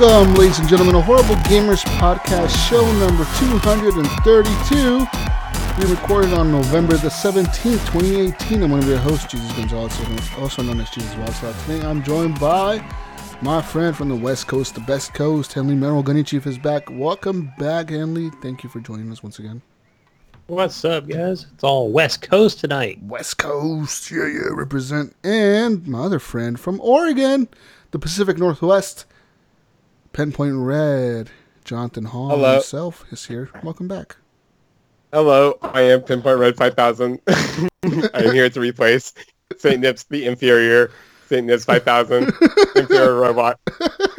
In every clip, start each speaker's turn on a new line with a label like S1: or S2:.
S1: Welcome, ladies and gentlemen, to Horrible Gamers Podcast, show number 232. We recorded on November the 17th, 2018. I'm one of your hosts, Jesus Gonzalez, also known as Jesus Gonzalez. Today I'm joined by my friend from the West Coast, the best coast, Henley Merrill. Gunny Chief is back. Welcome back, Henley. Thank you for joining us once again.
S2: What's up, guys? It's all West Coast tonight.
S1: West Coast, yeah, yeah, represent. And my other friend from Oregon, the Pacific Northwest, Pinpoint Red, Jonathan Hall
S3: Hello.
S1: himself is here. Welcome back.
S3: Hello, I am Pinpoint Red 5000. I am here to replace St. Nips the inferior St. Nips 5000 inferior robot.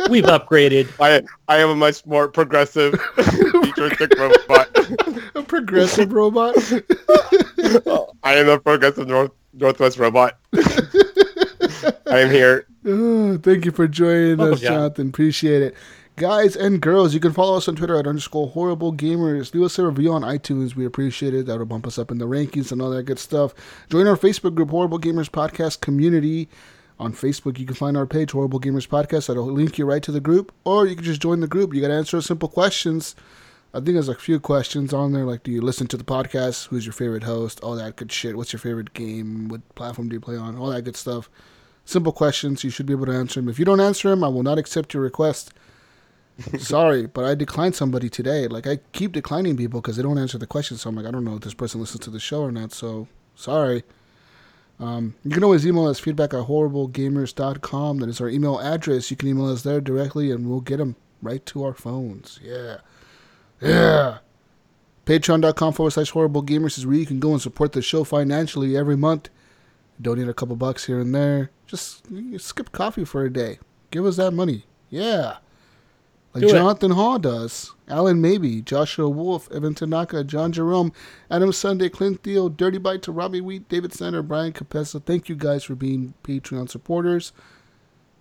S2: We've upgraded.
S3: I I am a much more progressive futuristic robot.
S1: A progressive robot.
S3: I am a progressive North Northwest robot. I am here.
S1: Oh, thank you for joining
S2: Welcome,
S1: us,
S2: John.
S1: Jonathan. Appreciate it. Guys and girls, you can follow us on Twitter at underscore horrible gamers. Leave us a review on iTunes. We appreciate it. That'll bump us up in the rankings and all that good stuff. Join our Facebook group, Horrible Gamers Podcast Community. On Facebook, you can find our page, Horrible Gamers Podcast. That'll link you right to the group, or you can just join the group. You got to answer simple questions. I think there's a few questions on there, like do you listen to the podcast? Who's your favorite host? All that good shit. What's your favorite game? What platform do you play on? All that good stuff. Simple questions. You should be able to answer them. If you don't answer them, I will not accept your request. Sorry, but I declined somebody today. Like I keep declining people because they don't answer the questions. So I'm like, I don't know if this person listens to the show or not. So sorry. Um, you can always email us feedback at horriblegamers.com. That is our email address. You can email us there directly, and we'll get them right to our phones. Yeah, yeah. Patreon.com forward slash horrible gamers is where you can go and support the show financially every month. Donate a couple bucks here and there. Just skip coffee for a day. Give us that money. Yeah. Like
S2: Do it.
S1: Jonathan Hall does. Alan Maybe, Joshua Wolf, Evan Tanaka, John Jerome, Adam Sunday, Clint Thiel, Dirty Bite to Robbie Wheat, David Sander, Brian Capessa. Thank you guys for being Patreon supporters.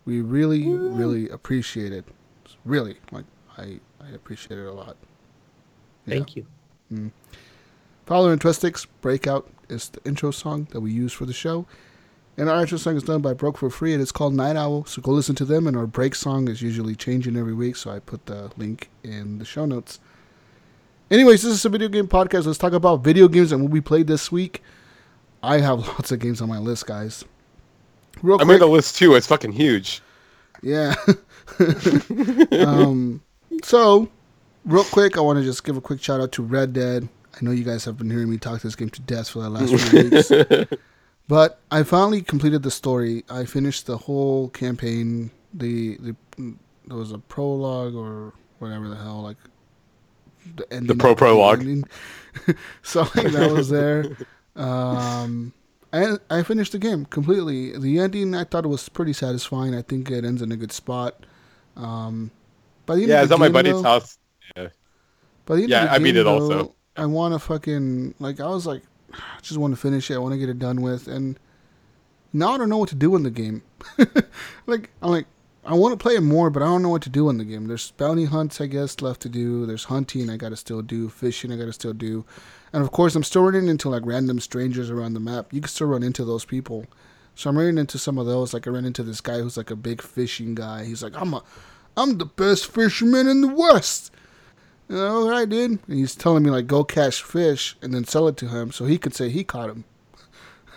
S1: We really, really appreciate it. Really. Like I, I appreciate it a lot. Yeah.
S2: Thank you. Mm.
S1: Fowler and Twistix Breakout is the intro song that we use for the show. And our intro song is done by Broke for Free. And It is called Night Owl. So go listen to them. And our break song is usually changing every week. So I put the link in the show notes. Anyways, this is a video game podcast. Let's talk about video games and what we played this week. I have lots of games on my list, guys. Real
S3: I
S1: quick,
S3: made the list too. It's fucking huge.
S1: yeah. um, so, real quick, I want to just give a quick shout out to Red Dead. I know you guys have been hearing me talk this game to death for the last few weeks. But I finally completed the story. I finished the whole campaign. The, the there was a prologue or whatever the hell, like the ending.
S3: The
S1: pro
S3: prologue.
S1: so that was there. Um, and I finished the game completely. The ending, I thought it was pretty satisfying. I think it ends in a good spot. Um, by the end
S3: Yeah,
S1: of
S3: it's at my buddy's
S1: though-
S3: house. Yeah.
S1: by the end
S3: Yeah,
S1: of the
S3: I beat it also.
S1: I want to fucking like I was like, ah, I just want to finish it. I want to get it done with, and now I don't know what to do in the game. like I'm like I want to play it more, but I don't know what to do in the game. There's bounty hunts, I guess, left to do. There's hunting I got to still do. Fishing I got to still do, and of course I'm still running into like random strangers around the map. You can still run into those people. So I'm running into some of those. Like I ran into this guy who's like a big fishing guy. He's like, I'm a, I'm the best fisherman in the West. You know, all right, dude. And he's telling me like go catch fish and then sell it to him so he could say he caught him.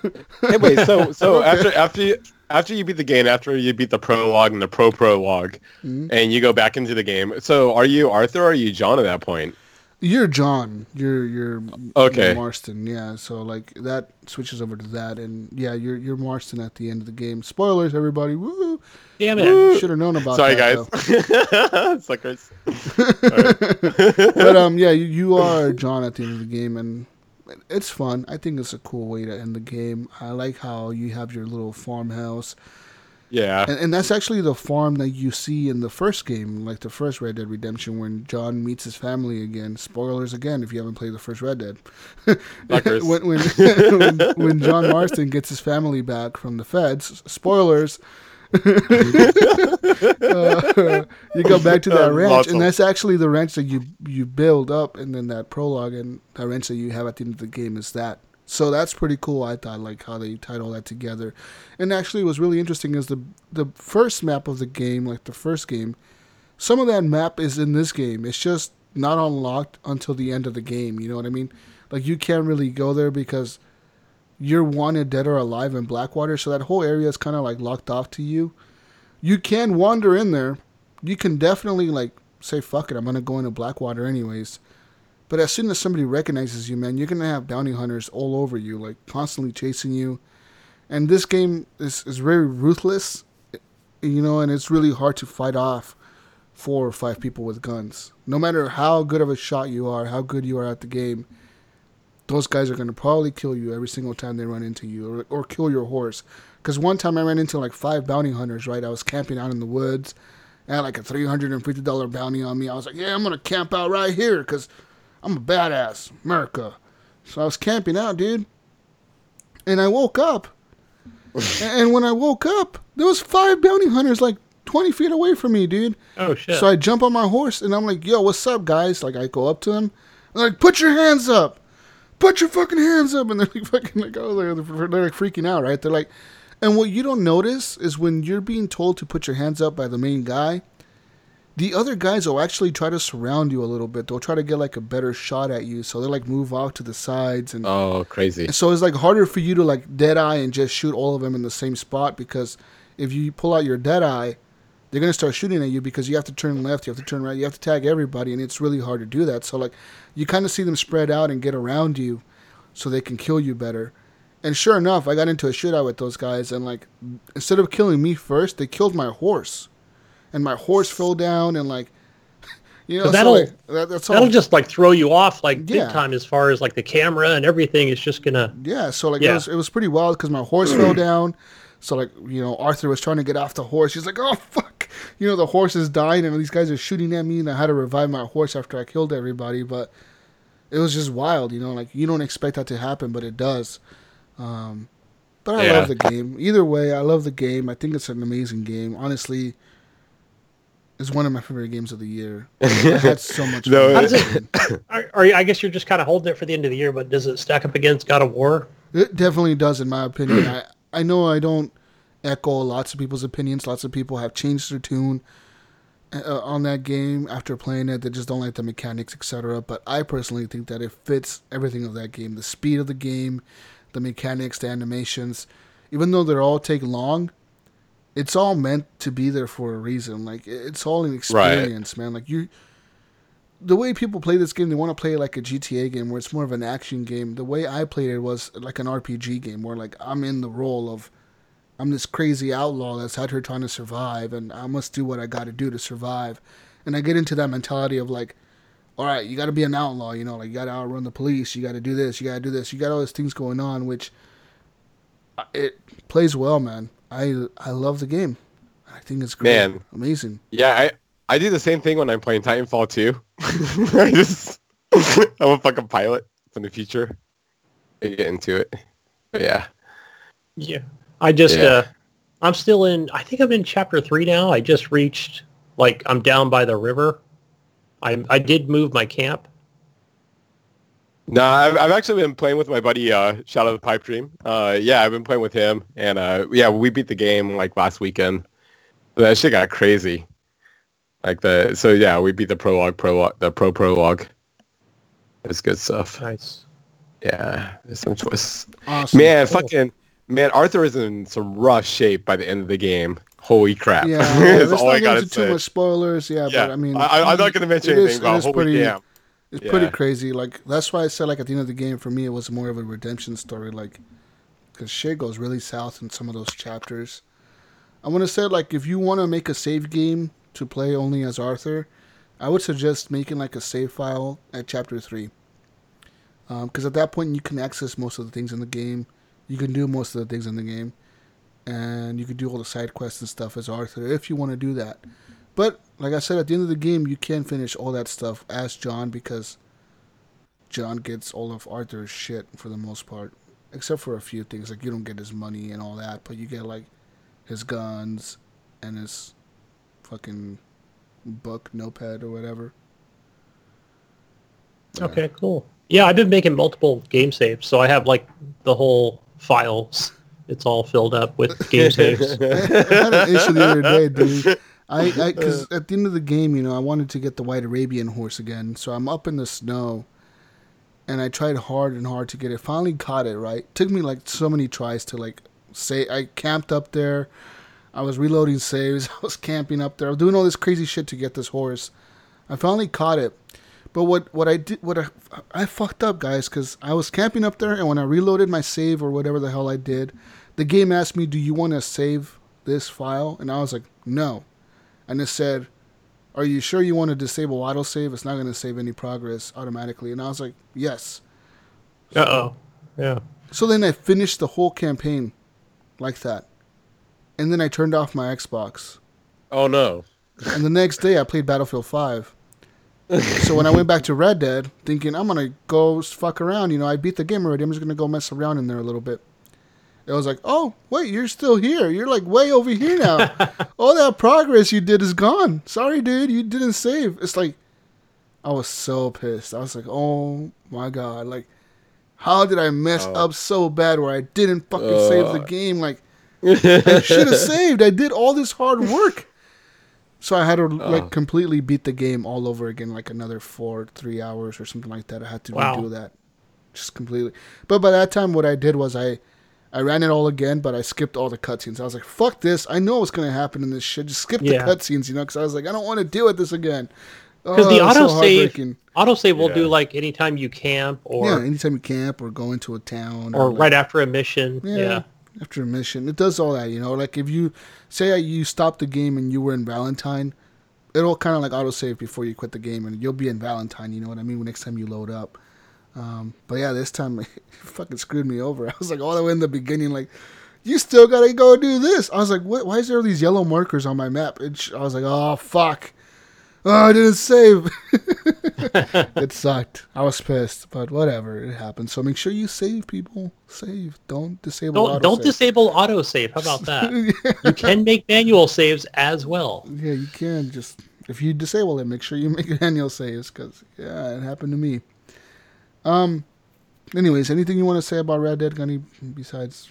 S3: Hey, wait. So so after after you after you beat the game, after you beat the prologue and the pro prologue,
S1: Mhm.
S3: and you go back into the game. So are you Arthur or are you John at that point?
S1: You're John. You're you're
S3: Okay.
S1: Marston. Yeah. So like that switches over to that, and yeah, you're you're Marston at the end of the game. Spoilers, everybody. Woo!
S2: Damn it.
S1: Should have known about
S3: Sorry,
S1: that.
S3: guys. Suckers.
S1: but um, yeah, you, you are John at the end of the game, and it's fun. I think it's a cool way to end the game. I like how you have your little farmhouse,
S3: Yeah.
S1: and, and that's actually the farm that you see in the first game, like the first Red Dead Redemption, when John meets his family again. Spoilers again if you haven't played the first Red Dead. When, when, when when John Marston gets his family back from the feds. Spoilers. Uh, you go back to that ranch, and that's actually the ranch that you you build up, and then that prologue and that ranch that you have at the end of the game is that. So that's pretty cool. I thought like how they tied all that together, and actually what's really interesting is the the first map of the game, like the first game, some of that map is in this game. It's just not unlocked until the end of the game. You know what I mean? Like you can't really go there because you're wanted dead or alive in Blackwater, so that whole area is kind of like locked off to you. You can wander in there. You can definitely like say fuck it, I'm gonna go into Blackwater anyways. But as soon as somebody recognizes you, man, you're gonna have bounty hunters all over you, like constantly chasing you. And this game is, is very ruthless, you know, and it's really hard to fight off four or five people with guns. No matter how good of a shot you are, how good you are at the game, those guys are to probably kill you every single time they run into you or, or kill your horse. Because one time I ran into like five bounty hunters, right? I was camping out in the woods. I had like a $350 bounty on me. I was like, yeah, I'm to camp out right here because I'm a badass. America. So I was camping out, dude. And I woke up. and when I woke up, there was five bounty hunters like 20 feet away from me, dude.
S2: Oh shit.
S1: So I jump on my horse and I'm like, yo, what's up, guys? Like, I go up to them. They're like, put your hands up. Put your fucking hands up. And they're like, fucking, like, oh, they're, they're like freaking out, right? They're like, and what you don't notice is when you're being told to put your hands up by the main guy, the other guys will actually try to surround you a little bit. They'll try to get like a better shot at you. So they like move off to the sides and
S3: Oh, crazy.
S1: so it's like harder for you to like dead eye and just shoot all of them in the same spot because if you pull out your dead eye, they're gonna start shooting at you because you have to turn left, you have to turn right, you have to tag everybody, and it's really hard to do that. So like, you kind of see them spread out and get around you, so they can kill you better. And sure enough, I got into a shootout with those guys, and like, instead of killing me first, they killed my horse, and my horse fell down, and like, you know,
S2: So
S1: so
S2: that'll-
S1: like, that, that's all.
S2: That'll just like throw you off like
S1: Yeah.
S2: big time as far as like the camera and everything is just gonna
S1: Yeah, so like it was it was pretty wild because my horse fell down. So like you know Arthur was trying to get off the horse. He's like, oh fuck, you know the horse is dying and these guys are shooting at me and I had to revive my horse after I killed everybody. But it was just wild, you know, like you don't expect that to happen, but it does. Um, but I
S3: Yeah.
S1: love the game. Either way, I love the game. I think it's an amazing game. Honestly, it's one of my favorite games of the year. I had so much
S3: No,
S1: fun.
S2: How
S1: it.
S2: it? Are, are you, I guess you're just kind of holding it for the end of the year, but does it stack up against God of War?
S1: It definitely does, in my opinion. I I know I don't echo lots of people's opinions. Lots of people have changed their tune uh, on that game after playing it. They just don't like the mechanics, etc. But I personally think that it fits everything of that game: the speed of the game, the mechanics, the animations. Even though they all take long, it's all meant to be there for a reason. Like it's all an experience, man. Like you the way people play this game, they want to play it like a GTA game where it's more of an action game. The way I played it was like an RPG game where like I'm in the role of I'm this crazy outlaw that's out here trying to survive and I must do what I got to do to survive. And I get into that mentality of like all right, you got to be an outlaw, you know, like you got to outrun the police, you got to do this, you got to do this. You got all these things going on which uh, it plays well, man. I I love the game. I think it's great.
S3: Man.
S1: Amazing.
S3: Yeah, I I do the same thing when I'm playing Titanfall 2. I just I'm a fucking pilot from the future. I get into it. But yeah.
S2: Yeah. I just
S3: Yeah.
S2: uh I'm still in I think I'm in chapter 3 now. I just reached like I'm down by the river. I I did move my camp.
S3: No, I've, I've actually been playing with my buddy uh, Shadow the Pipe Dream. Uh, yeah, I've been playing with him, and uh, yeah, we beat the game like last weekend. That shit got crazy. Like the so yeah, we beat the prologue, prologue, the pro prologue. It's good stuff.
S2: Nice.
S3: Yeah, there's some twists.
S1: Awesome.
S3: Man,
S2: Cool.
S3: fucking man, Arthur is in some rough shape by the end of the game. Holy crap!
S1: Yeah,
S3: That's
S1: let's not into too much spoilers. Yeah,
S3: yeah,
S1: but I mean,
S3: I, I'm not gonna mention
S1: it
S3: anything
S1: is-
S3: about holy
S1: pretty-
S3: damn.
S1: It's
S3: Yeah.
S1: pretty crazy. Like that's why I said like at the end of the game for me it was more of a redemption story. Like because shit goes really south in some of those chapters. I want to say like if you want to make a save game to play only as Arthur, I would suggest making like a save file at chapter three. Um, because at that point you can access most of the things in the game, you can do most of the things in the game, and you can do all the side quests and stuff as Arthur if you want to do that. But like I said, at the end of the game, you can finish all that stuff as John because John gets all of Arthur's shit for the most part, except for a few things like you don't get his money and all that, but you get like his guns and his fucking book, notepad or whatever. Yeah.
S2: Okay, cool. Yeah, I've been making multiple game saves, so I have like the whole files. It's all filled up with game saves.
S1: I had an issue the other day, dude. I because at the end of the game, you know, I wanted to get the white Arabian horse again, so I'm up in the snow, and I tried hard and hard to get it. Finally caught it. Right, took me like so many tries to like say. I camped up there. I was reloading saves. I was camping up there. I was doing all this crazy shit to get this horse. I finally caught it. But what, what I did, what I, I fucked up, guys, because I was camping up there, and when I reloaded my save or whatever the hell I did, the game asked me, "Do you want to save this file?" And I was like, "No," and it said, "Are you sure you want to disable autosave? It's not going to save any progress automatically." And I was like, "Yes."
S2: Uh oh. Yeah.
S1: So then I finished the whole campaign like that, and then I turned off my Xbox.
S3: Oh no.
S1: And the next day, I played Battlefield 5. so when I went back to Red Dead, thinking I'm gonna go fuck around, you know, I beat the game already. I'm just gonna go mess around in there a little bit. It was like, oh wait, you're still here. You're like way over here now. All that progress you did is gone. Sorry, dude, you didn't save. It's like, I was so pissed. I was like, oh my god, like, how did I mess
S3: Oh.
S1: up so bad where I didn't fucking save the
S3: Uh.
S1: game? Like, I should have saved. I did all this hard work. So I had to like
S3: Oh.
S1: completely beat the game all over again, like another four, three hours or something like that. I had to
S2: Wow.
S1: redo that, just completely. But by that time, what I did was I, I ran it all again, but I skipped all the cutscenes. I was like, "Fuck this! I know what's gonna happen in this shit. Just skip
S2: Yeah.
S1: the cutscenes, you know?" Because I was like, "I don't want to deal with this again."
S2: Because
S1: Oh,
S2: the
S1: it's so
S2: autosave autosave will
S3: Yeah.
S2: do like anytime you camp or
S1: yeah, anytime you camp or go into a town
S2: or
S1: like-
S2: right after a mission.
S1: Yeah,
S2: Yeah.
S1: After a mission, it does all that. You know, like if you say you stopped the game and you were in Valentine, it'll kind of like autosave before you quit the game, and you'll be in Valentine. You know what I mean? Next time you load up. Um, but yeah, this time it fucking screwed me over. I was like all the way in the beginning, like you still gotta go do this. I was like, what? Why is there all these yellow markers on my map? And sh- I was like, oh fuck. Oh, I didn't save. it sucked. I was pissed, but whatever. It happened. So make sure you save, people. Save. Don't disable.
S2: Don't don't disable autosave. How about that? You can make manual saves as well.
S1: Yeah, you can just if you disable it, make sure you make manual saves because yeah, it happened to me. Um. Anyways, anything you want to say about Red Dead, Gunny? Besides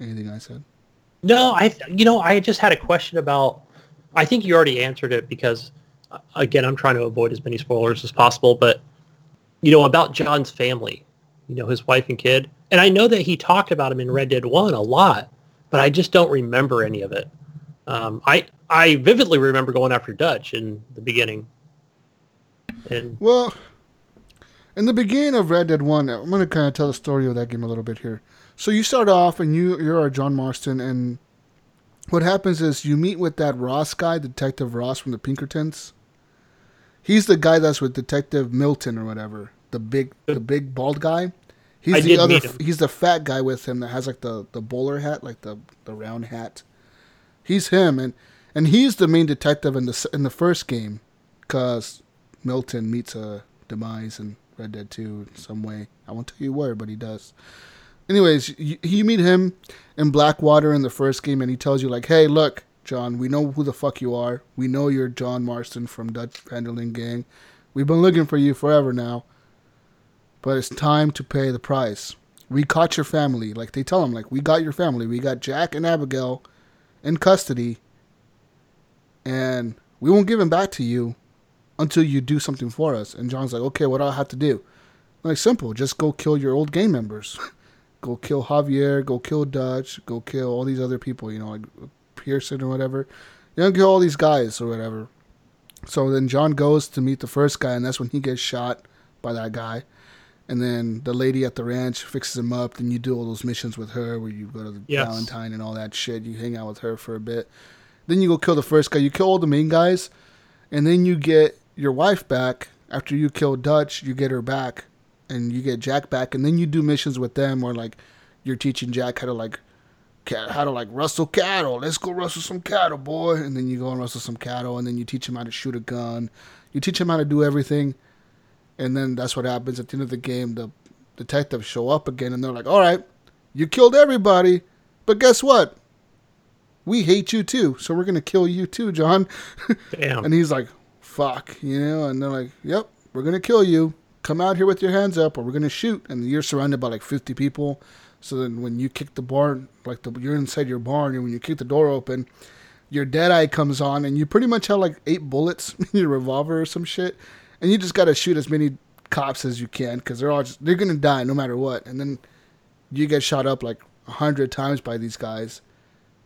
S1: anything I said.
S2: No, I you know I just had a question about. I think you already answered it because, uh, again, I'm trying to avoid as many spoilers as possible. But you know about John's family, you know his wife and kid, and I know that he talked about him in Red Dead One a lot, but I just don't remember any of it. Um, I I vividly remember going after Dutch in the beginning, and
S1: Well, in the beginning of Red Dead One, I'm gonna kind of tell the story of that game a little bit here. So you start off and you you're John Marston, and what happens is you meet with that Ross guy, Detective Ross from the Pinkertons. He's the guy that's with Detective Milton or whatever, the big the big bald guy. He's
S2: I
S1: the
S2: did
S1: other. He's the fat guy with him that has like the the bowler hat, like the the round hat. He's him, and and he's the main detective in the in the first game, cause Milton meets a demise in Red Dead 2 in some way. I won't tell you where, but he does. Anyways, you, you meet him in Blackwater in the first game, and he tells you like, "Hey, look, John, we know who the fuck you are. We know you're John Marston from Dutch Van der Linde Gang. We've been looking for you forever now, but it's time to pay the price. We caught your family. Like they tell him, like we got your family. We got Jack and Abigail in custody, and we won't give him back to you until you do something for us. And John's like, okay, what do I have to do? Like, simple. Just go kill your old gang members. go kill Javier, go kill Dutch, go kill all these other people, you know, like Pearson or whatever. You know, kill all these guys or whatever. So then John goes to meet the first guy, and that's when he gets shot by that guy. And then the lady at the ranch fixes him up. Then you do all those missions with her, where you go to the
S2: Yes.
S1: Valentine and all that shit. You hang out with her for a bit. Then you go kill the first guy. You kill all the main guys, and then you get your wife back. After you kill Dutch, you get her back, and you get Jack back. And then you do missions with them, or like you're teaching Jack how to like how to like rustle cattle. Let's go rustle some cattle, boy. And then you go and rustle some cattle, and then you teach him how to shoot a gun. You teach him how to do everything, and then that's what happens at the end of the game. The detectives show up again, and they're like, "All right, you killed everybody, but guess what? We hate you too, so we're gonna kill you too, John."
S2: Damn.
S1: And he's like, fuck, you know? And they're like, yep, we're going to kill you. Come out here with your hands up or we're going to shoot. And you're surrounded by like 50 people. So then when you kick the barn, like the, you're inside your barn, and when you kick the door open, your dead eye comes on and you pretty much have like eight bullets in your revolver or some shit. And you just got to shoot as many cops as you can because they're all just, they're going to die no matter what. And then you get shot up like a hundred times by these guys.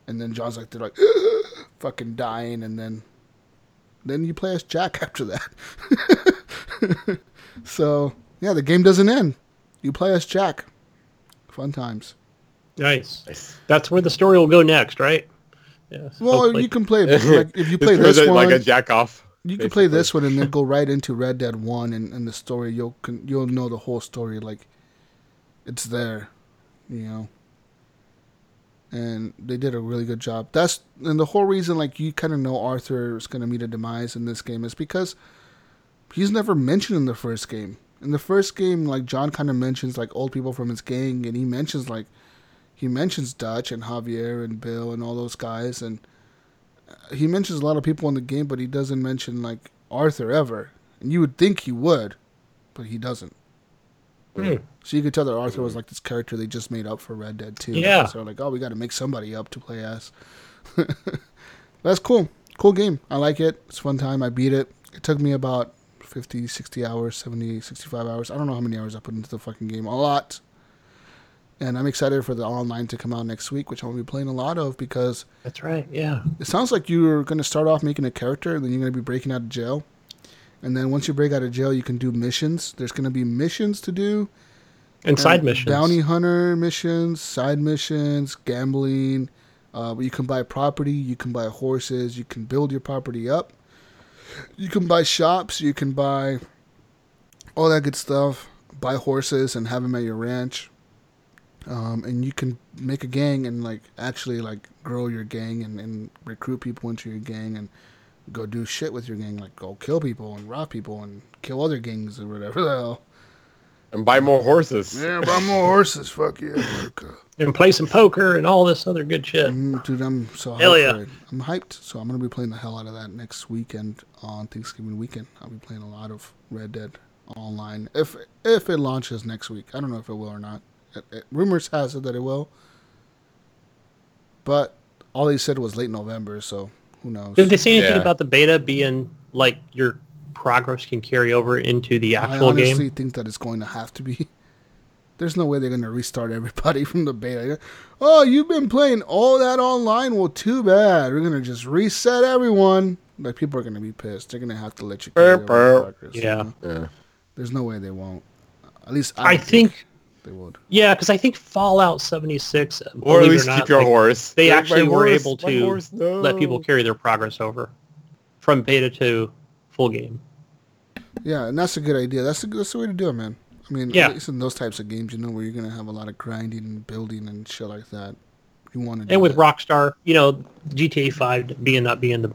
S1: And then John's like, they're like, fucking dying. And then then you play as Jack after that. so yeah, the game doesn't end. You play as Jack. Fun times.
S2: Nice. That's where the story will go next, right? Yes.
S1: Well,
S2: hopefully.
S1: you can play like if you play this one,
S3: like a jack off.
S1: you can play this one and then go right into Red Dead One and, and the story. You'll you'll know the whole story. Like it's there, you know. And they did a really good job. That's and the whole reason like you kind of know Arthur is gonna meet a demise in this game is because he's never mentioned in the first game. In the first game, like John kind of mentions like old people from his gang, and he mentions like he mentions Dutch and Javier and Bill and all those guys, and uh, he mentions a lot of people in the game, but he doesn't mention like Arthur ever. And you would think he would, but he doesn't.
S2: Hmm.
S1: So you could tell that Arthur was like this character they just made up for Red Dead 2.
S2: Yeah.
S1: So like, oh, we got to make somebody up to play as. That's cool. Cool game. I like it. It's a fun time. I beat it. It took me about 50, 60 hours, 70, 65 hours. I don't know how many hours I put into the fucking game. A lot. And I'm excited for the online to come out next week, which I'm going to be playing a lot of because
S2: That's right. Yeah.
S1: it sounds like you're going to start off making a character and then you're going to be breaking out of jail. And then once you break out of jail, you can do missions. There's going to be missions to do.
S2: And side missions.
S1: Bounty hunter missions, side missions, gambling. Uh, you can buy property. You can buy horses. You can build your property up. You can buy shops. You can buy all that good stuff. Buy horses and have them at your ranch. Um, and you can make a gang and like actually like grow your gang and, and recruit people into your gang and go do shit with your gang like go kill people and rob people and kill other gangs or whatever the hell.
S3: And buy more horses.
S1: Yeah, buy more horses. Fuck yeah, America.
S2: and play some poker and all this other good shit.
S1: Mm, dude, I'm so hyped
S2: Hell yeah.
S1: I'm hyped, so I'm gonna be playing the hell out of that next weekend on Thanksgiving weekend. I'll be playing a lot of Red Dead Online if if it launches next week. I don't know if it will or not. It, it, rumors has it that it will, but all they said was late November, so who knows?
S2: Did they say anything
S3: Yeah.
S2: about the beta being like your progress can carry over into the actual game?
S1: I honestly
S2: game?
S1: think that it's going to have to be. There's no way they're going to restart everybody from the beta. Oh, you've been playing all that online? Well, too bad. We're going to just reset everyone. Like, people are going to be pissed. They're going to have to let you carry
S3: Burp,
S1: over
S3: burp.
S1: progress, you
S2: Yeah.
S1: know?
S3: Yeah.
S1: There's no way they won't. At least I,
S2: I
S1: don't
S2: think,
S1: they would.
S2: yeah, because I think Fallout 76, uh,
S3: Or at
S2: believe it
S3: least
S2: not,
S3: keep your
S2: like,
S3: horse.
S2: they
S3: My
S2: actually were
S3: horse,
S2: able to
S3: horse, no.
S2: let people carry their progress over from beta to full game.
S1: Yeah, and that's a good idea. That's the, that's the way to do it, man. I mean,
S2: Yeah.
S1: at least in those types of games, you know, where you're going to have a lot of grinding and building and shit like that. You want to do
S2: And with
S1: that.
S2: Rockstar, you know, GTA 5 being not being the,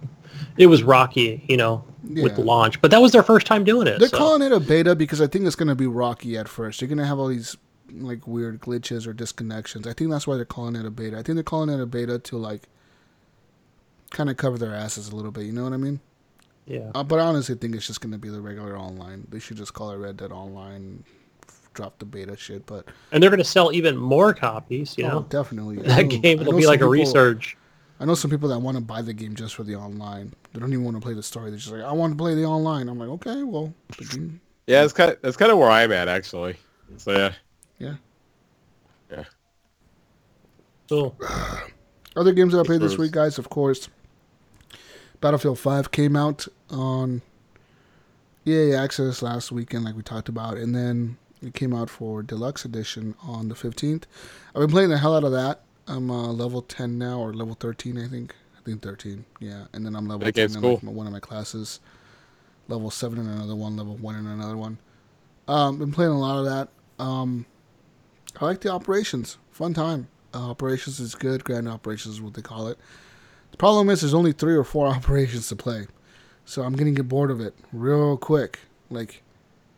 S2: it was rocky, you know, with the launch, but that was their first time doing it.
S1: They're
S2: so-
S1: calling it a beta because I think it's going to be rocky at first. You're going to have all these like weird glitches or disconnections. I think that's why they're calling it a beta. I think they're calling it a beta to like kind of cover their asses a little bit. You know what I mean?
S2: Yeah.
S1: Uh, but I honestly think it's just going to be the regular online. They should just call it Red Dead Online. f- Drop the beta shit, but
S2: And they're going to sell even more copies, you
S1: oh,
S2: know.
S1: definitely
S2: that
S1: know-
S2: game
S1: I
S2: will be
S1: some
S2: like a
S1: people-
S2: research.
S1: I know some people that want to buy the game just for the online. They don't even want to play the story. They're just like, I want to play the online. I'm like, okay, well, the game-
S3: Yeah, that's kind of, that's kind of where I'm at actually. So yeah.
S1: yeah. Yeah.
S2: Cool.
S1: Other games that I played this week, guys, of course. Battlefield 5 came out on EA Access last weekend, like we talked about, and then it came out for Deluxe Edition on the 15th. I've been playing the hell out of that. I'm uh, level 10 now, or level 13, I think. I think 13, yeah. And then I'm level
S3: That
S1: 10
S3: game's
S1: in
S3: cool.
S1: like, one of my classes. Level 7 in another one, level 1 in another one. Um, I've been playing a lot of that. Um, I like the operations. Fun time. Uh, operations is good. Grand operations is what they call it. The problem is there's only three or four operations to play, so I'm gonna get bored of it real quick. Like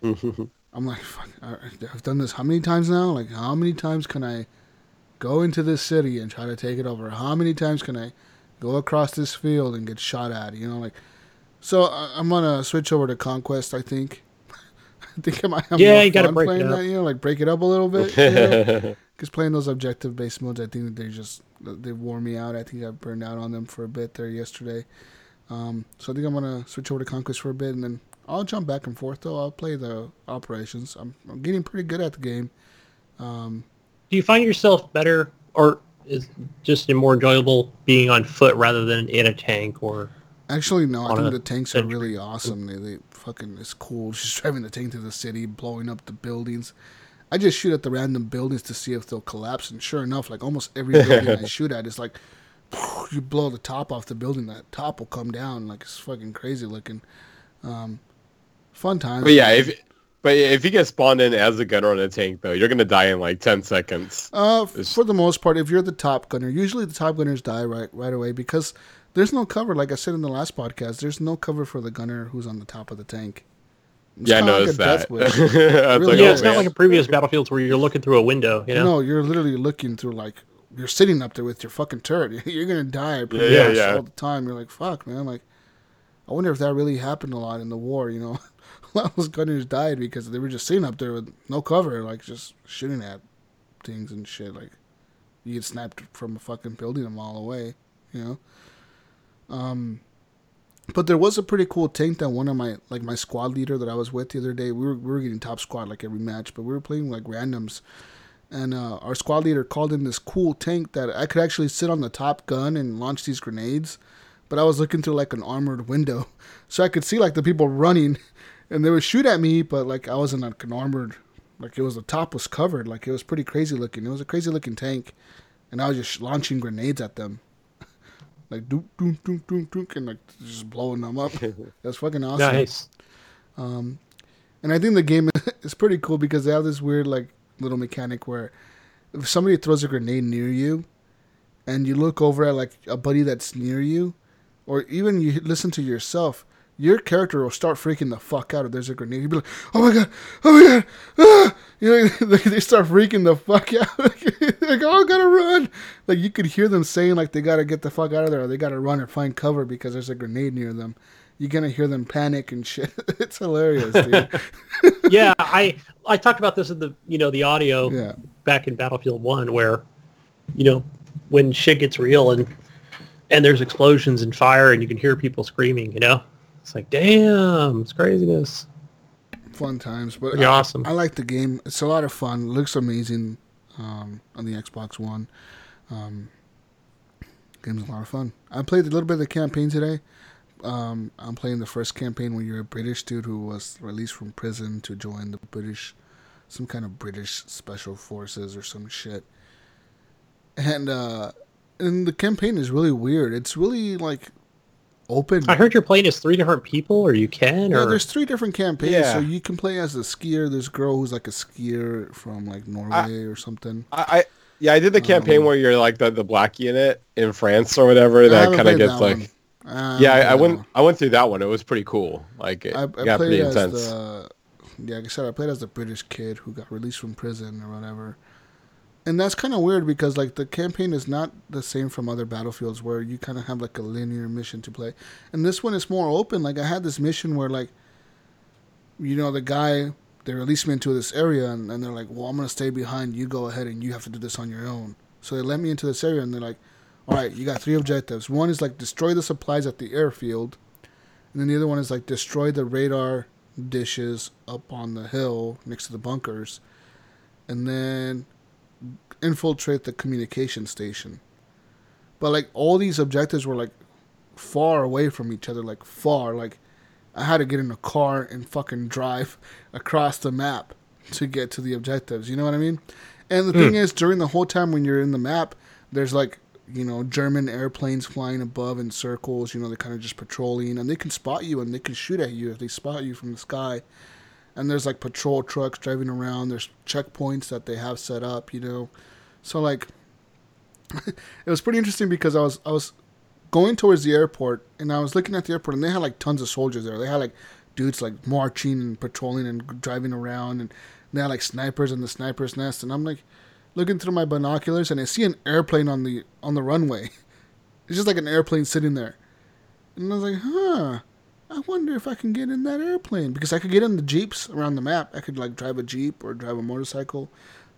S1: mm-hmm. I'm like, fuck, I- I've done this how many times now? Like how many times can I go into this city and try to take it over? How many times can I go across this field and get shot at? You know, like. So I- I'm gonna switch over to Conquest. I think. I think I might have
S2: Yeah, you gotta
S1: fun
S2: break it
S1: playing
S2: up.
S1: that. You know, like break it up a little bit. You know? Because playing those objective based modes, I think that they just they wore me out. I think I burned out on them for a bit there yesterday. Um, so I think I'm gonna switch over to Conquest for a bit, and then I'll jump back and forth. Though I'll play the operations. I'm, I'm getting pretty good at the game. Um,
S2: Do you find yourself better, or is just more enjoyable being on foot rather than in a tank? Or
S1: actually, no, I think
S2: a
S1: the tanks are really awesome. They, they fucking it's cool. Just driving the tank through the city, blowing up the buildings. I just shoot at the random buildings to see if they'll collapse, and sure enough, like almost every building I shoot at is like you blow the top off the building, that top will come down. Like it's fucking crazy looking. Um, fun times.
S3: But yeah, if but if you get spawned in as a gunner on a tank though, you're gonna die in like ten seconds.
S1: Uh,
S3: It's-
S1: for the most part, if you're the top gunner, usually the top gunners die right right away because there's no cover. Like I said in the last podcast, there's no cover for the gunner who's on the top of the tank. It's
S3: yeah, I
S1: kinda
S3: noticed
S1: like
S3: that.
S1: wish.
S3: I was
S1: Really
S3: like,
S2: yeah,
S3: oh,
S2: it's not
S3: man.
S2: like a previous battlefields where you're looking through a window. You know,
S1: No, you're literally looking through like you're sitting up there with your fucking turret. You're gonna die pretty
S3: Yeah, yeah,
S1: much
S3: yeah.
S1: all the time. You're like, fuck, man. Like, I wonder if that really happened a lot in the war. You know, a lot of those gunners died because they were just sitting up there with no cover, like just shooting at things and shit. Like, you get sniped from a fucking building a mile away. You know. Um, but there was a pretty cool tank that one of my like my squad leader that I was with the other day. We were we were getting top squad like every match, but we were playing like randoms and uh, our squad leader called in this cool tank that I could actually sit on the top gun and launch these grenades. But I was looking through like an armored window, so I could see like the people running, and they would shoot at me. But like I was in like an armored, like it was the top was covered, like it was pretty crazy looking. It was a crazy looking tank, and I was just launching grenades at them, like doop doop doop doop doop, and like just blowing them up. That's fucking awesome.
S2: nice.
S1: Um, and I think the game is pretty cool because they have this weird like little mechanic where if somebody throws a grenade near you, and you look over at like a buddy that's near you, or even you listen to yourself, your character will start freaking the fuck out if there's a grenade. You'll be like, "Oh my god, oh my god!" Ah! You know, they, they start freaking the fuck out. like, "Oh, I gotta run!" Like you could hear them saying like they gotta get the fuck out of there, or they gotta run or find cover because there's a grenade near them. You're gonna hear them panic and shit. it's hilarious, dude.
S2: yeah, I I talked about this in the you know the audio
S1: Yeah.
S2: back in Battlefield One where you know when shit gets real and and there's explosions and fire and you can hear people screaming. You know, it's like damn, it's craziness.
S1: fun times. But I,
S2: awesome.
S1: I like the game. It's a lot of fun. It looks amazing um, on the Xbox One. Um, game's a lot of fun. I played a little bit of the campaign today. Um, I'm playing the first campaign where you're a British dude who was released from prison to join the British, some kind of British special forces or some shit. And uh, and the campaign is really weird. It's really like open.
S2: I heard you're playing as three different people, or you can,
S1: Yeah,
S2: or
S1: there's three different campaigns.
S3: Yeah.
S1: So you can play as a skier. There's a girl who's like a skier from like Norway or something.
S3: I, I yeah, I did the campaign
S1: Um,
S3: where you're like the the black unit in France or whatever. That kind of gets like
S1: one. Uh,
S3: yeah. I, I went. I went through that one. It was pretty cool. Like it
S1: I, I
S3: got
S1: played
S3: pretty
S1: as
S3: intense.
S1: the yeah. Like I said, I played as the British kid who got released from prison or whatever. And that's kind of weird because like the campaign is not the same from other battlefields where you kind of have like a linear mission to play. And this one is more open. Like I had this mission where like you know the guy they released me into this area and, and they're like, "Well, I'm gonna stay behind. You go ahead and you have to do this on your own." So they let me into this area and they're like, "All right, you got three objectives. One is like destroy the supplies at the airfield, and then the other one is like destroy the radar dishes up on the hill next to the bunkers, and then infiltrate the communication station." But like all these objectives were like far away from each other, like far. Like I had to get in a car and fucking drive across the map to get to the objectives. You know what I mean? And the thing hmm. is, during the whole time when you're in the map, there's like you know German airplanes flying above in circles. You know they're kind of just patrolling, and they can spot you and they can shoot at you if they spot you from the sky. And there's like patrol trucks driving around. There's checkpoints that they have set up. You know, so like it was pretty interesting because I was I was going towards the airport and I was looking at the airport and they had like tons of soldiers there. They had like dudes like marching and patrolling and driving around and they had like snipers in the sniper's nest and I'm like looking through my binoculars and I see an airplane on the on the runway. It's just like an airplane sitting there. And I was like, huh. I wonder if I can get in that airplane because I could get in the jeeps around the map. I could like drive a jeep or drive a motorcycle.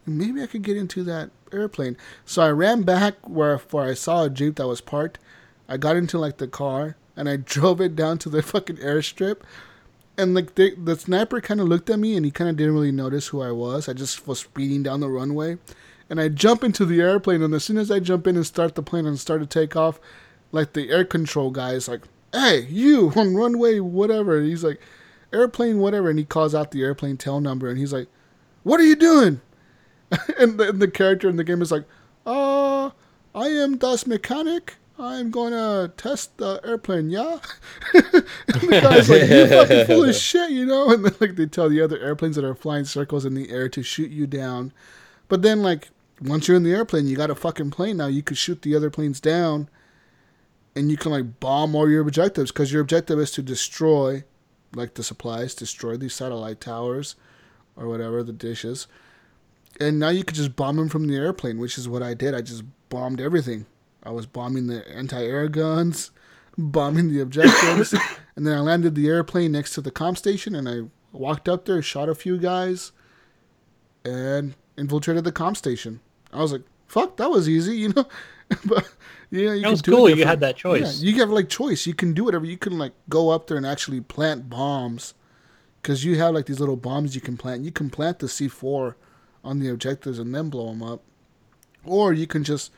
S1: Maybe I could get into that airplane. So I ran back where, where I saw a jeep that was parked. I got into like the car and I drove it down to the fucking airstrip. And like the, the sniper kind of looked at me and he kind of didn't really notice who I was. I just was speeding down the runway, and I jump into the airplane. And as soon as I jump in and start the plane and start to take off, like the air control guy is like, "Hey, you on runway whatever." And he's like, "Airplane whatever," and he calls out the airplane tail number, and he's like, "What are you doing?" and, the, and the character in the game is like, "Uh, I am das mechanic." I'm gonna test the airplane, yeah. and the guy's like, "You fucking full of shit," you know. And then like they tell the other airplanes that are flying circles in the air to shoot you down. But then like once you're in the airplane, you got a fucking plane now. You could shoot the other planes down, and you can like bomb all your objectives because your objective is to destroy, like the supplies, destroy these satellite towers, or whatever the dishes. And now you could just bomb them from the airplane, which is what I did. I just bombed everything. I was bombing the anti-air guns, bombing the objectives, and then I landed the airplane next to the comp station, and I walked up there, shot a few guys, and infiltrated the comp station. I was like, "Fuck, that was easy," you know. but yeah, you
S2: that was cool. You had that choice.
S1: Yeah, you have like choice. You can do whatever. You can like go up there and actually plant bombs, because you have like these little bombs you can plant. You can plant the C four on the objectives and then blow them up, or you can just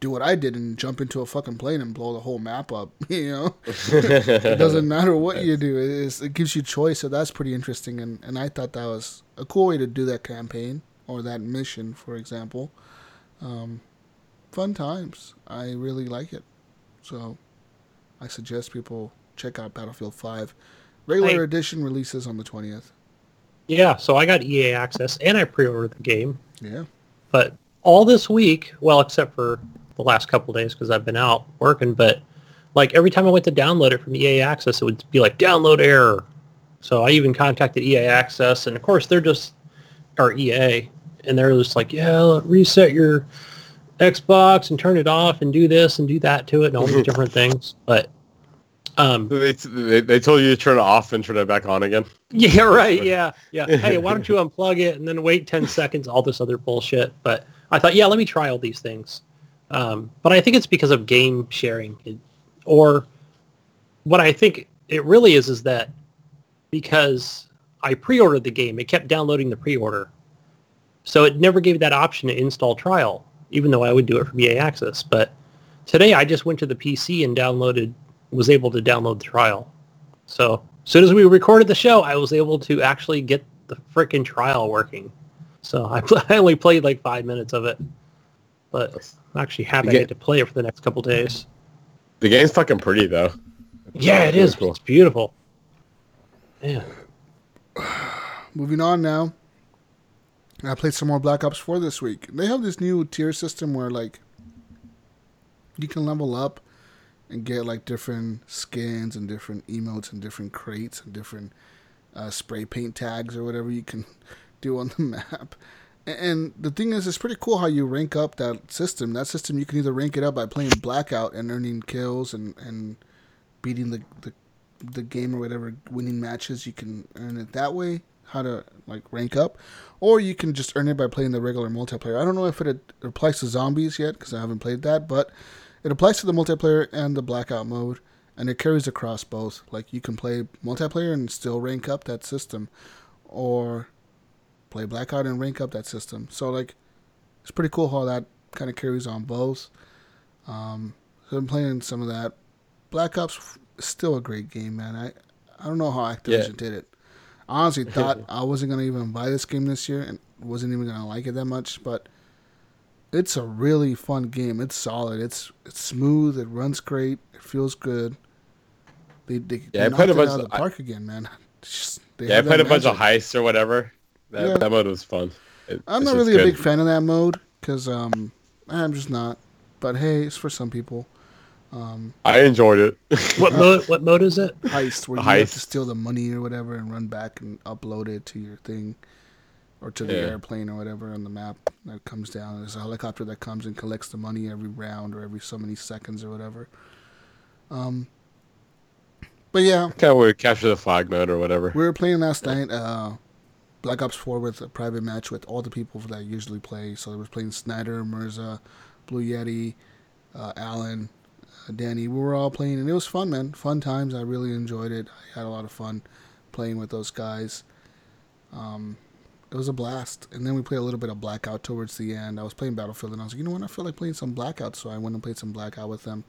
S1: do what I did and jump into a fucking plane and blow the whole map up. You know, it doesn't matter what you do. It, is, it gives you choice, so that's pretty interesting. And and I thought that was a cool way to do that campaign or that mission, for example. Um, fun times. I really like it. So I suggest people check out Battlefield 5. Regular
S2: I-
S1: edition releases on the 20th.
S2: Yeah, so I got EA access and I pre-ordered the game.
S1: Yeah.
S2: But all this week, well, except for the last couple days because I've been out working, but like every time I went to download it from EA Access, it would be like download error. So I even contacted EA Access, and of course they're just or EA, and they're just like, yeah, reset your Xbox and turn it off and do this and do that to it and all these different things. But um,
S3: They, they, they told you to turn it off and turn it back on again.
S2: yeah, right. Yeah, yeah. Hey, why don't you unplug it and then wait ten seconds? All this other bullshit. But I thought, yeah, let me try all these things. Um, but I think it's because of game sharing, it, or what I think it really is is that because I pre-ordered the game, it kept downloading the pre-order, so it never gave that option to install trial, even though I would do it from EA Access. But today I just went to the PC and downloaded, was able to download the trial. So as soon as we recorded the show, I was able to actually get the freaking trial working. So I, I only played like five minutes of it, but I'm actually happy I get to play it for the next couple days.
S3: The game's fucking pretty though.
S2: Yeah, it is.
S3: really cool.
S2: It's beautiful. Yeah.
S1: Moving on now. I played some more Black Ops 4 this week. They have this new tier system where like you can level up and get like different skins and different emotes and different crates and different uh, spray paint tags or whatever you can do on the map. And the thing is, it's pretty cool how you rank up that system. That system, you can either rank it up by playing Blackout and earning kills and, and beating the, the the game or whatever, winning matches. You can earn it that way. How to like rank up, or you can just earn it by playing the regular multiplayer. I don't know if it applies to zombies yet because I haven't played that, but it applies to the multiplayer and the blackout mode, and it carries across both. Like you can play multiplayer and still rank up that system, or play blackout and rank up that system. So like, it's pretty cool how that kind of carries on both. Um, so I'm playing some of that. Black Ops is still a great game, man. I I don't know how Activision
S3: Yeah.
S1: did it. I honestly thought I wasn't gonna even buy this game this year and wasn't even gonna like it that much, but it's a really fun game. It's solid. It's it's smooth. It runs great. It feels good. They they,
S3: Yeah, I
S1: they
S3: played a
S1: knocked it
S3: bunch
S1: out
S3: of-
S1: of the park again, man. Just- they
S3: Yeah, I played a bunch of heists or whatever. That,
S1: Yeah.
S3: that mode was fun. It-
S1: I'm not
S3: just
S1: really a big fan of that mode because um, I'm just not. But hey, it's for some people. Um,
S3: I enjoyed it.
S2: What mode? What mode is it?
S1: heist where
S3: A
S1: you have to steal the money or whatever and run back and upload it to your thing or to the
S3: Yeah.
S1: airplane or whatever on the map that comes down. There's a helicopter that comes and collects the money every round or every so many seconds or whatever. Um, but yeah,
S3: kind of capture the flag mode or whatever.
S1: we were playing last night uh, Black Ops 4 with a private match with all the people that I usually play. So I was playing Snyder, Mirza, Blue Yeti, uh, Alan, uh, Danny. We were all playing, and it was fun, man. Fun times. I really enjoyed it. I had a lot of fun playing with those guys. Um, it was a blast. And then we played a little bit of Blackout towards the end. I was playing Battlefield, and I was like, you know what? I feel like playing some Blackout, so I went and played some Blackout with them.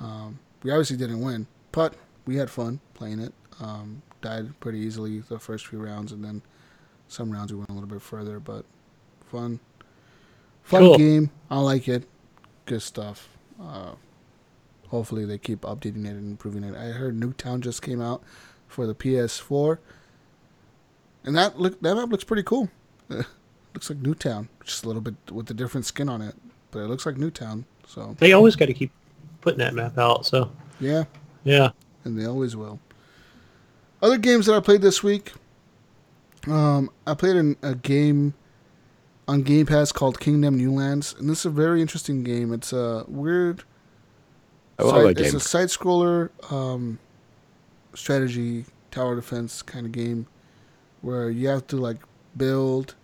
S1: Um, we obviously didn't win, but we had fun playing it. Um, died pretty easily the first few rounds, and then some rounds we went a little bit further, but fun. Fun
S2: Cool.
S1: game. I like it. Good stuff. Uh, hopefully they keep updating it and improving it. I heard Nuketown just came out for the PS4, and that look that map looks pretty cool. looks like Nuketown, just a little bit with a different skin on it, but it looks like Nuketown. So
S2: They always got to keep putting that map out. So
S1: yeah,
S2: yeah.
S1: and they always will. Other games that I played this week. Um, I played an, a game on Game Pass called Kingdom New Lands, and this is a very interesting game. It's a weird.
S3: I love
S1: side,
S3: that
S1: It's
S3: game.
S1: a side scroller um, strategy tower defense kind of game where you have to like build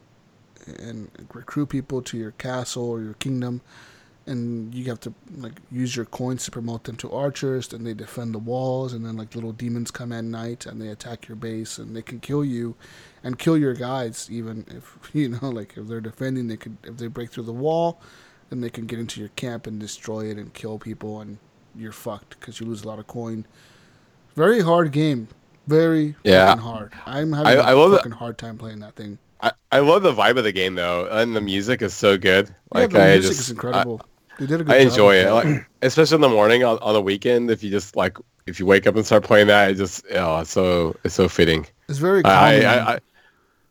S1: and recruit people to your castle or your kingdom and you have to like use your coins to promote them to archers and they defend the walls and then like little demons come at night and they attack your base and they can kill you and kill your guides even if you know like if they're defending they could if they break through the wall then they can get into your camp and destroy it and kill people and you're fucked because you lose a lot of coin. Very hard game very
S3: Yeah.
S1: fucking hard i'm having
S3: I-
S1: a
S3: I
S1: fucking hard time playing that thing
S3: I, I love the vibe of the game though, and the music is so good. Like
S1: yeah, the
S3: I
S1: music
S3: just
S1: is incredible they did a good
S3: I, I
S1: job
S3: enjoy it, like especially in the morning on, on the weekend. If you just like if you wake up and start playing that, it just oh, it's so it's so fitting.
S1: it's very
S3: I,
S1: calming.
S3: I, I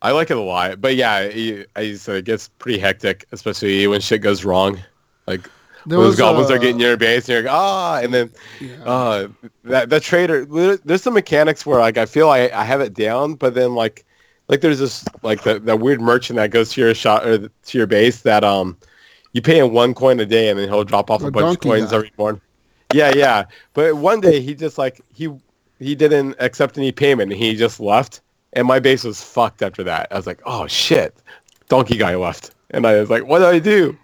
S3: I like it a lot, but yeah, it, I said it gets pretty hectic, especially when shit goes wrong. Like
S1: There
S3: those
S1: was,
S3: goblins
S1: uh,
S3: are getting your base, and you're like, ah, and then
S1: yeah.
S3: uh, that that trader. There's some mechanics where like I feel I, I have it down, but then like like there's this like the, that weird merchant that goes to your shop or to your base that um you pay him one coin a day and then he'll drop off
S1: The
S3: a bunch of coins
S1: guy.
S3: every morning. Yeah, yeah. But one day he just like he he didn't accept any payment and he just left and my base was fucked after that. I was like, oh shit, donkey guy left, and I was like, what do I do?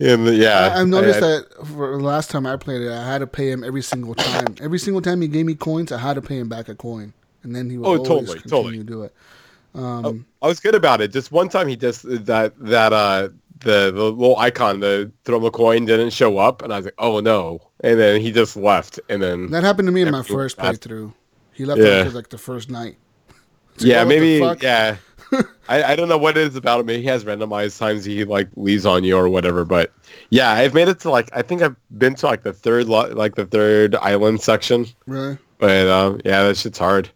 S3: And yeah,
S1: I, I've noticed
S3: I-
S1: that for the last time I played it, I had to pay him every single time. every single time he gave me coins, I had to pay him back a coin, and then he would
S3: Oh,
S1: always
S3: totally,
S1: continue
S3: totally.
S1: to do it. Um,
S3: I was good about it. Just one time he just that that uh the the little icon the throw him a coin didn't show up and I was like, oh no. And then he just left and then
S1: that happened to me in my first playthrough. He left
S3: Yeah.
S1: after like the first night. Like,
S3: yeah,
S1: the
S3: maybe yeah. I, I don't know what it is about him. Maybe he has randomized times he like leaves on you or whatever. But yeah, I've made it to like I think I've been to like the third lo- like the third island section.
S1: Really?
S3: But um, yeah, that shit's hard.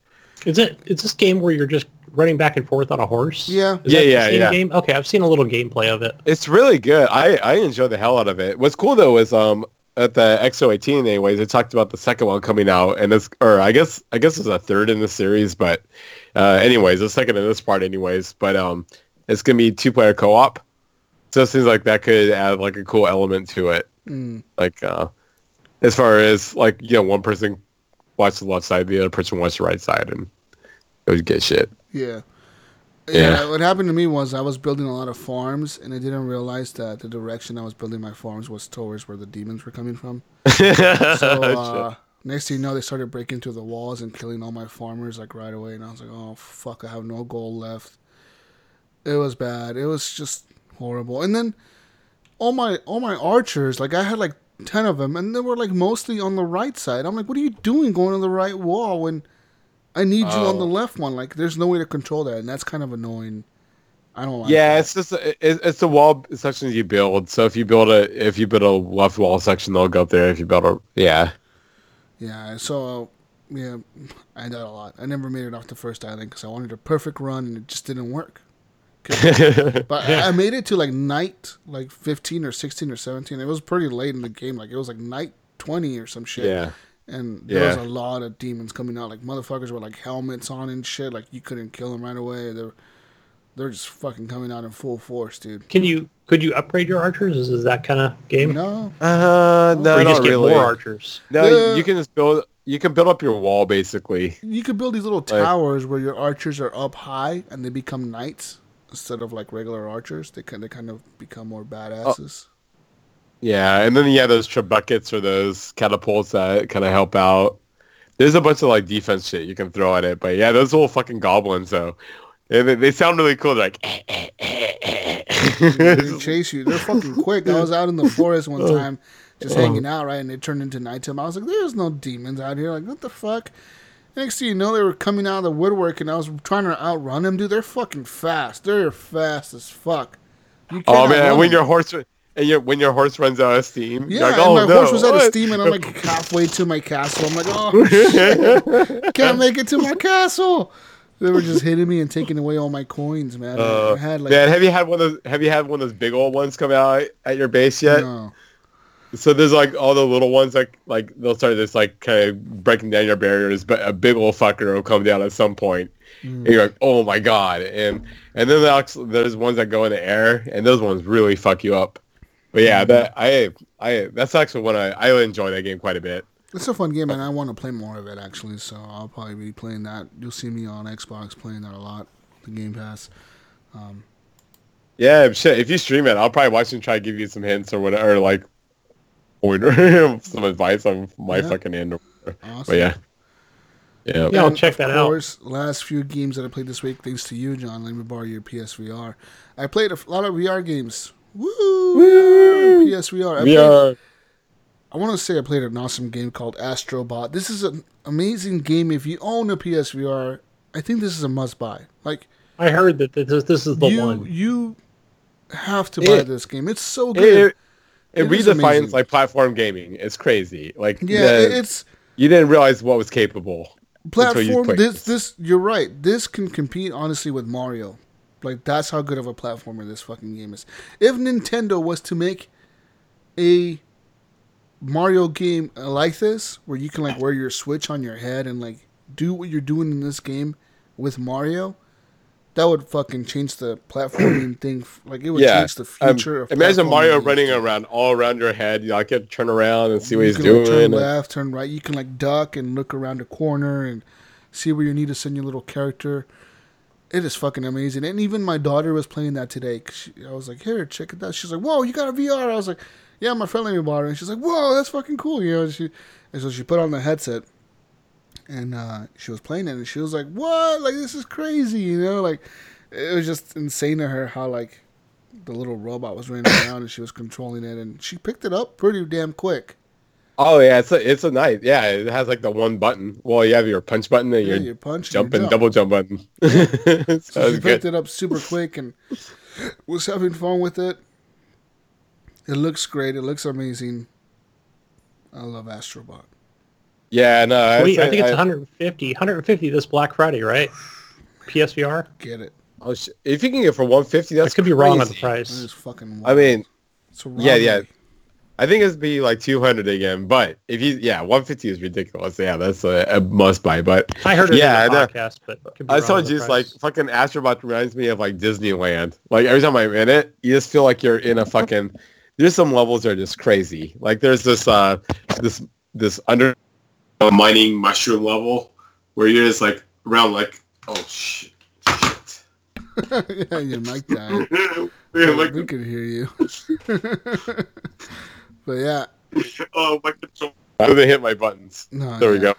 S2: Is it? Is this game where you're just running back and forth on a horse?
S1: Yeah.
S2: Is
S3: Yeah,
S2: that the
S3: yeah,
S2: same
S3: yeah.
S2: Game? Okay, I've seen a little gameplay of it.
S3: It's really good. I, I enjoy the hell out of it. What's cool though is um at the XO18 anyways, they talked about the second one coming out and it's or I guess I guess it's a third in the series, but uh anyways, the second in this part anyways. But um it's gonna be two player co op. So it seems like that could add like a cool element to it.
S1: Mm.
S3: Like uh as far as like, you know, one person watch the left side, the other person watch the right side and it would get shit.
S1: Yeah.
S3: Yeah.
S1: yeah. What happened to me was I was building a lot of farms, and I didn't realize that the direction I was building my farms was towards where the demons were coming from. So uh, next thing you know, they started breaking through the walls and killing all my farmers like right away, and I was like, "Oh fuck, I have no gold left." It was bad. It was just horrible. And then all my all my archers, like I had like ten of them, and they were like mostly on the right side. I'm like, what are you doing going to the right wall when I need you on
S3: Oh.
S1: the left one? Like, there's no way to control that, and that's kind of annoying. I don't like.
S3: Yeah,
S1: that.
S3: it's just it, it's the wall sections you build. So if you build a if you build a left wall section, they'll go up there. If you build a yeah,
S1: Yeah, so yeah, I died a lot. I never made it off the first island because I wanted a perfect run and it just didn't work. But I I made it to like night like 15 or 16 or 17. It was pretty late in the game. Like it was like night 20 or some shit.
S3: yeah,
S1: And there was a lot of demons coming out. Like motherfuckers with like helmets on and shit. Like you couldn't kill them right away. They're they're just fucking coming out in full force, dude.
S2: Can you could you upgrade your archers? Is, is that kind of game?
S1: No,
S3: uh, no,
S2: or you
S3: not
S2: just get
S3: really.
S2: more archers?
S3: No,
S1: Yeah.
S3: you can just build you can build up your wall basically.
S1: you can build these little towers where your archers are up high and they become knights instead of like regular archers. They kind of kind of become more badasses.
S3: Yeah, and then you have those trebuchets or those catapults that kind of help out. There's a bunch of like defense shit you can throw at it, but yeah, those little fucking goblins though, and they, they sound really cool. They're like, eh, eh, eh,
S1: they chase you. They're fucking quick. I was out in the forest one oh. time, just oh. hanging out, right, and it turned into nighttime. I was like, "There's no demons out here." Like, what the fuck? Next thing you know, they were coming out of the woodwork, and I was trying to outrun them. Dude, they're fucking fast. They're fast as fuck. You
S3: oh man, when
S1: them.
S3: your horse and your when your horse runs out of steam,
S1: yeah,
S3: you're like,
S1: and
S3: oh
S1: my
S3: no,
S1: horse was out of steam, and I'm like halfway to my castle. I'm like, oh shit, can't make it to my castle. They were just hitting me and taking away all my coins, man.
S3: Uh,
S1: had like,
S3: man, have you had one of those? Have you had one of those big old ones come out at your base yet?
S1: no.
S3: So there's like all the little ones like like they'll start this like kind of breaking down your barriers, but a big old fucker will come down at some point. And you're like, oh my god, and and then there's there's ones that go in the air, and those ones really fuck you up. But yeah, that I I that's actually one I I enjoy that game quite a bit.
S1: It's a fun game, and I want to play more of it actually. So I'll probably be playing that. You'll see me on Xbox playing that a lot. The Game Pass. Um.
S3: Yeah, shit. If you stream it, I'll probably watch and try to give you some hints or whatever, or like, or some advice on my
S1: Yeah.
S3: fucking end. Or.
S1: Awesome.
S3: But yeah, yeah.
S2: Yeah, I'll check
S1: of
S2: that out.
S1: last few games that I played this week, thanks to you, John. Let me borrow your PSVR. I played a lot of VR games. Woo! PSVR. I,
S3: We
S1: played,
S3: are.
S1: I want to say I played an awesome game called Astrobot. This is an amazing game. If you own a PSVR, I think this is a must buy. Like
S2: I heard that this, this is the
S1: you,
S2: one.
S1: you have to buy
S3: It-
S1: this game. It's so
S3: It,
S1: good.
S3: it, it
S1: It is
S3: redefines like platform gaming. It's crazy. Like
S1: yeah,
S3: the-
S1: it's
S3: you didn't realize what was capable.
S1: platform
S3: played
S1: this this you're right this can compete honestly with mario like that's how good of a platformer this fucking game is if nintendo was to make a mario game like this where you can like wear your switch on your head and like do what you're doing in this game with mario that would fucking change the platforming thing like it would
S3: yeah.
S1: change the
S3: Um,
S1: future of
S3: imagine Mario running around all around your head. You get to turn around and see what
S1: you
S3: he's
S1: can,
S3: doing.
S1: like, turn left, turn right. You can like duck and look around a corner and see where you need to send your little character. It is fucking amazing. And even my daughter was playing that today. 'cause she, I was like, "Here, check it out." She's like, "Whoa, you got a VR?" I was like, "Yeah, my friend let me borrow it." And she's like, "Whoa, that's fucking cool." You know, and she and so she put on the headset and uh, she was playing it, and she was like, "What? Like this is crazy!" You know, like it was just insane to her how like the little robot was running around and she was controlling it, and she picked it up pretty damn quick.
S3: Oh yeah, it's a it's a nice. Yeah, it has like the one button. Well, you have your punch button and
S1: Yeah,
S3: your
S1: your punch,
S3: jump and
S1: jump.
S3: double jump button.
S1: So
S3: so
S1: she picked
S3: good.
S1: it up super quick and was having fun with it. It looks great. It looks amazing. I love Astrobot.
S3: Yeah, no, uh,
S2: Wait, I think it's
S3: I-
S2: 150. 150 this Black Friday, right? PSVR.
S1: Get it?
S3: Oh, sh- if you can get it for 150,
S2: I
S3: that's
S2: could be wrong on the price.
S1: is fucking.
S3: I mean,
S1: it's a
S3: yeah, yeah. I think it'd be like 200 again, but if you, yeah, 150 is ridiculous. Yeah, that's a, a must buy. But
S2: I heard it
S3: Yeah,
S2: in the
S3: I
S2: podcast, but
S3: I saw
S2: on
S3: just like fucking Astrobot reminds me of like Disneyland. Like every time I'm in it, you just feel like you're in a fucking. There's some levels that are just crazy. Like there's this uh this this under mining mushroom level where you're just like around like oh shit. shit.
S1: yeah, your mic died.
S3: Yeah, like,
S1: we could hear you. but yeah,
S3: oh my control. I didn't hit my buttons.
S1: no,
S3: There we go.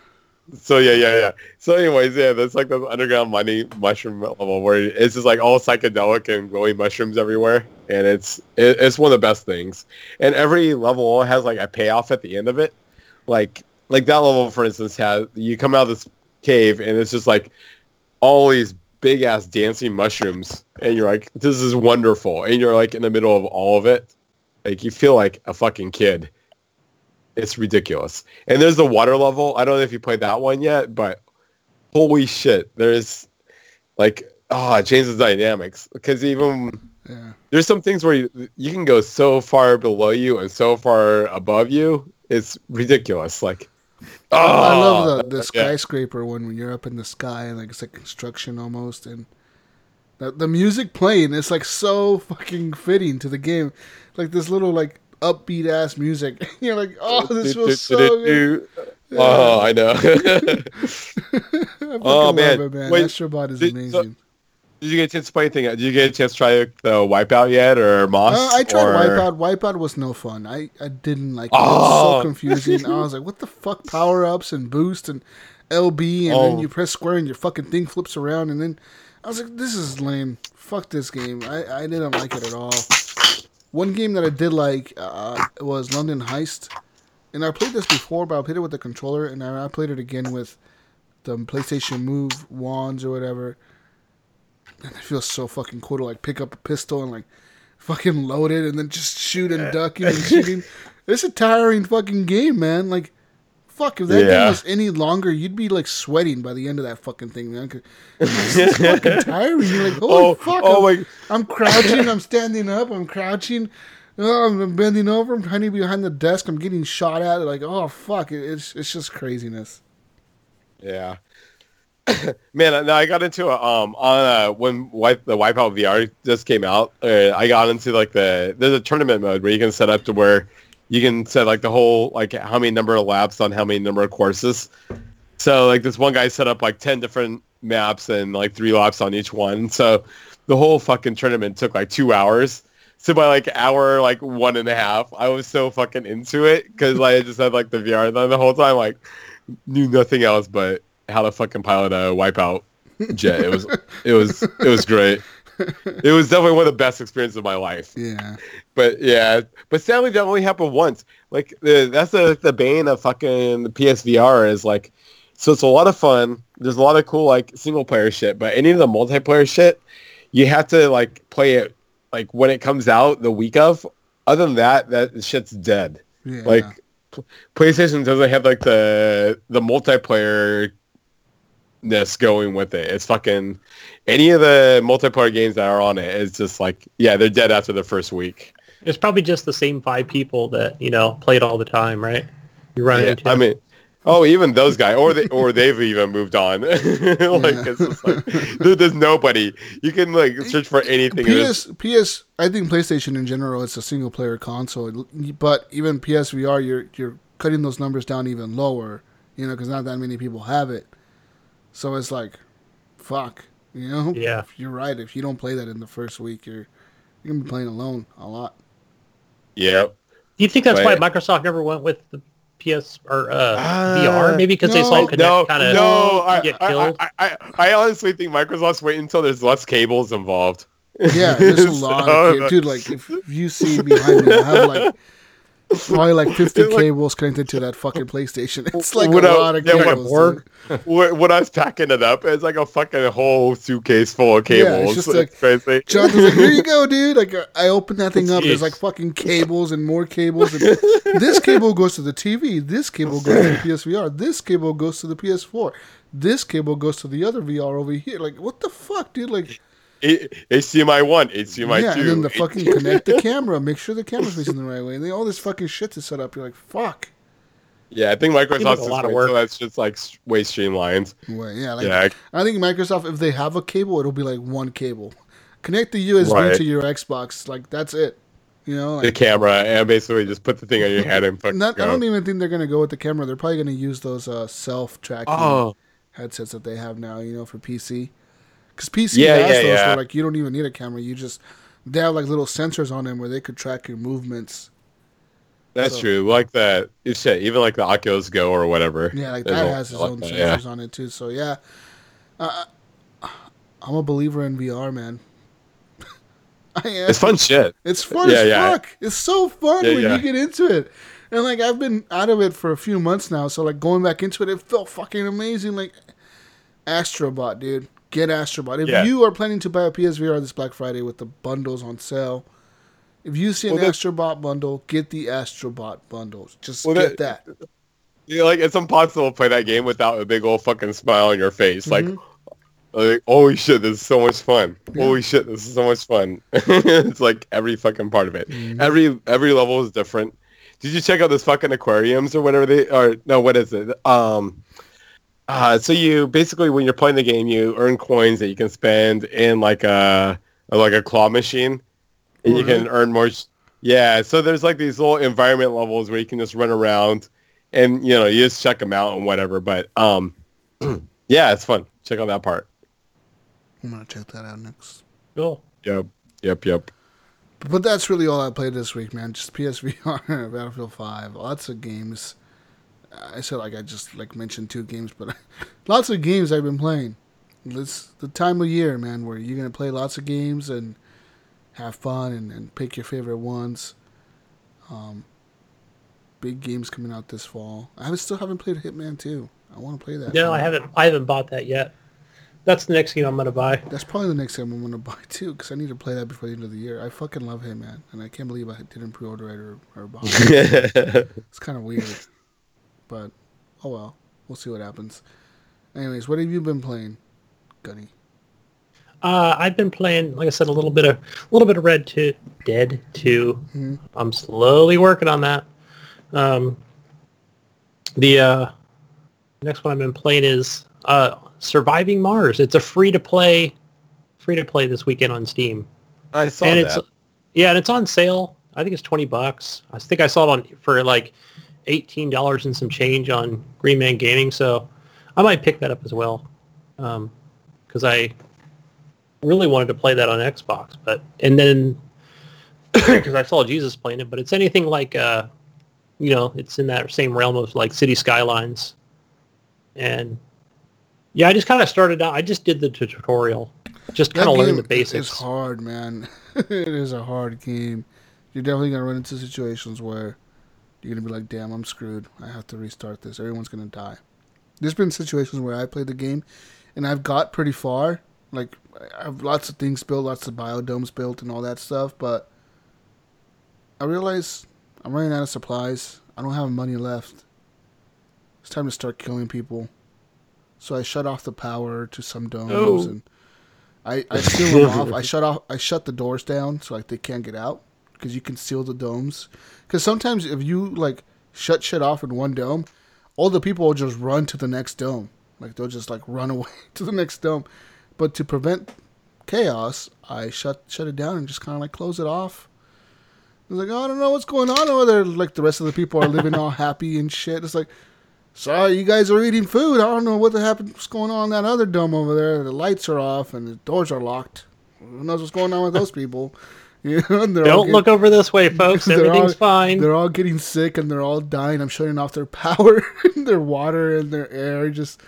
S3: So yeah, yeah, yeah. So anyways, yeah, that's like the underground money mushroom level where it's just like all psychedelic and glowing mushrooms everywhere. And it's it, it's one of the best things. And every level has like a payoff at the end of it. Like like that level, for instance, has you come out of this cave and it's just like all these big ass dancing mushrooms, and you're like, this is wonderful, and you're like in the middle of all of it. Like you feel like a fucking kid. It's ridiculous. And there's the water level. I don't know if you played that one yet, but holy shit, there's like oh, it changes dynamics because even
S1: Yeah.
S3: there's some things where you, you can go so far below you and so far above you. It's ridiculous. Like, oh,
S1: I love the, oh, the
S3: yeah.
S1: skyscraper one when you're up in the sky and like it's like construction almost and the, the music playing it's like so fucking fitting to the game like this little like upbeat ass music you're like oh this feels so good
S3: Oh, I know. Did
S1: I fucking
S3: Oh, man.
S1: it, man.
S3: Wait,
S1: Astrobot is
S3: did-
S1: amazing.
S3: You get a chance to play anything? Did you get a chance to try the Wipeout yet or Moss?
S1: Uh, I tried
S3: or...
S1: Wipeout. Wipeout was no fun. I, I didn't like it. It was
S3: Oh.
S1: so confusing. I was like, what the fuck? Power ups and boost and LB, and then
S3: Oh.
S1: you press square and your fucking thing flips around. And then I was like, this is lame. Fuck this game. I, I didn't like it at all. One game that I did like uh, was London Heist. And I played this before, but I played it with the controller, and I played it again with the PlayStation Move wands or whatever. And it feels so fucking cool to like pick up a pistol and like fucking load it and then just shoot and ducking and shooting. It's a tiring fucking game, man. Like, fuck, if that game was any longer, you'd be like sweating by the end of that fucking thing, man. It's fucking tiring. You're like, holy
S3: Oh,
S1: fuck.
S3: oh
S1: I'm,
S3: my-
S1: I'm crouching, I'm standing up, I'm crouching. Oh, I'm bending over. I'm hiding behind the desk. I'm getting shot at. Like, oh fuck! It's it's just craziness.
S3: Yeah. Man, no, I got into a, um on uh when wipe the Wipeout VR just came out. Uh, I got into like the there's a tournament mode where you can set up to where you can set like the whole like how many number of laps on how many number of courses. So like this one guy set up like ten different maps and like three laps on each one. So the whole fucking tournament took like two hours. So by like hour like one and a half, I was so fucking into it because like, I just had like the VR the whole time like knew nothing else but how to fucking pilot a wipeout jet. It was it was it was great. It was definitely one of the best experiences of my life.
S1: Yeah,
S3: But yeah, but sadly that only happened once. Like the, that's the the bane of fucking the PSVR is like, so it's a lot of fun. There's a lot of cool like single player shit, but any of the multiplayer shit, you have to like play it like when it comes out the week of. Other than that, that shit's dead.
S1: yeah.
S3: Like PlayStation doesn't have like the the multiplayer ness going with it. It's fucking any of the multiplayer games that are on it is just like yeah, they're dead after the first week.
S2: It's probably just the same five people that you know play it all the time, right? You run
S3: Yeah,
S2: into.
S3: I mean, oh, even those guys, or they, or they've even moved on. like it's just like there, there's nobody. You can like search for anything.
S1: PS PS. I think PlayStation in general it's a single player console, but even PSVR, you're you're cutting those numbers down even lower. You know, because not that many people have it. So it's like, fuck. You know.
S2: Yeah.
S1: You're right. If you don't play that in the first week, you're you're gonna be playing alone a lot.
S3: yeah.
S2: Do you think that's
S3: Right.
S2: why Microsoft never went with the PS or uh,
S3: Uh,
S2: VR? Maybe because they saw Kinect
S3: No,
S2: kind of
S3: no, I,
S2: get
S3: I,
S2: killed.
S3: I, I, I honestly think Microsoft's waiting until there's less cables involved.
S1: Yeah, there's a lot
S3: So,
S1: of cables. Dude, like if you see behind me, I have like probably like 50
S3: like-
S1: cables connected to that fucking PlayStation. It's like
S3: What
S1: a
S3: I-
S1: lot of
S3: yeah,
S1: cables.
S3: when, when I was packing it up, it's like a fucking whole suitcase full of
S1: Yeah,
S3: cables.
S1: it's just
S3: It's crazy.
S1: Jonathan's like, here you go, dude. Like I open that thing up, there's like fucking cables and more cables. And this cable goes to the TV. This cable goes to the PSVR. This cable goes to the PS4. This cable goes to the other VR over here. Like what the fuck, dude? Like
S3: HDMI one, HDMI
S1: yeah,
S3: two.
S1: and then the fucking connect the camera, make sure the camera's facing the right way, and then all this fucking shit to set up. You're like, fuck.
S3: Yeah, I think
S2: like
S3: Microsoft's
S2: a
S3: just
S2: lot of work.
S3: until that's just like way streamlined.
S1: Well, yeah, like
S3: Yeah,
S1: I think Microsoft, if they have a cable, it'll be like one cable. Connect the USB
S3: Right.
S1: to your Xbox, like that's it. You know,
S3: the camera and basically just put the thing on your head and fucking
S1: not, I don't even think they're gonna go with the camera. They're probably gonna use those uh, self-tracking
S3: Oh,
S1: headsets that they have now. You know, for PC, because PC
S3: Yeah,
S1: has
S3: yeah,
S1: those
S3: yeah.
S1: where like you don't even need a camera. You just they have like little sensors on them where they could track your movements.
S3: that's
S1: So-
S3: true. Like that, shit. Even like the Oculus Go or whatever.
S1: Yeah, like that has its
S3: like
S1: own
S3: that,
S1: sensors
S3: yeah.
S1: on it too. So yeah, uh, I'm a believer in VR, man. I am.
S3: It's fun shit.
S1: It's fun
S3: Yeah,
S1: as
S3: yeah.
S1: fuck. It's so fun when you get into it. And like I've been out of it for a few months now, so like going back into it, it felt fucking amazing. Like Astrobot, dude. Get Astrobot. If
S3: Yeah.
S1: you are planning to buy a PSVR this Black Friday with the bundles on sale, if you see an
S3: Well,
S1: Astrobot bundle, get the Astrobot bundles. Just
S3: Well,
S1: get that.
S3: that- know, like it's impossible to play that game without a big old fucking smile on your face. Like, like, holy shit, this is so much fun. Holy shit, this is so much fun. it's like every fucking part of it. Every every level is different. Did you check out this fucking aquariums or whatever they or no, what is it? Um uh, so you basically when you're playing the game you earn coins that you can spend in like a like a claw machine and you can earn more s- yeah so there's like these little environment levels where you can just run around and you know you just check them out and whatever but um yeah it's fun check out that part
S1: I'm gonna check that out next.
S2: Cool.
S3: yep yep yep
S1: But that's really all I played this week, man. Just PSVR, Battlefield 5, lots of games. I said like I just like mentioned two games, but lots of games I've been playing. It's the time of year, man, where you're gonna play lots of games and have fun and, and pick your favorite ones. Um, big games coming out this fall. I still haven't played Hitman 2. I want to play that.
S2: No, I haven't. I haven't bought that yet. That's the next game I'm gonna buy.
S1: That's probably the next game I'm gonna buy too, because I need to play that before the end of the year. I fucking love Hitman, and I can't believe I didn't pre-order it or, or buy it. It's kind of weird, but oh well. We'll see what happens. Anyways, what have you been playing, Gunny?
S2: Uh, I've been playing, like I said, a little bit of a little bit of Red Two, Dead 2 I'm slowly working on that. Um, the uh, next one I've been playing is uh, Surviving Mars. It's a free to play, free to play this weekend on Steam,
S3: i saw
S2: and
S3: that
S2: it's yeah, and it's on sale. I think it's twenty bucks. I think I saw it on for like eighteen dollars and some change on Green Man Gaming. So I might pick that up as well, because I really wanted to play that on Xbox, but and then because I saw Jesus playing it, but it's anything like uh, you know, it's in that same realm of like City Skylines, and yeah, I just kind of started out. I just did the tutorial, just kind of learned the basics.
S1: It's hard, man. it is a hard game. You're definitely gonna run into situations where you're gonna be like, "Damn, I'm screwed. I have to restart this. Everyone's gonna die." There's been situations where I played the game, and I've got pretty far. Like, I have lots of things built, lots of biodomes built, and all that stuff. But I realize I'm running out of supplies. I don't have money left. It's time to start killing people. So I shut off the power to some domes
S2: Oh.
S1: and I, I seal them off. I shut off. I shut the doors down so like they can't get out because you can seal the domes. Because sometimes if you like shut shit off in one dome, all the people will just run to the next dome. Like they'll just like run away to the next dome. But to prevent chaos, I shut shut it down and just kind of like close it off. It's like oh, I don't know what's going on over there. Like the rest of the people are living all happy and shit. It's like sorry, you guys are eating food. I don't know what the happened. What's going on in that other dome over there? The lights are off and the doors are locked. Who knows what's going on with those people? You know, and they're all
S2: Don't
S1: get-
S2: look over this way, folks. Everything's
S1: all-
S2: fine.
S1: They're all getting sick and they're all dying. I'm shutting off their power, and their water, and their air. Just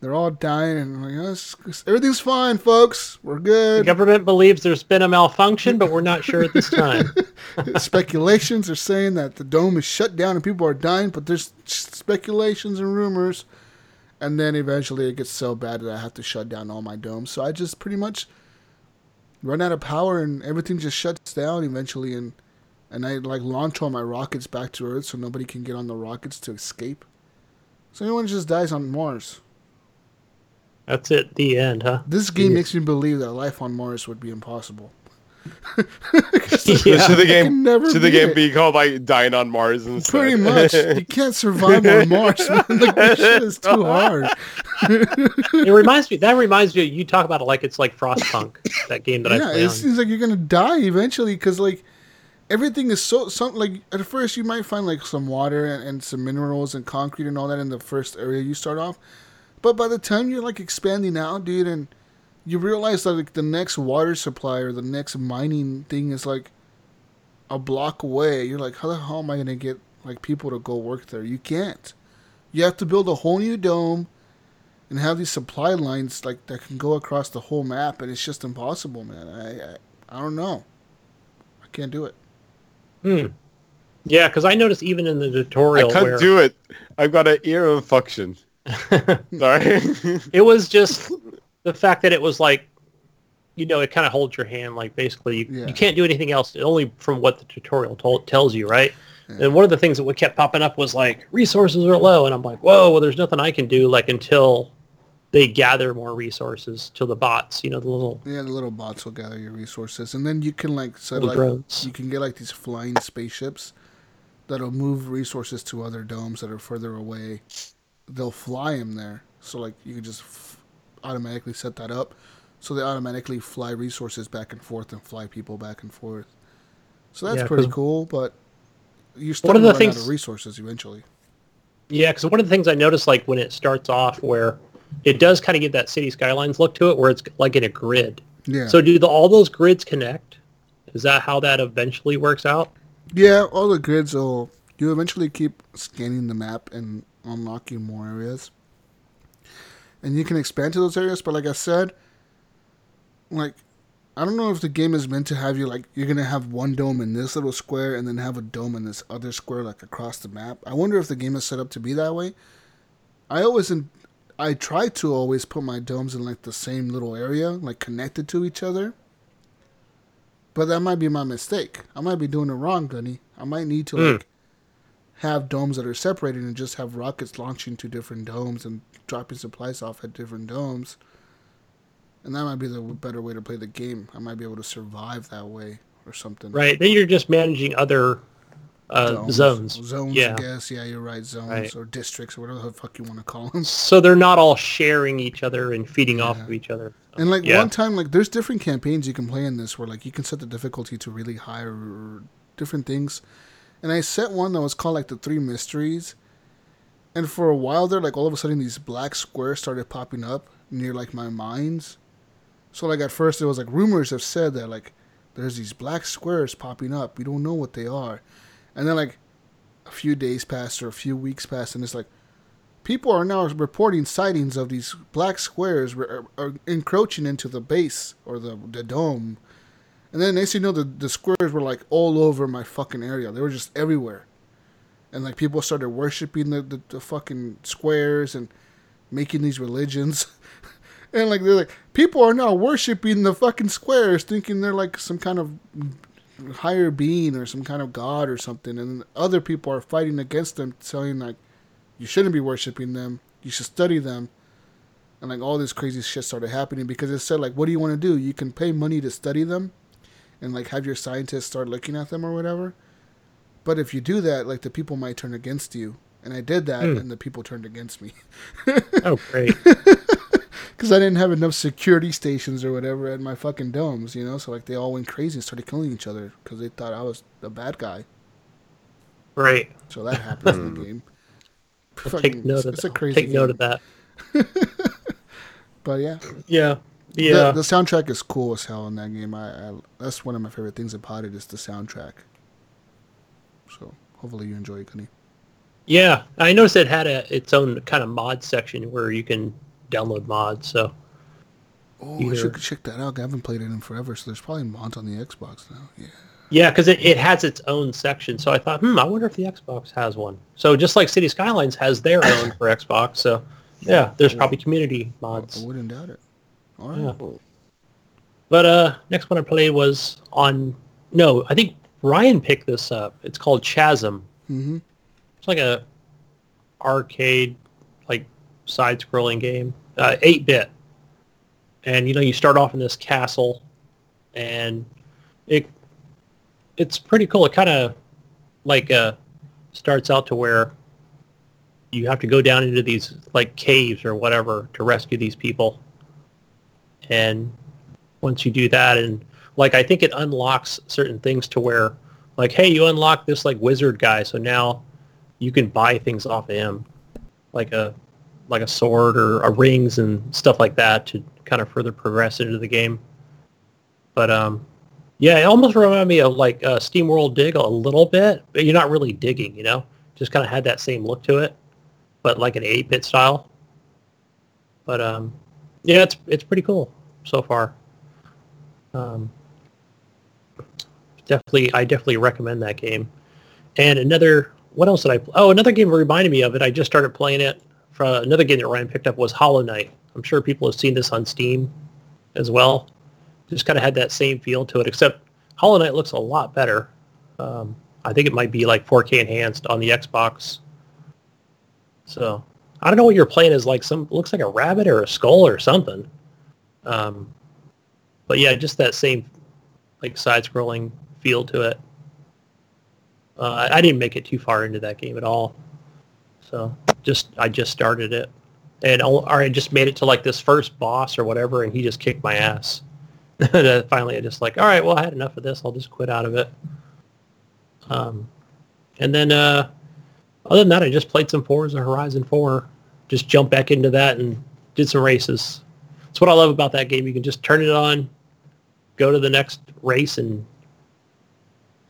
S1: they're all dying, and I'm like, oh, it's- it's- everything's fine, folks. We're good.
S2: The
S1: good.
S2: government believes there's been a malfunction, but we're not sure at this time.
S1: speculations are saying that the dome is shut down and people are dying, but there's speculations and rumors. And then eventually it gets so bad that I have to shut down all my domes. So I just pretty much run out of power and everything just shuts down eventually. And and I like launch all my rockets back to Earth so nobody can get on the rockets to escape. So everyone just dies on Mars.
S2: That's it. The end, huh?
S1: This game makes me believe that life on Mars would be impossible.
S2: Yeah.
S3: should the game
S1: can never
S3: should the game
S1: it.
S3: be called like dying on mars and
S1: Pretty much. You can't survive on Mars. Man. Like, this shit is too hard.
S2: It reminds me. That reminds me. You talk about it like it's like Frostpunk, that game that I
S1: yeah, it
S2: on.
S1: seems like you're gonna die eventually because like everything is so some like at first you might find like some water and, and some minerals and concrete and all that in the first area you start off, but by the time you're like expanding out, dude, and you realize that like the next water supply or the next mining thing is like a block away, you're like, how the hell am I gonna get like people to go work there? You can't. You have to build a whole new dome and have these supply lines like that can go across the whole map, and it's just impossible, man. I I, I don't know. I can't do it.
S2: Hmm. Yeah, because I noticed even in the tutorial, I
S3: can't
S2: where
S3: do it. I've got an ear infection. Sorry.
S2: it was just the fact that it was like, you know, it kind of holds your hand. Like basically, you,
S1: Yeah.
S2: you can't do anything else. Only from what the tutorial told, tells you, right? And one of the things that would kept popping up was like resources are low, and I'm like, whoa, well, there's nothing I can do like until they gather more resources to the bots. You know, the little
S1: Yeah, the little bots will gather your resources, and then you can like set
S2: Little
S1: like
S2: drones.
S1: you can get like these flying spaceships that'll move resources to other domes that are further away. They'll fly them there, so like you can just f- automatically set that up, so they automatically fly resources back and forth and fly people back and forth. So that's
S2: Yeah,
S1: pretty cool, but you're still
S2: One of the
S1: run out
S2: things-
S1: of resources eventually.
S2: Yeah, because one of the things I noticed, like when it starts off, where it does kind of get that city skylines look to it, where it's like in a grid.
S1: Yeah.
S2: So do the, all those grids connect? Is that how that eventually works out?
S1: Yeah, all the grids will. You eventually keep scanning the map and unlocking more areas, and you can expand to those areas. But like I said, like I don't know if the game is meant to have you like you're gonna have one dome in this little square and then have a dome in this other square like across the map. I wonder if the game is set up to be that way. I always in, I try to always put my domes in like the same little area, like connected to each other. But that might be my mistake. I might be doing it wrong, Gunny. I might need to
S2: Hmm.
S1: like have domes that are separated and just have rockets launching to different domes and dropping supplies off at different domes. And that might be the better way to play the game. I might be able to survive that way or something.
S2: Right. Then you're just managing other uh, zones.
S1: Zones,
S2: Yeah.
S1: I guess. Yeah, you're right. Zones
S2: Right.
S1: or districts or whatever the fuck you want to call them.
S2: So they're not all sharing each other and feeding off of each other.
S1: And like
S2: Yeah.
S1: one time, like there's different campaigns you can play in this where like you can set the difficulty to really high or different things. And I set one that was called like the Three Mysteries. And for a while there, like all of a sudden these black squares started popping up near like my mines. So like at first it was like rumors have said that like there's these black squares popping up. We don't know what they are. And then like a few days passed or a few weeks passed and it's like people are now reporting sightings of these black squares are, are er, er, encroaching into the base or the, the dome. And then next you know, the, the squares were like all over my fucking area. They were just everywhere. And like people started worshiping the, the, the fucking squares and making these religions. and like they're like, people are now worshiping the fucking squares, thinking they're like some kind of higher being or some kind of god or something. And other people are fighting against them, telling like, you shouldn't be worshiping them. You should study them. And like all this crazy shit started happening because it said like, what do you want to do? You can pay money to study them, and like have your scientists start looking at them or whatever. But if you do that, like the people might turn against you. And I did that, hmm. and the people turned against me
S2: Oh, great.
S1: because I didn't have enough security stations or whatever at my fucking domes, you know. So like they all went crazy and started killing each other because they thought I was the bad guy.
S2: Right.
S1: So that happens in the hmm.
S2: game.
S1: Fucking-
S2: take note of
S1: it's
S2: that.
S1: a crazy
S2: Take note
S1: game.
S2: of that.
S1: But yeah,
S2: Yeah.
S1: The,
S2: Yeah.
S1: the soundtrack is cool as hell in that game. I, I that's one of my favorite things about it is the soundtrack. So hopefully you enjoy it, Gunny.
S2: yeah. I noticed it had a its own kind of mod section where you can download mods. So
S1: Oh, I
S2: Either-
S1: should check that out. I haven't played it in forever, so there's probably mods on the Xbox now. Yeah.
S2: yeah, because it, it has its own section. So I thought, hmm, I wonder if the Xbox has one. So just like City Skylines has their own for Xbox. So yeah, there's probably community mods.
S1: I wouldn't doubt it.
S2: Yeah. But uh, next one I played was on. No, I think Ryan picked this up. It's called Chasm.
S1: Mm-hmm.
S2: It's like a arcade, like side-scrolling game, uh, eight bit. And you know, you start off in this castle, and it it's pretty cool. It kind of like uh, starts out to where you have to go down into these like caves or whatever to rescue these people. And once you do that, and like I think it unlocks certain things to where, like, hey, you unlock this like wizard guy, so now you can buy things off of him, like a like a sword or a rings and stuff like that to kind of further progress into the game. But um, yeah, it almost reminded me of like uh, SteamWorld Dig a little bit, but you're not really digging, you know. Just kind of had that same look to it, but like an 8-bit style. But um, yeah, it's it's pretty cool so far. Um, definitely, I definitely recommend that game. And another, what else did I? Oh, another game reminded me of it. I just started playing it. From another game that Ryan picked up was Hollow Knight. I'm sure people have seen this on Steam as well. Just kind of had that same feel to it, except Hollow Knight looks a lot better. Um, I think it might be like 4K enhanced on the Xbox. So I don't know what you're playing as like some looks like a rabbit or a skull or something. Um, but yeah, just that same like side-scrolling feel to it. Uh, I, didn't make it too far into that game at all, so just I just started it, and or I just made it to like this first boss or whatever, and he just kicked my ass. finally, I just like, all right, well, I had enough of this. I'll just quit out of it. Um, and then uh, other than that, I just played some Forza Horizon 4. Just jumped back into that and did some races. That's what I love about that game. You can just turn it on, go to the next race, and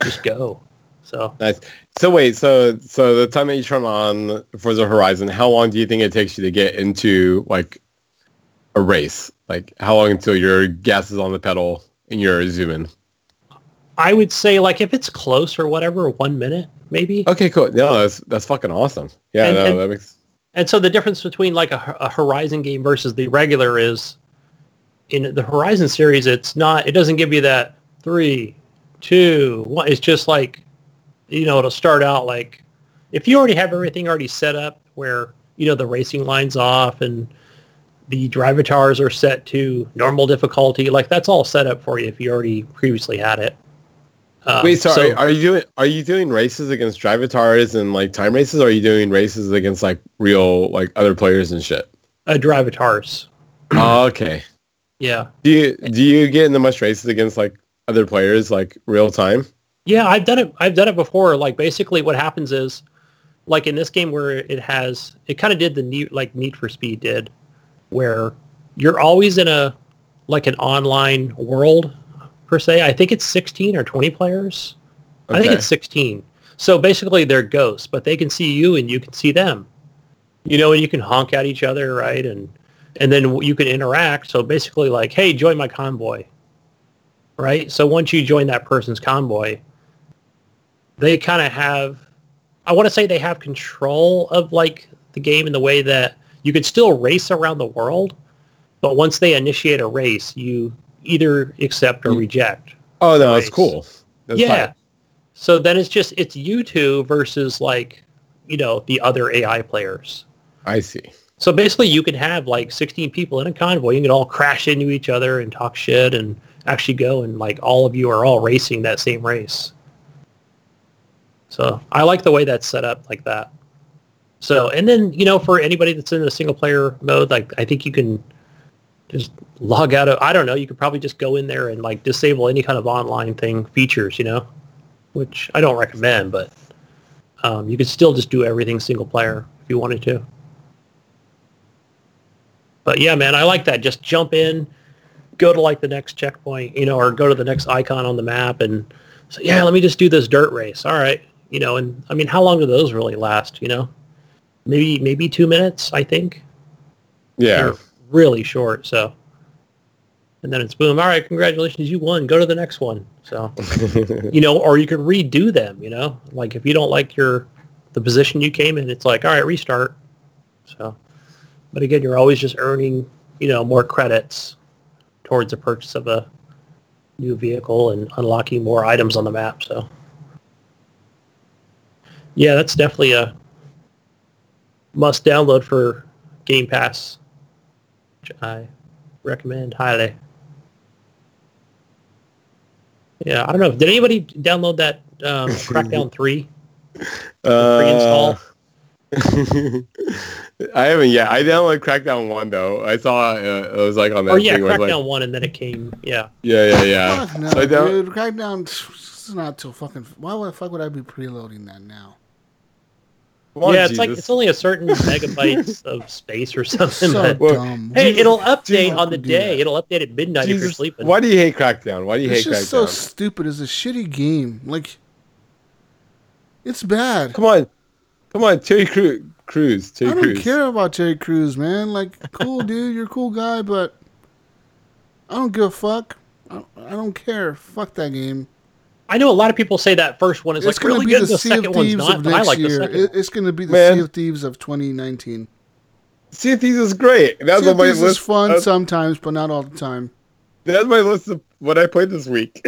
S2: just go. So
S3: Nice. So wait, so so the time that you turn on Forza Horizon, how long do you think it takes you to get into like a race? Like how long until your gas is on the pedal and you're zooming?
S2: I would say like if it's close or whatever, one minute maybe.
S3: Okay, cool. No, that's that's fucking awesome. Yeah,
S2: And-
S3: no,
S2: and-
S3: that makes
S2: And so the difference between like a, a Horizon game versus the regular is in the Horizon series, it's not, it doesn't give you that three, two, one. It's just like, you know, it'll start out like, if you already have everything already set up where, you know, the racing line's off and the drivatars are set to normal difficulty, like that's all set up for you if you already previously had it. Um,
S3: Wait, sorry.
S2: so-
S3: are you doing are you doing races against drivatars and like time races, or are you doing races against like real like other players and shit?
S2: uh, drivatars.
S3: oh, okay.
S2: Yeah.
S3: Do you do you get into much races against like other players like real time?
S2: Yeah, I've done it. I've done it before. Like basically, what happens is, like in this game where it has, it kind of did the need like Need for Speed did, where you're always in a like an online world per se. I think it's 16 or 20 players. I think it's 16. So basically, they're ghosts, but they can see you and you can see them. You know, and you can honk at each other, right? And and then you can interact. So basically, like, hey, join my convoy, right? So once you join that person's convoy, they kind of have I want to say they have control of like the game in the way that you can still race around the world, but once they initiate a race, you either accept or
S3: Mm.
S2: reject.
S3: Oh no, that's cool. That's
S2: yeah.
S3: tight.
S2: So then it's just it's you two versus like, you know, the other AI players.
S3: I see.
S2: So basically you can have like 16 people in a convoy. You can all crash into each other and talk shit and actually go and like all of you are all racing that same race. So I like the way that's set up like that. So, and then, you know, for anybody that's in a single player mode, like I think you can just log out of, I don't know, you could probably just go in there and like disable any kind of online thing features, you know, which I don't recommend, but um, you could still just do everything single player if you wanted to. But yeah, man, I like that. Just jump in, go to like the next checkpoint, you know, or go to the next icon on the map and say, yeah, let me just do this dirt race. All right. You know, and I mean, how long do those really last, you know? Maybe, maybe two minutes, I think.
S3: Yeah.
S2: They're really short. So, and then it's boom. All right. Congratulations. You won. Go to the next one. So, you know, or you can redo them, you know, like if you don't like your, the position you came in, it's like, all right, restart. So, but again, you're always just earning, you know, more credits towards the purchase of a new vehicle and unlocking more items on the map. So, yeah, that's definitely a must download for Game Pass, which I recommend highly. Yeah, I don't know. Did anybody download that um, Crackdown 3?
S3: Uh, I haven't yet. I downloaded Crackdown one though. I saw uh, it was like on that
S2: Oh yeah,
S3: thing. where it's
S2: Crackdown
S3: like,
S2: 1 and then it came, yeah.
S3: yeah, yeah, yeah.
S1: No,
S3: So I down-
S1: dude, Crackdown is not till fucking. Why the fuck would I be preloading that now?
S3: Come on,
S2: yeah, it's like it's only a certain megabytes of space or something.
S1: So
S2: but,
S1: dumb.
S2: hey,
S1: Who
S2: it'll update on the day.
S1: that?
S2: It'll update at midnight if you're sleeping.
S3: Why do you hate Crackdown? Why do you
S1: It's
S3: hate Crackdown?
S1: It's just so stupid. It's a shitty game. Like, it's bad.
S3: Come on, come on, Terry Crews. Cruz, Terry
S1: I don't
S3: Crews.
S1: care about Terry Crews, man. Like, cool dude, you're a cool guy, but I don't give a fuck. I, I don't care. Fuck that game.
S2: I know a lot of people say that first one is
S1: It's
S2: like really
S1: be
S2: good.
S1: the
S2: The
S1: Sea of
S2: second one's not,
S1: of
S2: but I
S1: next
S2: like the
S1: year.
S2: second.
S1: It- it's going to be the
S3: Man.
S1: Sea of Thieves of 2019.
S3: Sea of Thieves is great. That's
S1: sea
S3: on
S1: of
S3: my
S1: Thieves is fun
S3: That's,
S1: sometimes, but not all the time.
S3: that's my list of what I played this week.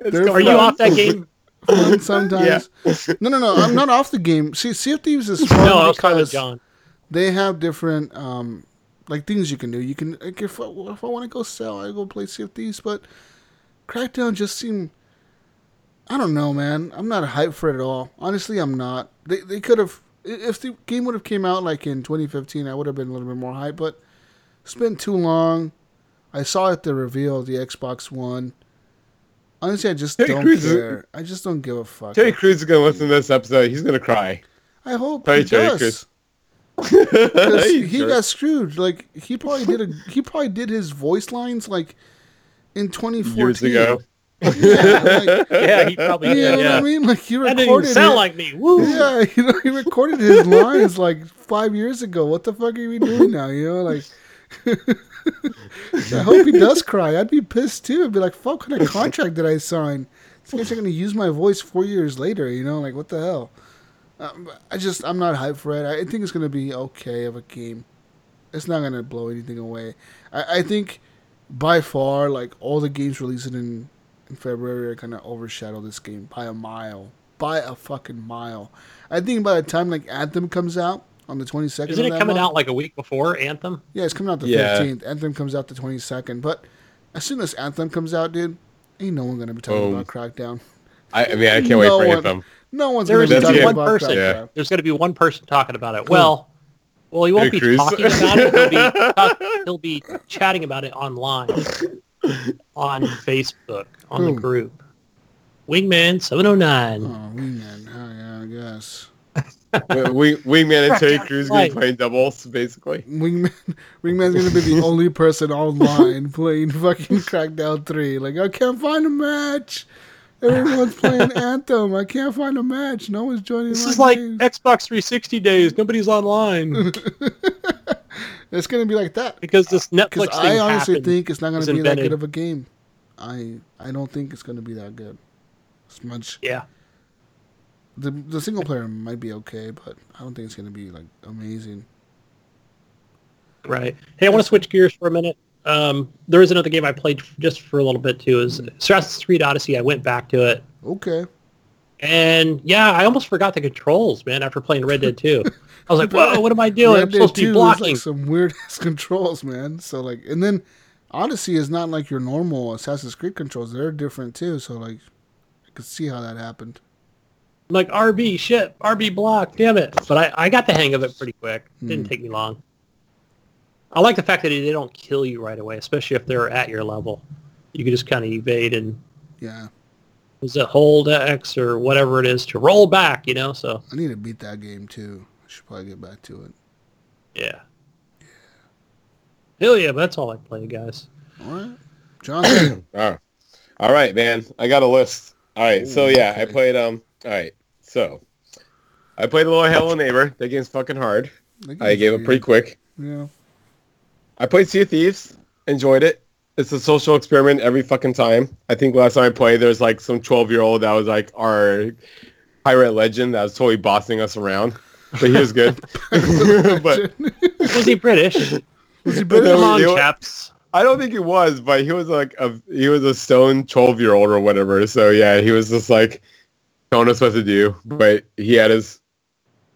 S1: They're
S2: you off that game?
S1: Fun sometimes. No, no, no. I'm not off the game. See, Sea of Thieves is fun
S2: No, I was talking
S1: because
S2: John.
S1: they have different um like things you can do. You can like if I, if I want to go sell, I go play Sea of Thieves. But Crackdown just seemed. I don't know, man. I'm not hyped for it at all. Honestly, I'm not. They they could have if the game would have came out like in 2015, I would have been a little bit more hyped. But it's been too long. I saw it the reveal of the Xbox One. Honestly, I just
S3: Terry
S1: don't
S3: is-
S1: care. I just don't give a fuck.
S3: Terry Crews is gonna listen to this episode. He's gonna cry.
S1: I hope
S3: Sorry,
S1: he
S3: Terry
S1: does.
S3: Crews.
S1: 'Cause he
S3: jerk.
S1: got screwed. Like he probably did a he probably did his voice lines like in 2014
S3: years ago.
S1: Yeah, like,
S2: Yeah, he probably
S1: you
S2: did.
S1: know what
S2: Yeah.
S1: I mean? Like he
S2: That didn't
S1: recorded
S2: sound
S1: it-
S2: like me. Woo!
S1: Yeah, you know he recorded his lines like five years ago. What the fuck are we doing now? You know, like. I hope he does cry. I'd be pissed too. I'd be like, "Fuck, what kind of contract did I sign? These guys are gonna use my voice four years later." You know, like what the hell? Um, I just, I'm not hyped for it. I think it's gonna be okay of a game. It's not gonna blow anything away. I, I think by far, like all the games released in in February are gonna overshadow this game by a mile, by a fucking mile. I think by the time like Anthem comes out on the 22nd,
S2: Isn't
S1: of
S2: it
S1: that
S2: coming
S1: month-
S2: out like a week before Anthem?
S1: yeah, it's coming out the
S3: Yeah.
S1: 15th. Anthem comes out the 22nd. But as soon as Anthem comes out, dude, ain't no one gonna be talking
S3: Boom.
S1: about Crackdown.
S3: I, I mean, I can't wait for
S1: one-
S3: Anthem.
S1: No one's
S2: There
S1: gonna be
S3: That's
S1: talking
S3: it.
S2: one person.
S3: Yeah.
S2: There's going to be one person talking about it. Hmm. Well, well, he won't
S3: Terry
S2: be
S3: Crews.
S2: talking about it. He'll be, talk, he'll be chatting about it online on Facebook on
S1: Who?
S2: the hmm. group. Wingman seven oh nine.
S1: Oh, Wingman. Oh, yeah, I guess.
S3: we, Wingman and Terry
S2: Crackdown
S3: Crews gonna be
S2: Light.
S3: playing doubles, basically.
S1: Wingman, Wingman's gonna be the only person online playing fucking Crackdown 3. Like, I can't find a match. Everyone's playing Anthem. I can't find a match. No one's joining
S2: This is like
S1: games.
S2: Xbox 360 days. Nobody's online
S1: It's gonna be like that.
S2: because this uh,
S1: Because
S2: Netflix thing
S1: I honestly
S2: happened.
S1: think it's not gonna be that good of a game. I I don't think it's gonna be that good. As much
S2: yeah,
S1: the the single player might be okay, but I don't think it's gonna be like amazing.
S2: right. Hey, I want to switch gears for a minute. Um, there is another game I played just for a little bit too. Is Assassin's Creed Odyssey. I went back to it,
S1: Okay.
S2: and yeah, I almost forgot the controls, man. After playing Red Dead 2, I was like, "Whoa, what am I doing?
S1: Red
S2: I'm
S1: Dead
S2: supposed to
S1: 2
S2: be blocking."
S1: like some weird ass controls, man. So like, and then Odyssey is not like your normal Assassin's Creed controls. They're different too. So like, I could see how that happened.
S2: I'm like RB shit, RB block, damn it! But I, I got the hang of it pretty quick. It didn't
S1: Hmm.
S2: take me long. I like the fact that they don't kill you right away, especially if they're at your level. You can just kind of evade and
S1: Yeah,
S2: was it hold X or whatever it is to roll back, you know? So
S1: I need to beat that game too. I should probably get back to it.
S2: yeah. Hell yeah, but that's all I play, guys.
S1: All right, Jonathan.
S3: All right. All right, man. I got a list. All right. so
S1: Ooh,
S3: yeah, I played um all right. So I played a little Hello Neighbor. That game's fucking hard.
S1: That
S3: I
S1: game's
S3: gave it
S1: weird.
S3: pretty quick.
S1: Yeah.
S3: I played Sea of Thieves. Enjoyed it. It's a social experiment every fucking time. I think last time I played, there was like some 12 year old that was like our pirate legend that was totally bossing us around. But he was good. but
S2: Was he British?
S1: Was he British?
S2: Come on,
S3: you know-
S2: chaps.
S3: I don't think he was, but he was like a he was a stone 12 year old or whatever. So yeah, he was just like telling us what to do. But he had his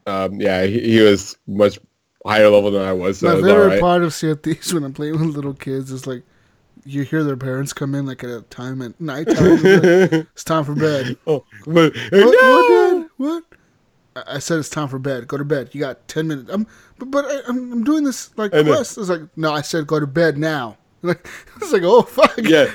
S3: um yeah, he, he was much higher level than I was. So
S1: My favorite
S3: right.
S1: part of Sea of Thieves when I'm playing with little kids is like you hear their parents come in like at a time at nighttime. it's, like, it's time for bed.
S3: oh, but, uh,
S1: What,
S3: no!
S1: what, Dad? What? I I said it's time for bed. Go to bed. You got ten minutes. I'm, but, but I, I'm, I'm doing this like
S3: know.
S1: quest. It's like no, I said go to bed now. Like it's like oh fuck.
S3: Yeah.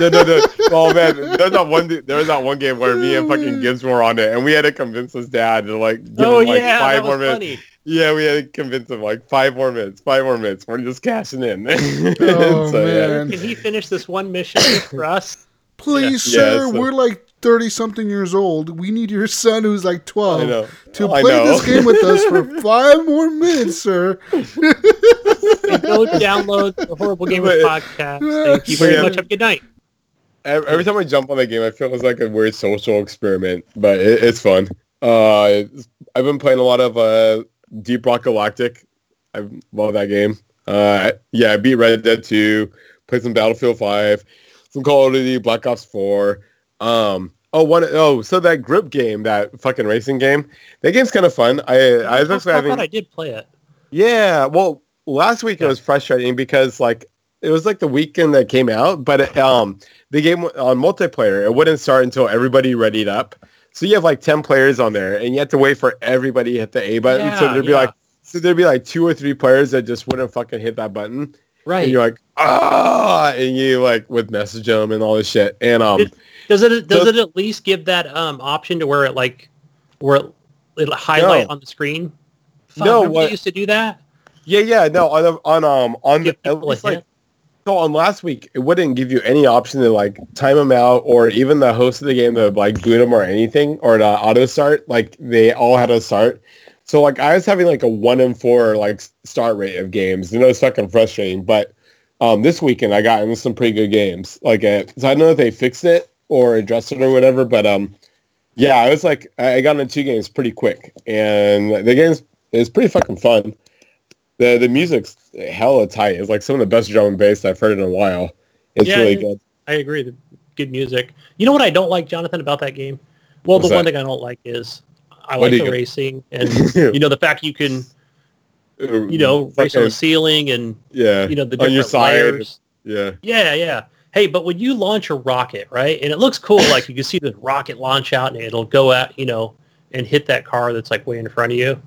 S3: No, no, no. Oh man, there's not one. There was not one game where me and fucking Gibbs were on it, and we had to convince his dad to like give
S2: Oh
S3: him like
S2: yeah,
S3: five more minutes.
S2: funny.
S3: Yeah, we had to convince him like five more minutes, five more minutes. We're just cashing in.
S1: Oh,
S3: yeah.
S1: man.
S2: Can he finish this one mission just for us?
S1: Please,
S3: Yeah.
S1: sir,
S3: Yeah, so-
S1: we're like thirty something years old. We need your son who's like twelve
S3: I know.
S1: to
S3: I
S1: play
S3: know.
S1: this game with us for five more minutes, sir.
S2: And go download the Horrible Gamers
S3: But-
S2: podcast. Thank you very
S3: Yeah.
S2: much. Have a good night.
S3: Every every time I jump on the game, I feel like it's like a weird social experiment, but it, it's fun. Uh, I've been playing a lot of uh, Deep Rock Galactic. I love that game. Uh, yeah, I beat Red Dead 2, played some Battlefield 5, some Call of Duty, Black Ops 4. Um, oh, one, oh, so that grip game, that fucking racing game, that game's kind of fun. I, I was actually
S2: I
S3: having,
S2: thought I did play it.
S3: yeah, well, last week it was frustrating because like it was like the weekend that came out, but it, um, the game on multiplayer it wouldn't start until everybody readied up. So you have like ten players on there, and you have to wait for everybody to hit the A button. so there'd be
S2: yeah.
S3: like so there'd be like two or three players that just wouldn't fucking hit that button,
S2: Right.
S3: and you're like ah, and you like would message them and all this shit, and um.
S2: It- Does it does
S3: So-
S2: it at least give that um option to where it like where it, it'll highlight
S3: No.
S2: on the screen? Fuck,
S3: No, what-
S2: used to do that?
S3: Yeah, yeah, no, on on um on the
S2: Give
S3: at least like so on last week it wouldn't give you any option to like time them out or even the host of the game to like boot them or anything or to auto start. Like they all had to start. So like I was having like a one in four like start rate of games. You know, it's fucking frustrating. But um this weekend I got into some pretty good games. Like uh, so I don't know if they fixed it or addressed it or whatever, but um yeah, I was like I got into two games pretty quick and the games is pretty fucking fun the the music's hella tight. It's like some of the best drum and bass I've heard in a while. It's
S2: Yeah,
S3: really good.
S2: I agree. Good music. You know what I don't like, Jonathan, about that game? Well,
S3: What's
S2: the one thing I don't like is I like the racing and you know the fact you can you know race on the ceiling and
S3: yeah,
S2: you know the
S3: on
S2: different
S3: your side.
S2: layers.
S3: Yeah,
S2: Yeah, yeah. Hey, but when you launch a rocket, right, and it looks cool, like you can see the rocket launch out and it'll go out, you know, and hit that car that's like way in front of you.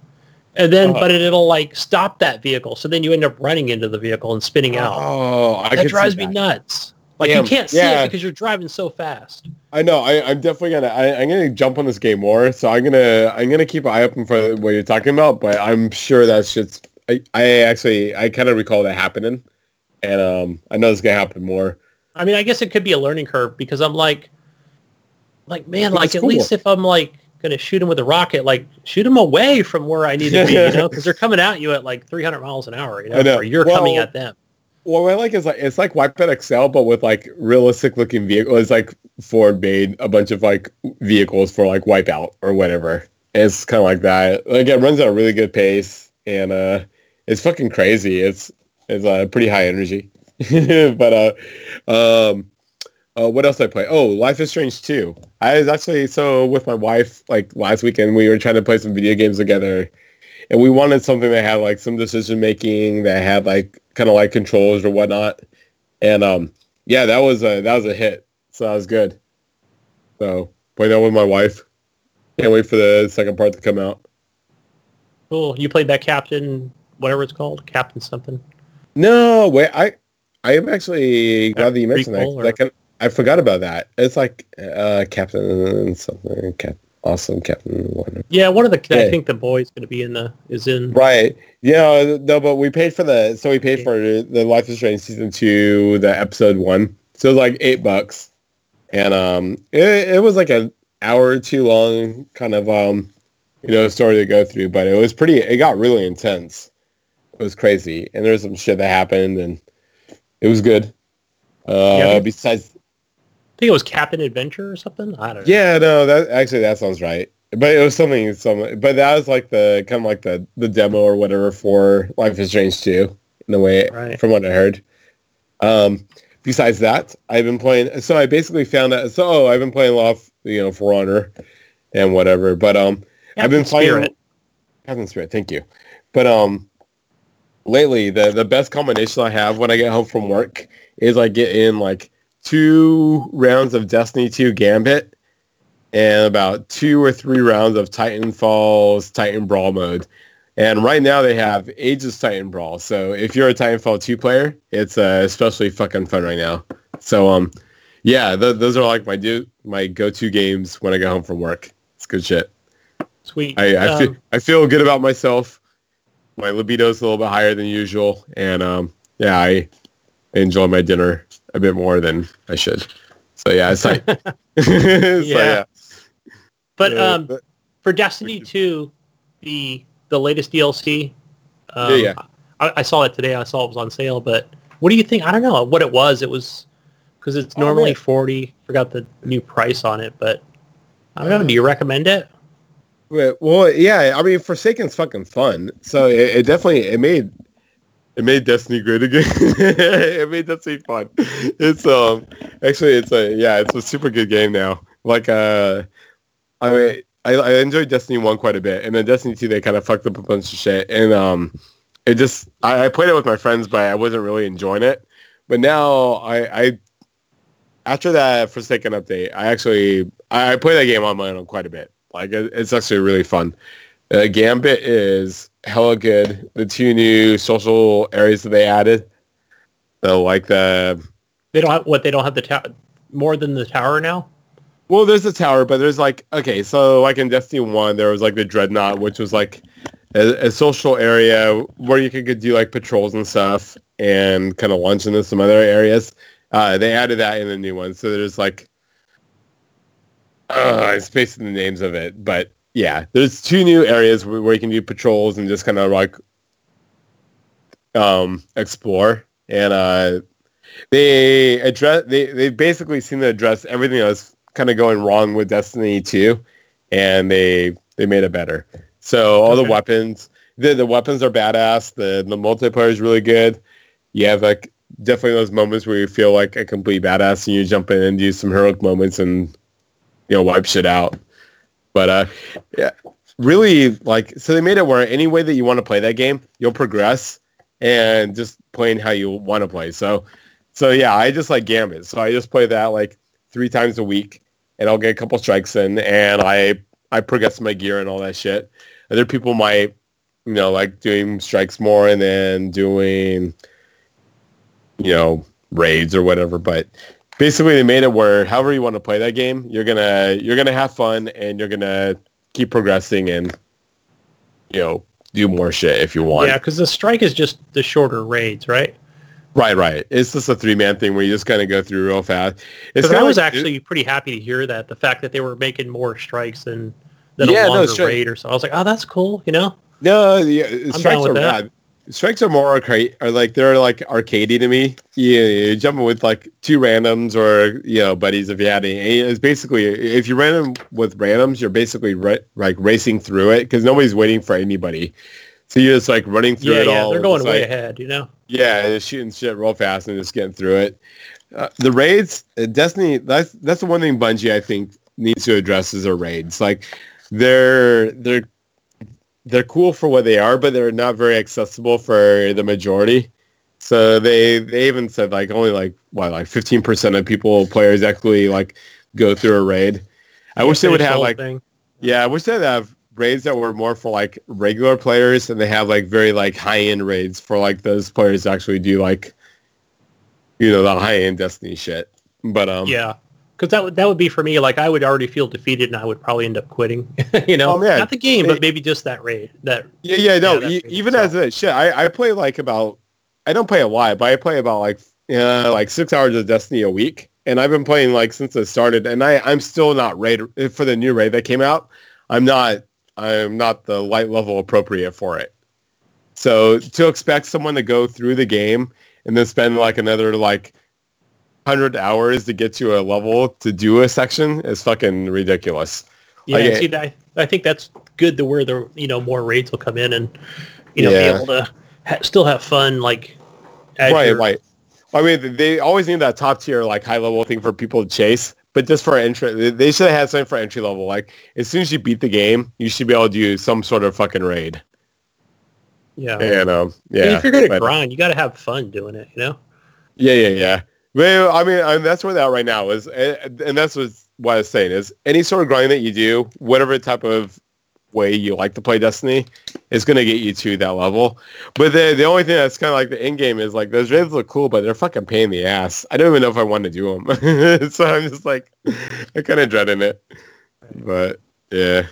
S2: And then,
S3: Uh-huh.
S2: but it, it'll like stop that vehicle. So then you end up running into the vehicle and spinning out.
S3: Oh, I
S2: that drives me nuts. Like
S3: Damn,
S2: you can't see
S3: yeah.
S2: it because you're driving so fast.
S3: I know. I, I'm definitely gonna. I, I'm gonna jump on this game more. So I'm gonna. I'm gonna keep an eye open for what you're talking about. But I'm sure that shit's. I, I actually. I kind of recall that happening, and um, I know it's gonna happen more.
S2: I mean, I guess it could be a learning curve because I'm like, like man,
S3: Well,
S2: like at
S3: cool.
S2: least if I'm like gonna shoot him with a rocket, like shoot him away from where I need to be, you know, because they're coming at you at like 300 miles an hour, you know,
S3: know.
S2: or you're coming at them.
S3: What I like is like it's like Wipeout XL, but with like realistic looking vehicles. It's like Ford made a bunch of like vehicles for like Wipeout or whatever. And it's kind of like that. Like it runs at a really good pace, and uh, it's fucking crazy. It's it's uh, pretty high energy. but uh, um, uh, what else did I play? Oh, Life is Strange 2. I was actually so with my wife like last weekend. We were trying to play some video games together, and we wanted something that had like some decision making that had like kind of like controls or whatnot. And um, yeah, that was a that was a hit. So that was good. So played that with my wife. Can't wait for the second part to come out.
S2: Cool. You played that Captain, whatever it's called, Captain something.
S3: No, wait, I I am actually glad that you mentioned that. I, I forgot about that. It's like uh, Captain something, Cap, awesome Captain. Wonder.
S2: Yeah, one of the I think the boy's going to be in the is in.
S3: Right. Yeah. No, but we paid for the so we paid
S2: Yeah.
S3: for the Life is Strange season two, the episode one. So it was like eight bucks, and um, it, it was like an hour or two long kind of um, you know, story to go through, but it was pretty. It got really intense. It was crazy, and there was some shit that happened, and it was good. Uh,
S2: Yeah.
S3: besides,
S2: think it was Captain Adventure or something. I don't know.
S3: yeah, no, that actually that sounds right. But it was something, some, but that was like the kind of like the the demo or whatever for Life is Strange 2, in a way,
S2: Right.
S3: from what I heard. Um, besides that, I've been playing. So I basically found out. So oh, I've been playing a lot of you know For Honor and whatever. But um, I've been
S2: Captain
S3: playing
S2: Spirit.
S3: Captain Spirit. Thank you. But um, lately the the best combination I have when I get home from work is I get in like two rounds of Destiny 2 Gambit and about two or three rounds of Titanfall's Titan Brawl mode. And right now they have Aegis Titan Brawl. So if you're a Titanfall 2 player, it's uh, especially fucking fun right now. So um, yeah, th- those are like my do my go-to games when I get home from work. It's good shit.
S2: Sweet.
S3: I, I,
S2: Um,
S3: feel, I feel good about myself. My libido's a little bit higher than usual, and um, yeah, I enjoy my dinner a bit more than I should. So yeah, it's like, so,
S2: Yeah. But
S3: Uh,
S2: um, for Destiny 2, the the latest DLC. Um,
S3: Yeah,
S2: I, I saw it today. I saw it was on sale. But what do you think? I don't know what it was. It was Because it's
S3: Oh,
S2: normally. 40. Forgot the new price on it, but I don't know. Do you recommend it?
S3: Well, well, yeah. I mean, Forsaken's fucking fun. So it, it definitely it made it made Destiny great again. it made Destiny fun. It's um actually it's a yeah it's a super good game now. Like uh, I mean I, I enjoyed Destiny one quite a bit, and then Destiny two they kind of fucked up a bunch of shit, and um it just I, I played it with my friends, but I wasn't really enjoying it. But now I I after that Forsaken update, I actually I, I play that game on my own quite a bit. Like it, it's actually really fun. Uh, Gambit is hella good. The two new social areas that they added, so like the
S2: They don't have what? They don't have the tower more than the tower now.
S3: well, there's a tower, but there's like okay, so like in Destiny One, there was like the Dreadnought, which was like a, a social area where you could do like patrols and stuff, and kind of launch into some other areas. Uh, they added that in the new one, so there's like uh, I'm spacing the names of it, but yeah, there's two new areas where, where you can do patrols and just kind of like um, explore. And uh, they address they they basically seem to address everything that was kind of going wrong with Destiny 2, and they they made it better. So all the weapons, the the weapons are badass. The the multiplayer is really good. You have like definitely those moments where you feel like a complete badass and you jump in and do some heroic moments and you know wipe shit out. But uh, yeah, really like so they made it where any way that you want to play that game, you'll progress and just playing how you want to play. So so yeah, I just like Gambit. So I just play that like three times a week and I'll get a couple strikes in and I I progress my gear and all that shit. Other people might you know like doing strikes more and then doing you know raids or whatever, but basically they made it where however you want to play that game, you're gonna you're gonna have fun and you're gonna keep progressing and you know do more shit if you want.
S2: Yeah, because the strike is just the shorter raids, right?
S3: Right, right. It's just a three man thing where you just kind of go through real fast. It's
S2: I was
S3: like-
S2: actually pretty happy to hear that the fact that they were making more strikes than than
S3: Yeah,
S2: a
S3: no,
S2: longer
S3: strike-
S2: raid or so. I was like, oh, that's cool. You know?
S3: no, yeah, strikes are bad. Strikes are more arcade, are like they're like arcadey to me. You, you're jumping with like two randoms or you know buddies if you had any. It's basically if you random with randoms, you're basically ra- like racing through it because nobody's waiting for anybody. So you're just like running through
S2: Yeah,
S3: it
S2: yeah.
S3: all.
S2: They're going way
S3: like-
S2: ahead. You know?
S3: Yeah, just shooting shit real fast and just getting through it. Uh, the raids, uh, Destiny. That's that's the one thing Bungie I think needs to address is their raids. Like they're they're they're cool for what they are, but they're not very accessible for the majority. So they they even said like only like what like fifteen percent of people players actually like go through a raid. I wish they would have like
S2: thing.
S3: yeah, I wish they'd have raids that were more for like regular players, and they have like very like high end raids for like those players to actually do like, you know, the high end Destiny shit. But um,
S2: Yeah. Because that would that would be for me. Like I would already feel defeated, and I would probably end up quitting. you know,
S3: Oh,
S2: not the game, but maybe just that raid. That
S3: yeah, yeah, no,
S2: Yeah,
S3: e- even as a shit, I I play like about, I don't play a lot, but I play about like uh, like six hours of Destiny a week, and I've been playing like since it started, and I I'm still not raid for the new raid that came out. I'm not I'm not the light level appropriate for it. So to expect someone to go through the game and then spend like another like hundred hours to get to a level to do a section is fucking ridiculous.
S2: yeah.
S3: Like,
S2: see, I I think that's good to where the you know more raids will come in and you know
S3: Yeah.
S2: be able to ha- still have fun like
S3: right, right. I mean, they always need that top tier, like high level thing for people to chase. But just for entry, they- they should have had something for entry level. Like as soon as you beat the game, you should be able to do some sort of fucking raid.
S2: Yeah.
S3: And um, yeah,
S2: And if you're gonna
S3: but-
S2: grind, you got to have fun doing it. You know.
S3: Yeah, yeah, yeah. Well, I mean, I mean that's where that right now is, and and that's what what I was saying is any sort of grind that you do, whatever type of way you like to play Destiny, is going to get you to that level. But the the only thing that's kind of like the end game is like those raids look cool, but they're fucking pain in the ass. I don't even know if I want to do them, so I'm just like, I kind of dreading it. But yeah.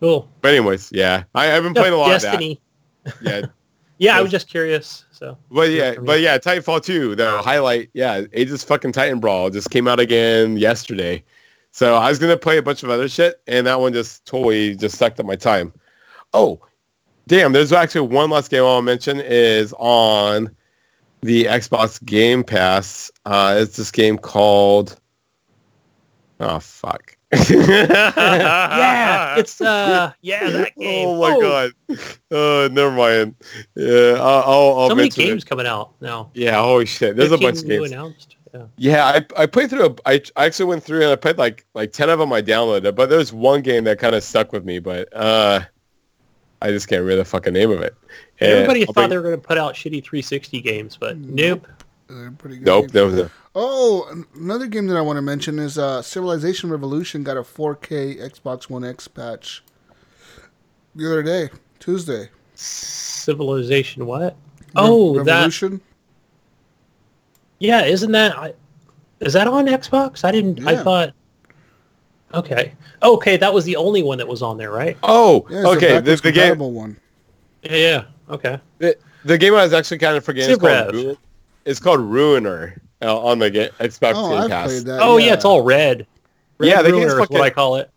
S2: Cool.
S3: But anyways, yeah, I, I've been playing a lot
S2: Destiny.
S3: of that. Yeah,
S2: Yeah, I was just curious. So.
S3: But yeah, but yeah, Titanfall 2, the highlight, yeah, Aegis fucking Titan Brawl just came out again yesterday. So I was gonna play a bunch of other shit, and that one just totally just sucked up my time. Oh, damn! There's actually one last game I'll mention is on the Xbox Game Pass. Uh, it's this game called. Oh fuck.
S2: Yeah, it's uh, yeah, that game.
S3: Oh my god. Uh, never mind. Yeah, I'll. I'll, I'll
S2: so many
S3: mention it.
S2: games coming out now.
S3: Yeah. Holy shit. There's a bunch of games.
S2: announced. Yeah.
S3: Yeah, I, I played through. A, I, I actually went through and I played like like ten of them. I downloaded, but there's one game that kind of stuck with me, but uh, I just can't remember the fucking name of it. And
S2: Everybody
S3: I'll
S2: thought
S3: bring-
S2: they were going to put out shitty 360 games, but
S1: Mm.
S2: nope.
S1: They're pretty good.
S3: Nope,
S1: games.
S3: that was a,
S1: Oh, another game that I want to mention is uh, Civilization Revolution got a 4K Xbox One X patch the other day, Tuesday.
S2: Civilization what? Oh, that yeah, isn't that I, is that on Xbox? I didn't. I thought. Okay. Okay, that was the only one that was on there, right?
S3: oh,
S1: Yeah, it's
S3: okay.
S1: a
S3: The,
S1: backwards
S3: the game,
S1: one.
S2: Yeah. yeah. Okay.
S3: the, the game I was actually kind of forgetting. It's called,
S2: Rev.
S3: It's called Ruiner uh, on the ga- Xbox
S1: Oh,
S3: Game
S1: I've
S3: Pass.
S1: that.
S2: oh yeah. it's all red. red
S3: Yeah, the game's
S2: Ruiner is
S3: fucking-
S2: what I call it.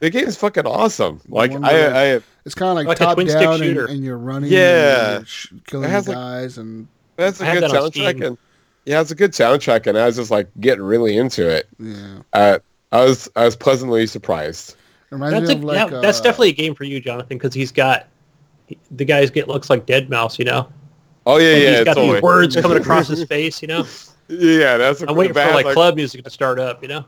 S3: The game's fucking awesome. Like
S1: one
S3: I, I,
S1: It's kind of like,
S2: Like a
S1: top
S2: twin stick
S1: down, and,
S2: shooter.
S1: and you're running.
S3: Yeah.
S1: and you're killing
S3: It has, like-
S1: guys, and
S3: that's a
S2: I
S3: good
S2: that on
S3: soundtrack, and yeah, it's a good soundtrack, and I was just like getting really into it.
S1: yeah.
S3: Uh, I was I was pleasantly surprised.
S1: Reminds
S2: That's a,
S1: of like
S2: yeah, that's
S1: uh,
S2: definitely a game for you, Jonathan, because he's got he- the guy's get looks like Deadmau5, you know.
S3: Oh yeah,
S2: Like,
S3: yeah,
S2: he's
S3: it's
S2: got
S3: totally.
S2: these words coming across his face, you know.
S3: Yeah, that's. A
S2: I'm waiting
S3: bad,
S2: for like, club music to start up, you know.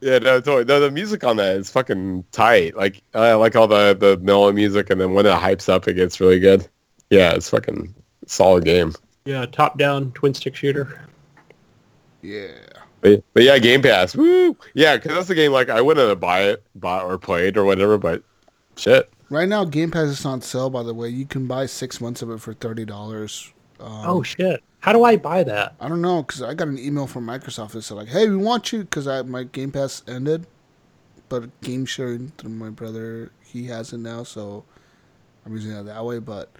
S3: Yeah, no, totally. No, the music on that is fucking tight. Like I like all the the mellow music, and then when it hypes up, it gets really good. Yeah, it's fucking solid game.
S2: Yeah, top down twin stick shooter.
S1: Yeah.
S3: But, but yeah, Game Pass. Woo! Yeah, because that's the game like I wouldn't have buy it, bought or played or whatever. But shit.
S1: Right now, Game Pass is on sale. By the way, you can buy six months of it for thirty dollars. Um,
S2: oh shit! How do I buy that?
S1: I don't know because I got an email from Microsoft that said like, "Hey, we want you," because my Game Pass ended, but game sharing through my brother he has it now, so I'm using it that way. But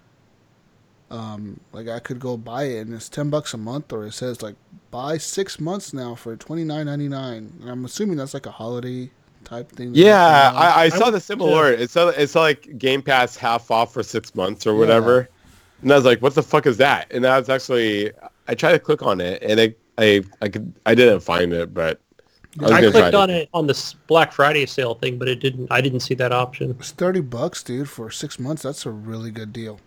S1: um, like I could go buy it and it's ten bucks a month, or it says like buy six months now for twenty nine ninety nine, and I'm assuming that's like a holiday type thing.
S3: Yeah,
S1: they put on.
S3: I, I saw
S2: would-
S3: the similar. It's it's like Game Pass half off for six months or whatever. And I was like, "What the fuck is that?" And I was actually, I tried to click on it, and it, I, I could, I didn't find it, but I was
S2: I
S3: gonna try
S2: clicked on it on this Black Friday sale thing, but it didn't. I didn't see that option.
S1: It's thirty bucks, dude, for six months. That's a really good deal.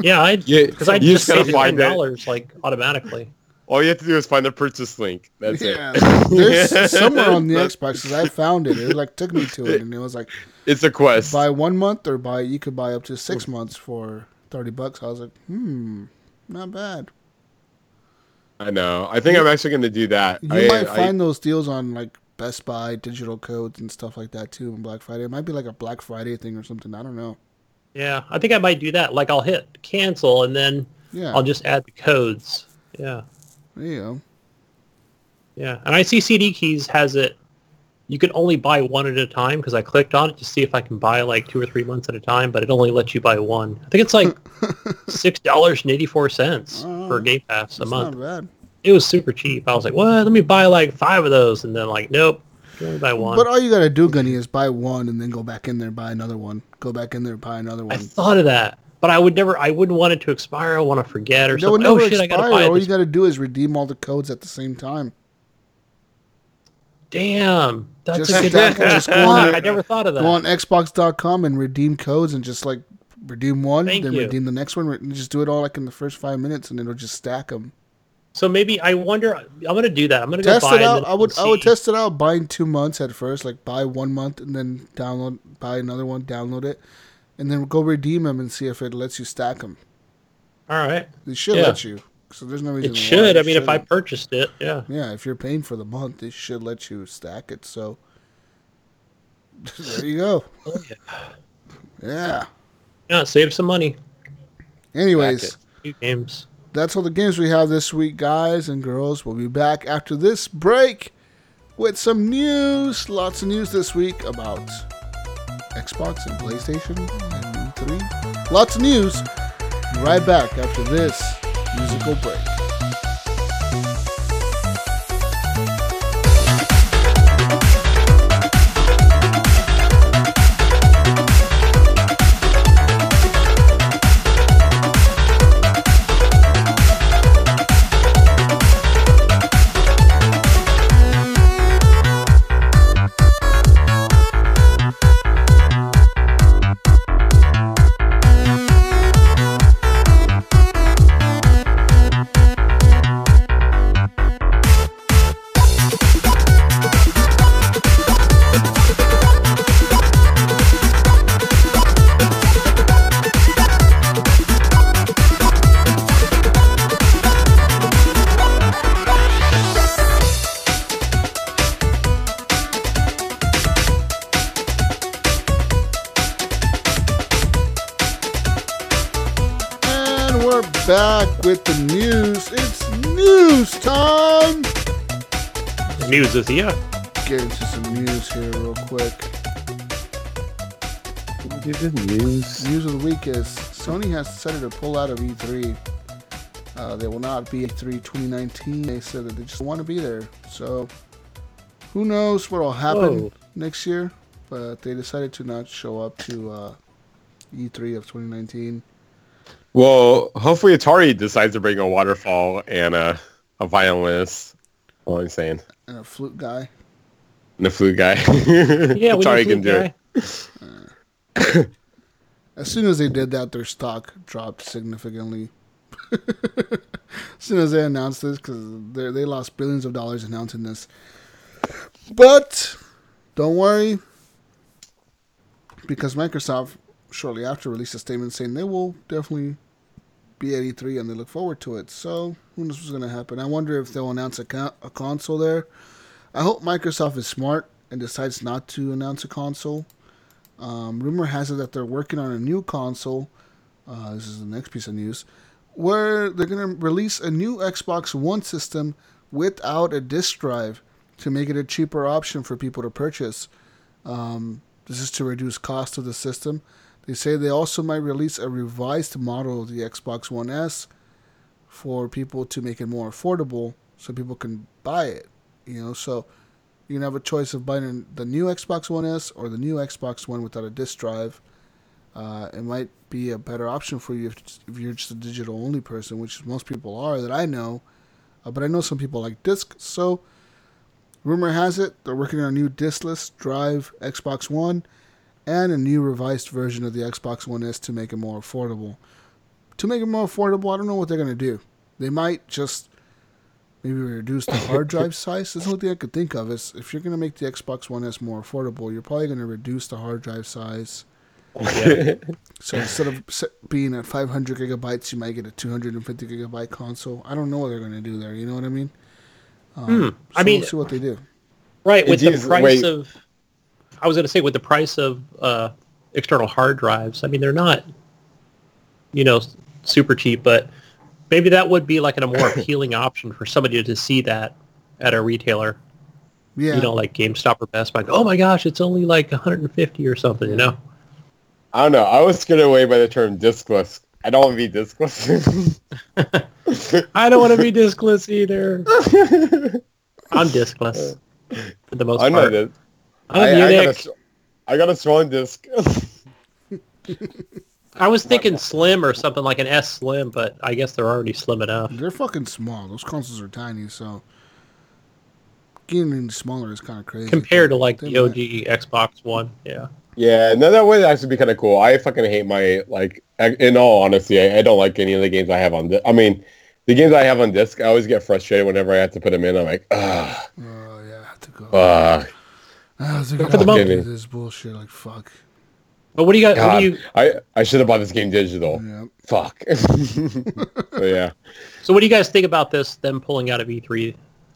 S2: Yeah, I
S3: Yeah,
S2: because I
S3: you
S2: just
S3: just gotta
S2: saved ten
S3: find it.
S2: dollars like automatically.
S3: All you have to do is find the purchase link. That's
S1: yeah,
S3: it.
S1: there's somewhere on the Xbox 'cause I found it. It like took me to it, and it was like
S3: It's a quest.
S1: buy one month or buy you could buy up to six months for thirty bucks. I was like, hmm, not bad.
S3: I know. I think I'm actually going to do that.
S1: You
S3: I,
S1: might
S3: I-
S1: find those deals on like Best Buy, digital codes, and stuff like that too on Black Friday. It might be like a Black Friday thing or something. I don't know.
S2: Yeah, I think I might do that. Like I'll hit cancel and then
S1: Yeah,
S2: I'll just add the codes. Yeah,
S1: there you go.
S2: yeah. And I see CD Keys has it. You can only buy one at a time because I clicked on it to see if I can buy like two or three months at a time, but it only lets you buy one. I think it's like six dollars and eighty four cents
S1: Oh,
S2: for Game Pass a month. It was super cheap. I was like, "What? Let me buy like five of those," and then like, "Nope, only buy one."
S1: But all you gotta do, Gunny, is buy one and then go back in there, buy another one. Go back in there, buy another one.
S2: I thought of that, but I would never. I wouldn't want it to expire. I want to forget or something.
S1: Oh, never
S2: Oh shit! I gotta
S1: expire.
S2: buy
S1: All you gotta do is redeem all the codes at the same time.
S2: Damn, that's
S1: Just
S2: a good
S1: just go on
S2: I never thought of that.
S1: Go on Xbox.com and redeem codes and just like redeem one,
S2: Thank
S1: then
S2: you.
S1: redeem the next one. and Just do it all like in the first five minutes, and it'll just stack them.
S2: So maybe I wonder. I'm gonna do that. I'm gonna go
S1: Test
S2: buy
S1: it out. I would. I would test it out. Buying two months at first, like buy one month and then download. Buy another one, download it, and then go redeem them and see if it lets you stack them.
S2: All right,
S1: It should
S2: Yeah.
S1: let you. So there's no reason.
S2: it should. I mean, if I purchased it, yeah.
S1: Yeah, if you're paying for the month, it should let you stack it. So there you go.
S2: Oh, yeah.
S1: Yeah.
S2: Yeah, save some money.
S1: Anyways,
S2: games.
S1: that's all the games we have this week, guys and girls. We'll be back after this break with some news. Lots of news this week about Xbox and PlayStation and E3. Lots of news. Right back after this musical break. News
S2: is here.
S1: Get into some news here real quick.
S3: news.
S1: News of the week is Sony has decided to pull out of E3. Uh, they will not be E3 2019. They said that they just want to be there. So who knows what will happen
S2: Whoa.
S1: next year? But they decided to not show up to uh, E3 of 2019.
S3: Well, hopefully Atari decides to bring a waterfall and a, a violinist. All I'm saying.
S1: And a flute guy.
S3: And a flute guy.
S2: Yeah, we
S3: Atari
S2: need
S3: can do it.
S1: As soon as they did that, their stock dropped significantly. as soon as they announced this, because they lost billions of dollars announcing this. But don't worry, because Microsoft shortly after released a statement saying they will definitely be at E3 and they look forward to it. So who knows what's going to happen? I wonder if they'll announce a, a console there. I hope Microsoft is smart and decides not to announce a console. Um, rumor has it that they're working on a new console. Uh, this is the next piece of news, where they're going to release a new Xbox One system without a disc drive to make it a cheaper option for people to purchase. Um, this is to reduce cost of the system. They say they also might release a revised model of the Xbox One S for people to make it more affordable, so people can buy it. You know, so you can have a choice of buying the new Xbox One S or the new Xbox One without a disc drive. Uh, it might be a better option for you if, if you're just a digital only person, which most people are that I know. Uh, but I know some people like disc. So, rumor has it they're working on a new diskless drive Xbox One and a new revised version of the Xbox One S to make it more affordable. To make it more affordable, I don't know what they're going to do. They might just maybe reduce the hard drive size. That's the only thing I could think of is if you're going to make the Xbox One S more affordable, you're probably going to reduce the hard drive size. So instead of being at 500 gigabytes, you might get a 250 gigabyte console. I don't know what they're going to do there. You know what I mean? Um,
S2: I
S1: so
S2: mean-
S1: we'll see what they do.
S2: Right, with
S3: It
S2: the price
S3: wait.
S2: of, I was going to say, with the price of uh, external hard drives, I mean, they're not, you know, super cheap, but maybe that would be like a more appealing option for somebody to see that at a retailer,
S1: Yeah.
S2: you know, like GameStop or Best Buy. Oh my gosh, it's only like 150 or something, you know?
S3: I don't know. I was scared away by the term discless. I don't want to be discless.
S2: I don't want to be discless either. I'm discless for the most
S3: I'm
S2: part. I'm
S3: I, I, got a,
S2: Munich.
S3: s- I got a strong disc.
S2: I was thinking slim or something like an S slim, but I guess they're already slim enough.
S1: They're fucking small. Those consoles are tiny, so getting any smaller is kind of crazy.
S2: Compared to like
S1: They
S2: the
S1: might-
S2: OG Xbox One, yeah.
S3: yeah, no, that would actually be kind of cool. I fucking hate my, like, in all honesty, I, I don't like any of the games I have on disc. I mean, the games I have on disc, I always get frustrated whenever I have to put them in. I'm like, ah,
S1: Oh yeah, I have to go.
S3: fuck.
S1: I have to
S2: But
S1: go.
S2: for the
S3: moment-
S1: this bullshit. Like fuck.
S2: But what do you got? What
S3: God,
S2: do you?
S3: I, I should have bought this game digital.
S1: Yeah.
S3: Fuck. so, yeah.
S2: So what do you guys think about this? Them pulling out of E3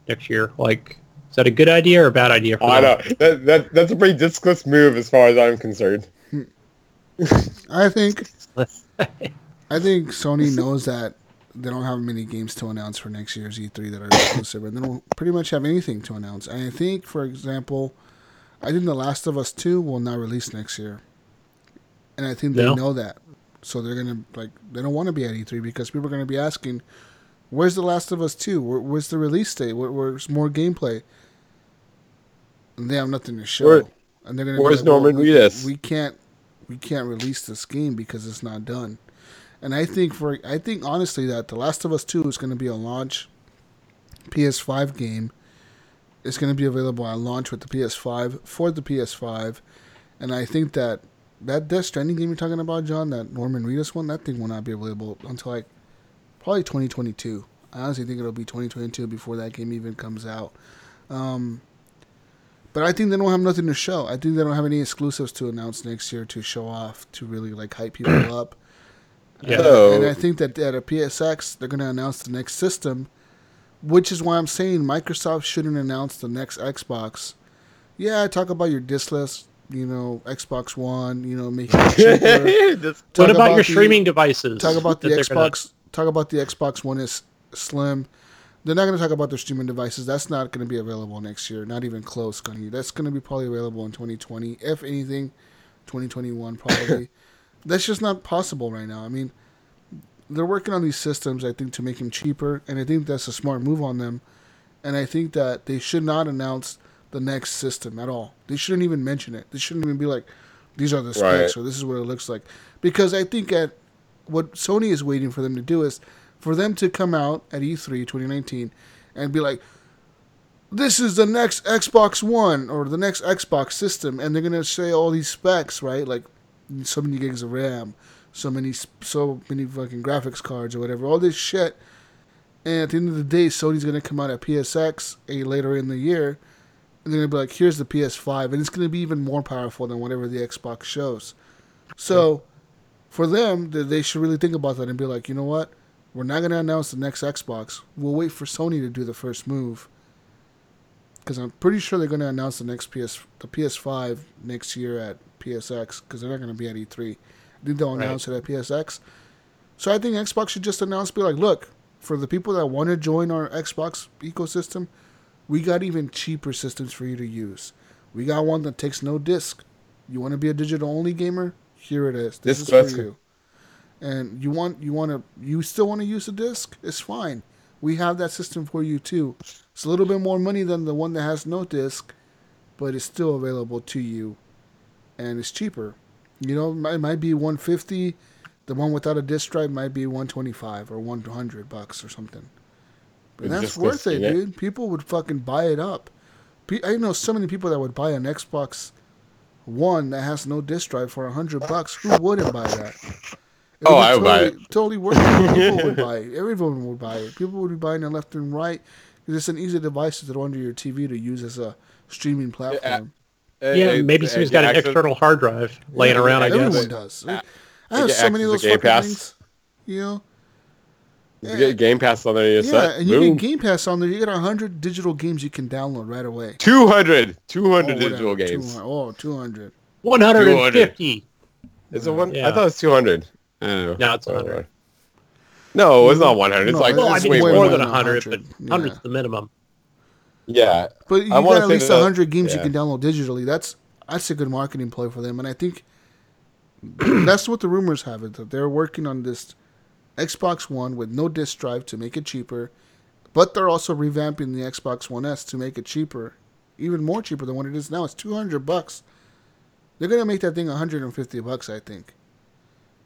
S2: next year? Like, is that a good idea or a bad idea? For
S3: I
S2: them?
S3: know. That, that, that's a pretty discless move as far as I'm concerned.
S1: I think I think Sony knows that they don't have many games to announce for next year's E3 that are exclusive, and they don't pretty much have anything to announce. And I think, for example, I think The Last of Us 2 will not release next year, and I think they
S2: No?
S1: know that, so they're gonna like they don't want to be at E3 because people are gonna be asking, "Where's The Last of Us 2? Where, where's the release date? Where, where's more gameplay?" And they have nothing to show,
S3: Where-
S1: and they're gonna.
S3: where's
S1: like, well,
S3: Norman
S1: we-
S3: Reedus?
S1: We can't we can't release this game because it's not done. And I think for I think honestly that The Last of Us Two is going to be a launch PS5 game. It's going to be available at launch with the PS5 for the PS5, and I think that that Death Stranding game you're talking about, John, that Norman Reedus one, that thing will not be available until like probably 2022. I honestly think it'll be 2022 before that game even comes out. Um, but I think they don't have nothing to show. I think they don't have any exclusives to announce next year to show off to really like hype people up.
S2: Yeah.
S3: So-
S1: And I think that at a PSX they're going to announce the next system, which is why I'm saying Microsoft shouldn't announce the next Xbox. Yeah, talk about your diskless, you know, Xbox One, you know, making it cheaper.
S2: What about, your
S1: the-
S2: streaming devices?
S1: Talk about the
S2: they're gonna-
S1: Xbox, talk about the Xbox One is slim. They're not going to talk about their streaming devices. That's not going to be available next year. Not even close, Gunny. That's going to be probably available in 2020, if anything, 2021 probably. That's just not possible right now. I mean, they're working on these systems, I think, to make them cheaper, and I think that's a smart move on them. And I think that they should not announce the next system at all. They shouldn't even mention it. They shouldn't even be like, these are the specs
S3: Right.
S1: or this is what it looks like. Because I think at what Sony is waiting for them to do is for them to come out at E E3 2019 and be like, this is the next Xbox One or the next Xbox system, and they're gonna say all these specs, right? Like so many gigs of RAM, so many so many fucking graphics cards or whatever, all this shit. And at the end of the day, Sony's gonna come out at PSX a later in the year, and they're gonna be like, "Here's the PS5," and it's gonna be even more powerful than whatever the Xbox shows. So, for them, they should really think about that and be like, you know what? We're not gonna announce the next Xbox. We'll wait for Sony to do the first move. Because I'm pretty sure they're gonna announce the next PS, the PS5 next year at PSX. Because they're not gonna be at E3. I think they'll
S2: Right.
S1: announce it at PSX. So I think Xbox should just announce, be like, look, for the people that want to join our Xbox ecosystem, we got even cheaper systems for you to use. We got one that takes no disc. You want to be a digital only gamer? Here it is. This
S3: Disc
S1: is for you. And you want you want to you still want to use a disc? It's fine. We have that system for you too. It's a little bit more money than the one that has no disc, but it's still available to you, and it's cheaper. You know, it might, be 150. The one without a disc drive might be 125 or 100 bucks or something. But that's worth it,
S3: it.
S1: dude. People would fucking buy it up. I know so many people that would buy an Xbox One that has no disc drive for 100 bucks. Who wouldn't buy that? It
S3: Oh, I would buy
S1: totally, Totally worth it. People would buy it. Everyone would buy it. People would be buying it left and right. It's an easy device to throw under your TV to use as a streaming platform.
S3: Uh,
S2: Yeah, maybe
S3: uh,
S2: somebody's got an
S3: actually-
S2: external hard drive laying
S1: Yeah,
S2: around. I
S1: Everyone
S2: guess.
S1: does.
S3: Uh,
S1: I have so many of those
S3: Game
S1: fucking
S3: Pass.
S1: things. You know?
S3: You get Game Pass on there, you
S1: Yeah,
S3: set.
S1: and you
S3: Boom.
S1: get Game Pass on there. You get 100 digital games you can download right away.
S3: 200, 200
S1: Oh,
S3: digital games.
S1: 200 Oh, 200.
S2: 150.
S3: Is it one?
S2: Yeah.
S3: I thought it was 200. I don't know.
S2: No, it's 100.
S3: No, it's not 100. It's
S1: No,
S3: like
S2: Well, I
S1: It's
S2: mean,
S1: way more
S2: more
S1: than
S2: than 100,
S1: 100,
S2: but
S1: yeah.
S2: 100's the minimum.
S3: Yeah.
S1: But you
S3: I
S1: got at least 100 games
S3: yeah.
S1: you can download digitally. That's that's a good marketing play for them. And I think that's what the rumors have it that they're working on this Xbox One with no disc drive to make it cheaper, but they're also revamping the Xbox One S to make it cheaper, even more cheaper than what it is now. It's 200 bucks. They're gonna make that thing 150 bucks, I think.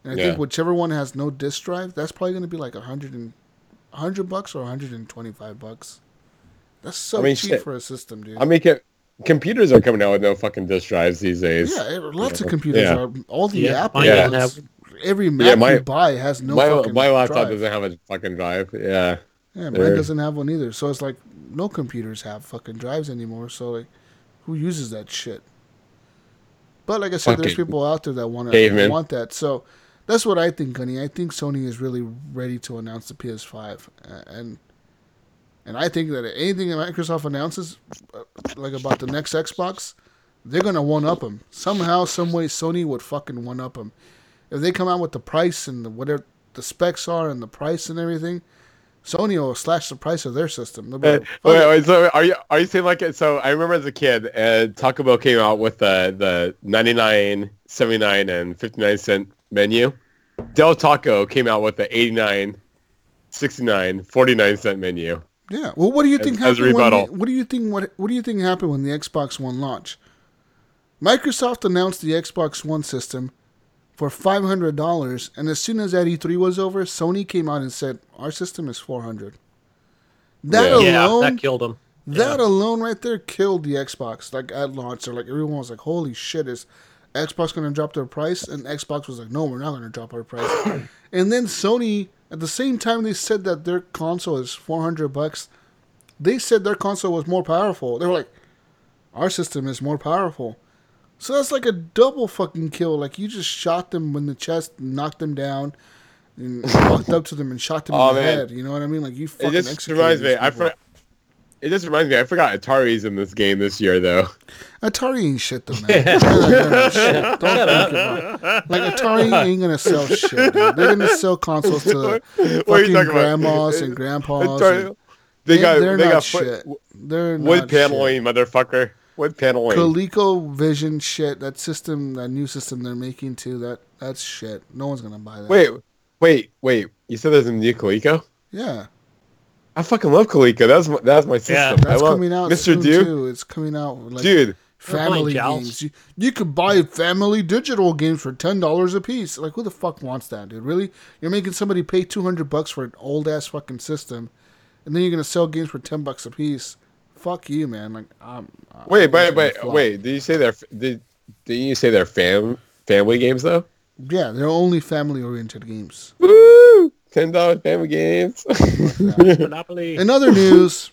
S1: And I
S3: Yeah.
S1: think whichever one has no disc drive, that's probably gonna be like 100 and 100 bucks or 125 bucks. That's so
S3: I mean,
S1: cheap
S3: shit.
S1: for a system, dude.
S3: I mean, ca- computers are coming out with no fucking disk drives these days.
S1: Yeah, lots of computers
S3: Yeah.
S1: are. All the
S2: Yeah,
S1: Apple
S2: mine
S3: doesn't
S1: ones, every Mac
S3: Yeah, my-
S1: you buy has no
S3: my
S1: fucking
S3: my laptop
S1: drive.
S3: doesn't have a fucking drive. Yeah.
S1: Yeah, mine
S3: there.
S1: doesn't have one either. So it's like no computers have fucking drives anymore. So like, who uses that shit? But like I said, there's
S3: Fucking
S1: people out there that want to
S3: cavemen.
S1: want that. So that's what I think, Gunny. I think Sony is really ready to announce the PS5, uh, and and I think that anything that Microsoft announces, uh, like about the next Xbox, they're gonna one up them somehow, some way. Sony would fucking one up them if they come out with the price and the whatever the specs are and the price and everything. Sony will slash the price of their system.
S3: Uh, wait, wait, so are you are you saying like so? I remember as a kid, uh, Taco Bell came out with the the 99, 79, and 59 cent menu. Del Taco came out with the 89, 69, 49 cent menu.
S1: Yeah. Well, what do you think
S3: as
S1: happened? When
S3: rebuttal.
S1: the, what do you think? What What do you think happened when the Xbox One launched? Microsoft announced the Xbox One system for five hundred dollars, and as soon as that E3 was over, Sony came out and said our system is four hundred. That
S3: Yeah.
S2: Yeah,
S1: alone,
S2: that killed him.
S1: that alone right there killed the Xbox. Like at launch, so like everyone was like, "Holy shit, is Xbox going to drop their price?" And Xbox was like, "No, we're not going to drop our price." and then Sony, at the same time, they said that their console is four hundred bucks. They said their console was more powerful. They were like, "Our system is more powerful." So that's like a double fucking kill. Like you just shot them in the chest, knocked them down, and walked up to them and shot them
S3: Oh,
S1: in the
S3: man.
S1: head. You know what I mean? Like you
S3: It
S1: fucking
S3: just
S1: executed
S3: reminds me. I for, it just reminds me. I forgot Atari's in this game this year, though.
S1: Atari ain't shit though, man. They're not gonna shit. Don't think about it. Like Atari ain't gonna sell shit. Dude. They're gonna sell consoles to
S3: What are you
S1: fucking
S3: talking about?
S1: grandmas and grandpas.
S3: Atari-
S1: and-
S3: They
S1: they,
S3: got
S1: they're
S3: they
S1: not
S3: got
S1: shit.
S3: foot,
S1: They're
S3: wood
S1: not
S3: paneling, motherfucker. Wood paneling.
S1: Coleco Vision shit. That system, that new system they're making too. That that's shit. No one's gonna buy that.
S3: Wait, wait, wait. You said there's a new Coleco?
S1: yeah,
S3: I fucking love Coleco. That's my that's my system.
S2: Yeah.
S3: I
S1: that's
S3: love
S1: coming out
S3: Mr. Dude.
S1: too. It's coming out like
S3: Dude,
S1: family games. You, you could buy family digital games for ten dollars a piece. Like who the fuck wants that, dude? Really? You're making somebody pay two hundred bucks for an old ass fucking system, and then you're gonna sell games for ten bucks a piece. Fuck you, man. Like,
S3: wait,
S1: it's
S3: wait,
S1: gonna
S3: wait,
S1: flop.
S3: wait. Did you say they're did did you say they're fam family games though?
S1: Yeah, they're only family oriented games.
S3: Woo! Ten dollar family games.
S2: Monopoly.
S1: In other news,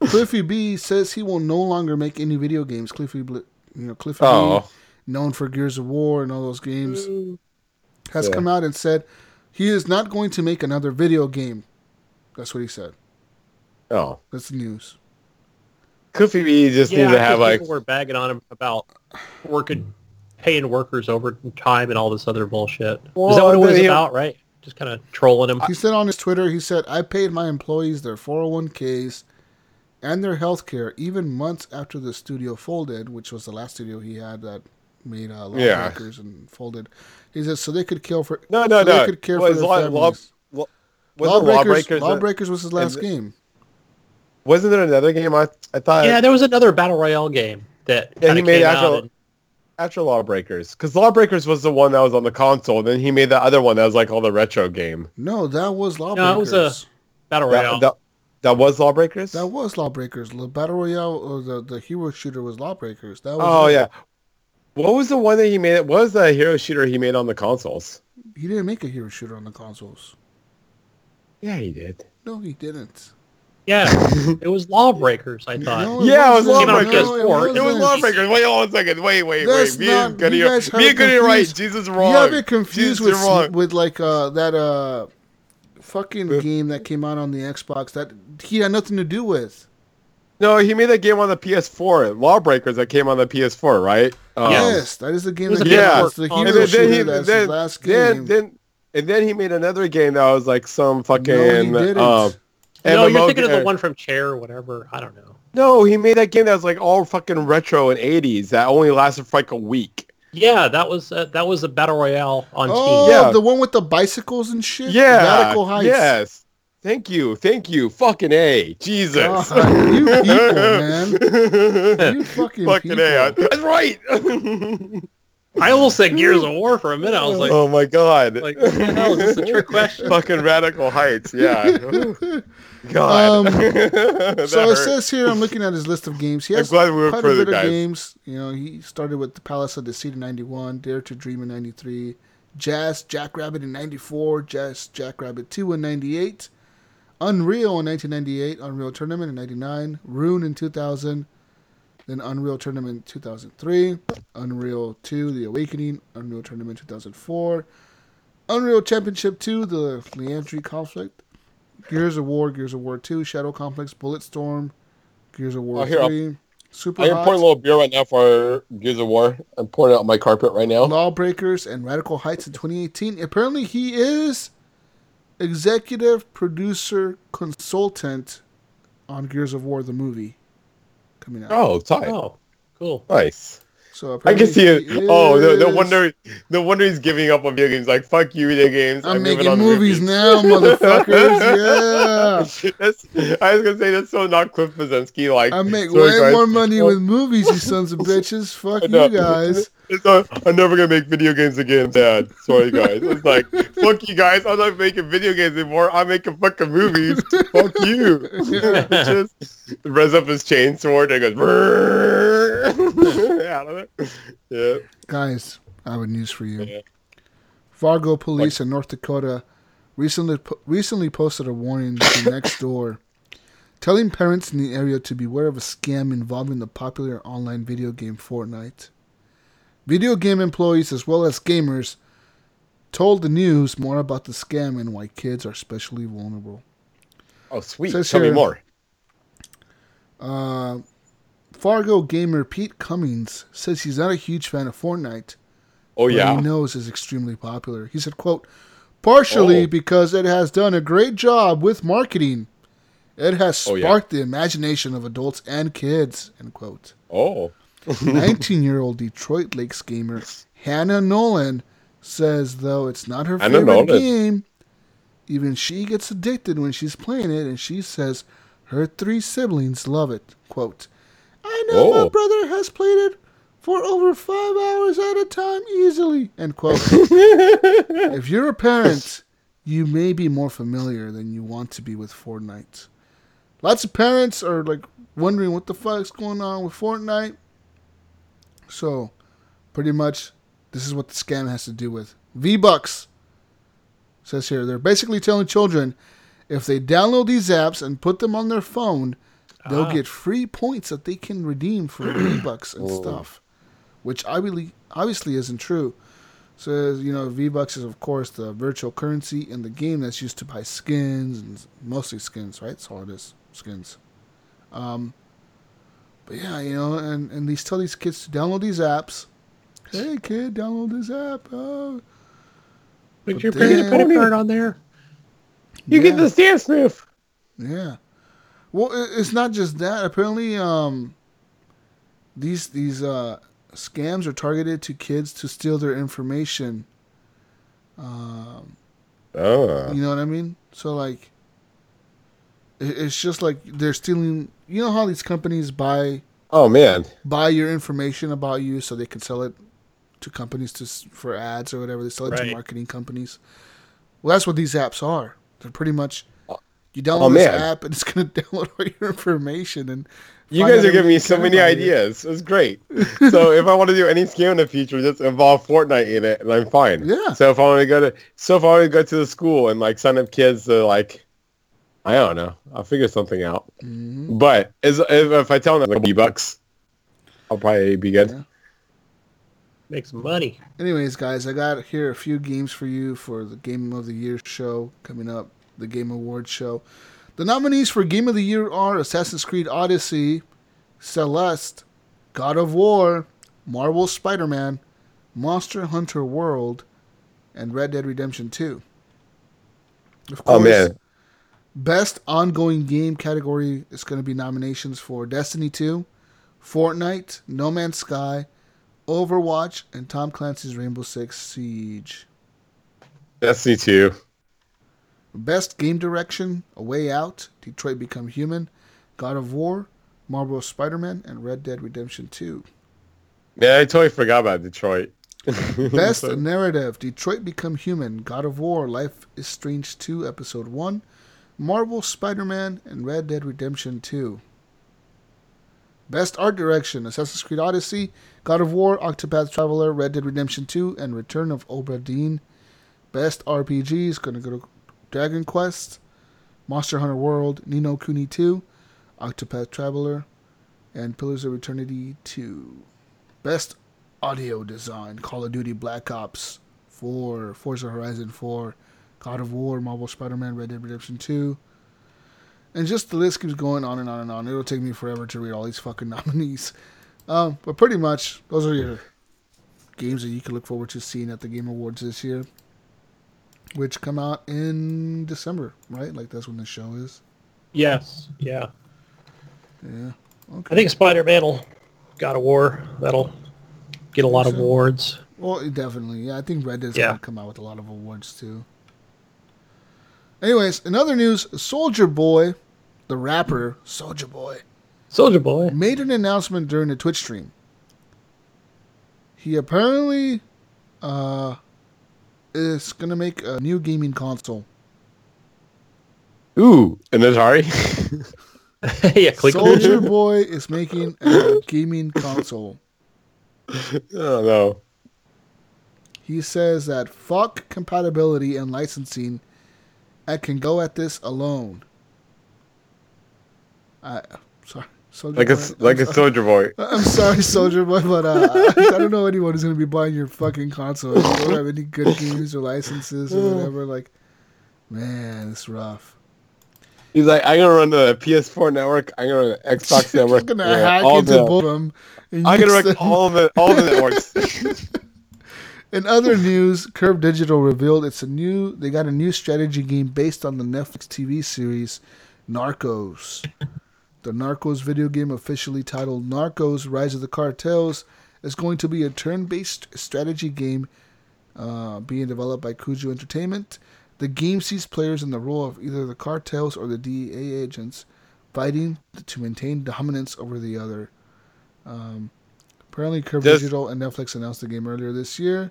S1: Cliffy B says he will no longer make any video games. Cliffy, Bl- you know, Cliffy B,
S3: oh,
S1: known for Gears of War and all those games, mm. has
S3: Yeah.
S1: come out and said he is not going to make another video game. That's what he said.
S3: oh.
S1: That's the news.
S3: Cliffy B just
S2: yeah,
S3: needs to have like
S2: people were bagging on him about working, paying workers overtime and all this other bullshit. Is that what it was
S3: he-
S2: about? Right? Just kind of trolling him.
S1: He said on his Twitter, he said, I paid my employees their 401ks and their health care even months after the studio folded, which was the last studio he had that made uh,
S3: Yeah.
S1: Lawbreakers and folded. He said, so they could kill for
S3: no, no,
S1: so
S3: no.
S1: they could care
S3: Well,
S1: for their
S3: law, law,
S1: families.
S3: law, wasn't
S1: Lawbreakers,
S3: Lawbreakers,
S1: Lawbreakers was his last game.
S3: wasn't there another game I I thought
S2: yeah, there was another battle royale game that
S3: Yeah, he made
S2: came
S3: actual-
S2: out. And,
S3: after Lawbreakers because Lawbreakers was the one that was on the console. Then he made the other one that was like all the retro game.
S1: No, that was Lawbreakers.
S2: No, it was a- battle royale.
S3: That, that, that was Lawbreakers.
S1: That was Lawbreakers. The Battle Royale or the, the hero shooter was Lawbreakers. That was
S3: oh
S1: it.
S3: yeah. What was the one that he made? What was the hero shooter he made on the consoles?
S1: He didn't make a hero shooter on the consoles.
S3: Yeah, he did.
S1: No, he didn't.
S2: Yeah, it was Lawbreakers. I thought.
S1: No,
S3: Yeah, it was.
S2: Lawbreakers.
S1: No,
S2: It was
S3: It was. Lawbreakers. Wait hold on a second. Wait, wait,
S1: That's
S3: wait. Me
S1: not-
S3: and Goody
S1: you
S3: are,
S1: guys have
S3: me
S1: it
S3: and Goody are right. Jesus is
S1: You have it confused
S3: Jesus,
S1: with
S3: wrong.
S1: with like uh that uh fucking
S3: Uh.
S1: game that came out on the Xbox that he had nothing to do with.
S3: No, he made that game on the PS4. Lawbreakers that came on the PS4, right? Um,
S1: yes, that is the game that
S2: a
S1: came
S3: yeah.
S1: out. The
S2: And
S1: hero
S3: And then, then he,
S1: shooter. That's
S3: then,
S1: his last game.
S3: then, and then he made another game that was like some fucking.
S1: no, he didn't.
S2: No, you're
S3: MMO
S2: thinking of the one from Chair or whatever. I don't know.
S3: No, he made that game that was like all fucking retro and 80s that only lasted for like a week.
S2: Yeah, that was uh, that was a battle royale on
S1: oh,
S2: Steam.
S3: Yeah.
S1: the one with the bicycles and shit.
S3: Yeah.
S1: Radical Heights.
S3: Yes. Thank you. Thank you. Fucking A. Jesus.
S1: God, you people, man. You fucking,
S3: fucking
S1: people.
S3: A. That's right.
S2: I almost said Gears of War for a minute. I was like,
S3: oh my god.
S2: like what the hell is this a trick question?
S3: fucking radical heights. Yeah. God.
S1: Um,
S3: That
S1: So it says here, I'm looking at his list of games. He
S3: I'm
S1: has
S3: glad we
S1: quite a
S3: further,
S1: bit of games. You know, he started with the Palace of Deceit in 91, Dare to Dream in 93, Jazz Jackrabbit in 94, Jazz Jackrabbit 2 in 98, Unreal in 1998, Unreal Tournament in 99, Rune in 2000, then Unreal Tournament 2003, Unreal 2 The Awakening, Unreal Tournament 2004, Unreal Championship 2 The Liandri Conflict, Gears of War, Gears of War 2, Shadow Complex, Bulletstorm, Gears of War
S3: Oh, here, I'll-
S1: 3, Super
S3: I am pouring a little beer right now for Gears of War. I'm pouring it on my carpet right now.
S1: Lawbreakers, and Radical Heights in 2018. Apparently, he is executive producer consultant on Gears of War the movie coming out.
S3: Oh, tight.
S2: Oh, cool.
S3: Nice.
S1: So
S3: I can see it. Oh, no, no wonder, no wonder he's giving up on video games. Like, fuck you, video games.
S1: I'm
S3: moving
S1: making
S3: on
S1: movies now, motherfuckers. Yeah.
S3: that's, I was gonna say that's so not Cliff Bleszinski. Like,
S1: I make
S3: sorry,
S1: way more money with movies, you sons of bitches. Fuck you guys.
S3: It's I'm never gonna make video games again, Dad. Sorry, guys. It's like, fuck you guys. I'm not making video games anymore. I'm making fucking movies. fuck you. Just revs up his chainsaw and goes. Out of it. Yeah.
S1: Guys, I have news for you.
S3: Yeah.
S1: Fargo police in North Dakota recently po- recently posted a warning to next door, telling parents in the area to beware of a scam involving the popular online video game Fortnite. Video game employees as well as gamers told the news more about the scam and why kids are especially vulnerable.
S3: Oh, sweet.
S1: Says
S3: Tell me more.
S1: Uh, Fargo gamer Pete Cummings says he's not a huge fan of Fortnite.
S3: Oh
S1: but
S3: yeah.
S1: he knows is extremely popular. He said, "quote Partially
S3: Oh.
S1: because it has done a great job with marketing. It has
S3: Oh,
S1: sparked
S3: yeah.
S1: the imagination of adults and kids." End quote.
S3: Oh.
S1: 19-year-old Detroit Lakes gamer Hannah Nolan says, though it's not her favorite game, even she gets addicted when she's playing it, and she says her three siblings love it. Quote, I know my
S3: Oh.
S1: brother has played it for over five hours at a time easily. End quote. if you're a parent, you may be more familiar than you want to be with Fortnite. Lots of parents are like wondering what the fuck's going on with Fortnite. So, pretty much, this is what the scam has to do with V Bucks. Says here, they're basically telling children if they download these apps and put them on their phone, they'll
S2: Ah.
S1: get free points that they can redeem for V Bucks and stuff, which I obviously obviously isn't true. Says you know V Bucks is of course the virtual currency in the game that's used to buy skins and mostly skins, right? That's all it is, skins. Um, but yeah, you know, and and these tell these kids to download these apps. Hey kid, download this app. Oh,
S2: Put your
S1: But
S2: parents'
S1: then-
S2: credit card on there.
S3: You
S1: Yeah.
S3: get the dance move.
S1: Yeah. Well, it's not just that. Apparently, um, these these uh, scams are targeted to kids to steal their information. Um,
S3: Oh.
S1: you know what I mean? So like, it, it's just like they're stealing. You know how these companies buy
S3: Oh man.
S1: buy your information about you so they can sell it to companies to for ads or whatever. They sell it to marketing companies. Well, that's what these apps are. They're pretty much oh. you download
S3: Oh,
S1: this
S3: man.
S1: app and it's gonna download all your information and
S3: You guys are giving me so many
S1: care about you.
S3: ideas. It's great. so if I want to do any scam in the future, just involve Fortnite in it, and I'm fine.
S1: Yeah.
S3: So if I want to go to, so if I want to go to the school and like sign up kids to like, I don't know, I'll figure something out.
S1: Mhm.
S3: But as, if, if I tell them like a bucks, I'll probably be good.
S1: Yeah.
S2: Make some money.
S1: Anyways, guys, I got here a few games for you for the Game of the Year show coming up, the Game Awards show. The nominees for Game of the Year are Assassin's Creed Odyssey, Celeste, God of War, Marvel Spider-Man, Monster Hunter World, and Red Dead Redemption 2. Of
S3: Oh man,
S1: Best ongoing game category is going to be nominations for Destiny 2, Fortnite, No Man's Sky, Overwatch, and Tom Clancy's Rainbow Six Siege.
S3: Destiny 2.
S1: Best game direction, A Way Out, Detroit Become Human, God of War, Marvel Spider-Man, and Red Dead Redemption 2.
S3: Yeah, I totally forgot about Detroit.
S1: Best narrative, Detroit Become Human, God of War, Life is Strange 2, Episode 1, Marvel Spider-Man, and Red Dead Redemption 2. Best art direction, Assassin's Creed Odyssey, God of War, Octopath Traveler, Red Dead Redemption 2, and Return of Obra. Best RPG is going to go to Dragon Quest, Monster Hunter World, Ni no Kuni 2, Octopath Traveler, and Pillars of Eternity 2. Best audio design, Call of Duty Black Ops 4, Forza Horizon 4, God of War, Marvel Spider-Man, Red Dead Redemption 2. And just the list keeps going on and on and on. It'll take me forever to read all these fucking nominees. Um, but pretty much, those are your games that you can look forward to seeing at the Game Awards this year, which come out in December, right? Like that's when the show is.
S2: Yes. Yeah.
S1: Yeah. Okay.
S2: I think Spider-Man will God of War. That'll get a lot of awards.
S1: Well, definitely. Yeah, I think Red Dead's
S2: Yeah.
S1: gonna come out with a lot of awards too. Anyways, in other news, Soulja Boy, the rapper Soulja Boy,
S2: Soulja Boy.
S1: made an announcement during a Twitch stream. He apparently uh, is gonna make a new gaming console.
S3: Ooh, an Atari.
S2: yeah, click
S1: Soulja Boy is making a gaming console.
S3: oh no.
S1: He says that fuck compatibility and licensing. I can go at this alone. I sorry. Soldier
S3: like a
S1: boy.
S3: like
S1: I'm,
S3: a soldier boy.
S1: I'm sorry, Soulja Boy, but uh, I, I don't know anyone who's gonna be buying your fucking console. You don't have any good games or licenses or whatever. Like, man, it's rough.
S3: He's like, I'm gonna run the PS4 network. I'm gonna run the Xbox network.
S1: I'm gonna
S3: yeah,
S1: hack
S3: all
S1: into
S3: the-
S1: both of them.
S3: I'm gonna wreck all the all the networks.
S1: In other news, Curve Digital revealed it's a new. They got a new strategy game based on the Netflix TV series Narcos. The Narcos video game, officially titled Narcos: Rise of the Cartels, is going to be a turn-based strategy game uh, being developed by Kuju Entertainment. The game sees players in the role of either the cartels or the DEA agents, fighting to maintain dominance over the other. Um, apparently, Curve
S3: Does-
S1: Digital and Netflix announced the game earlier this year.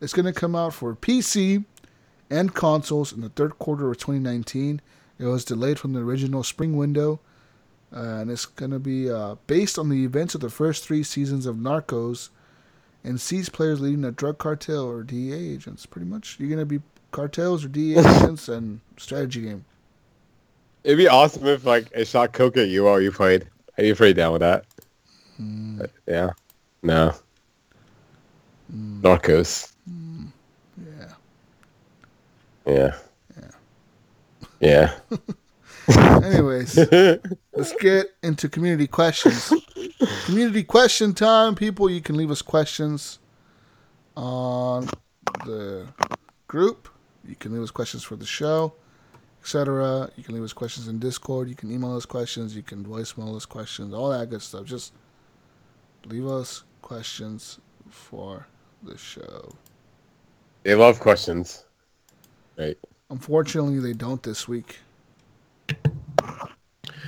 S1: It's going to come out for PC and consoles in the third quarter of 2019. It was delayed from the original spring window, uh, and it's going to be uh, based on the events of the first three seasons of Narcos, and sees players leading a drug cartel or DEA agents. Pretty much, you're going to be cartels or DEA agents and strategy game.
S3: It'd be awesome if like it shot coke at you while you played. Are you pretty down with that? But, yeah. No. Narcos.
S1: Yeah.
S3: Yeah. Yeah. yeah.
S1: Anyways, let's get into community questions. Community question time, people. You can leave us questions on the group. You can leave us questions for the show, etc. You can leave us questions in Discord. You can email us questions. You can voicemail us questions. All that good stuff. Just leave us questions for the show.
S3: They love questions. Right.
S1: Unfortunately, they don't this week.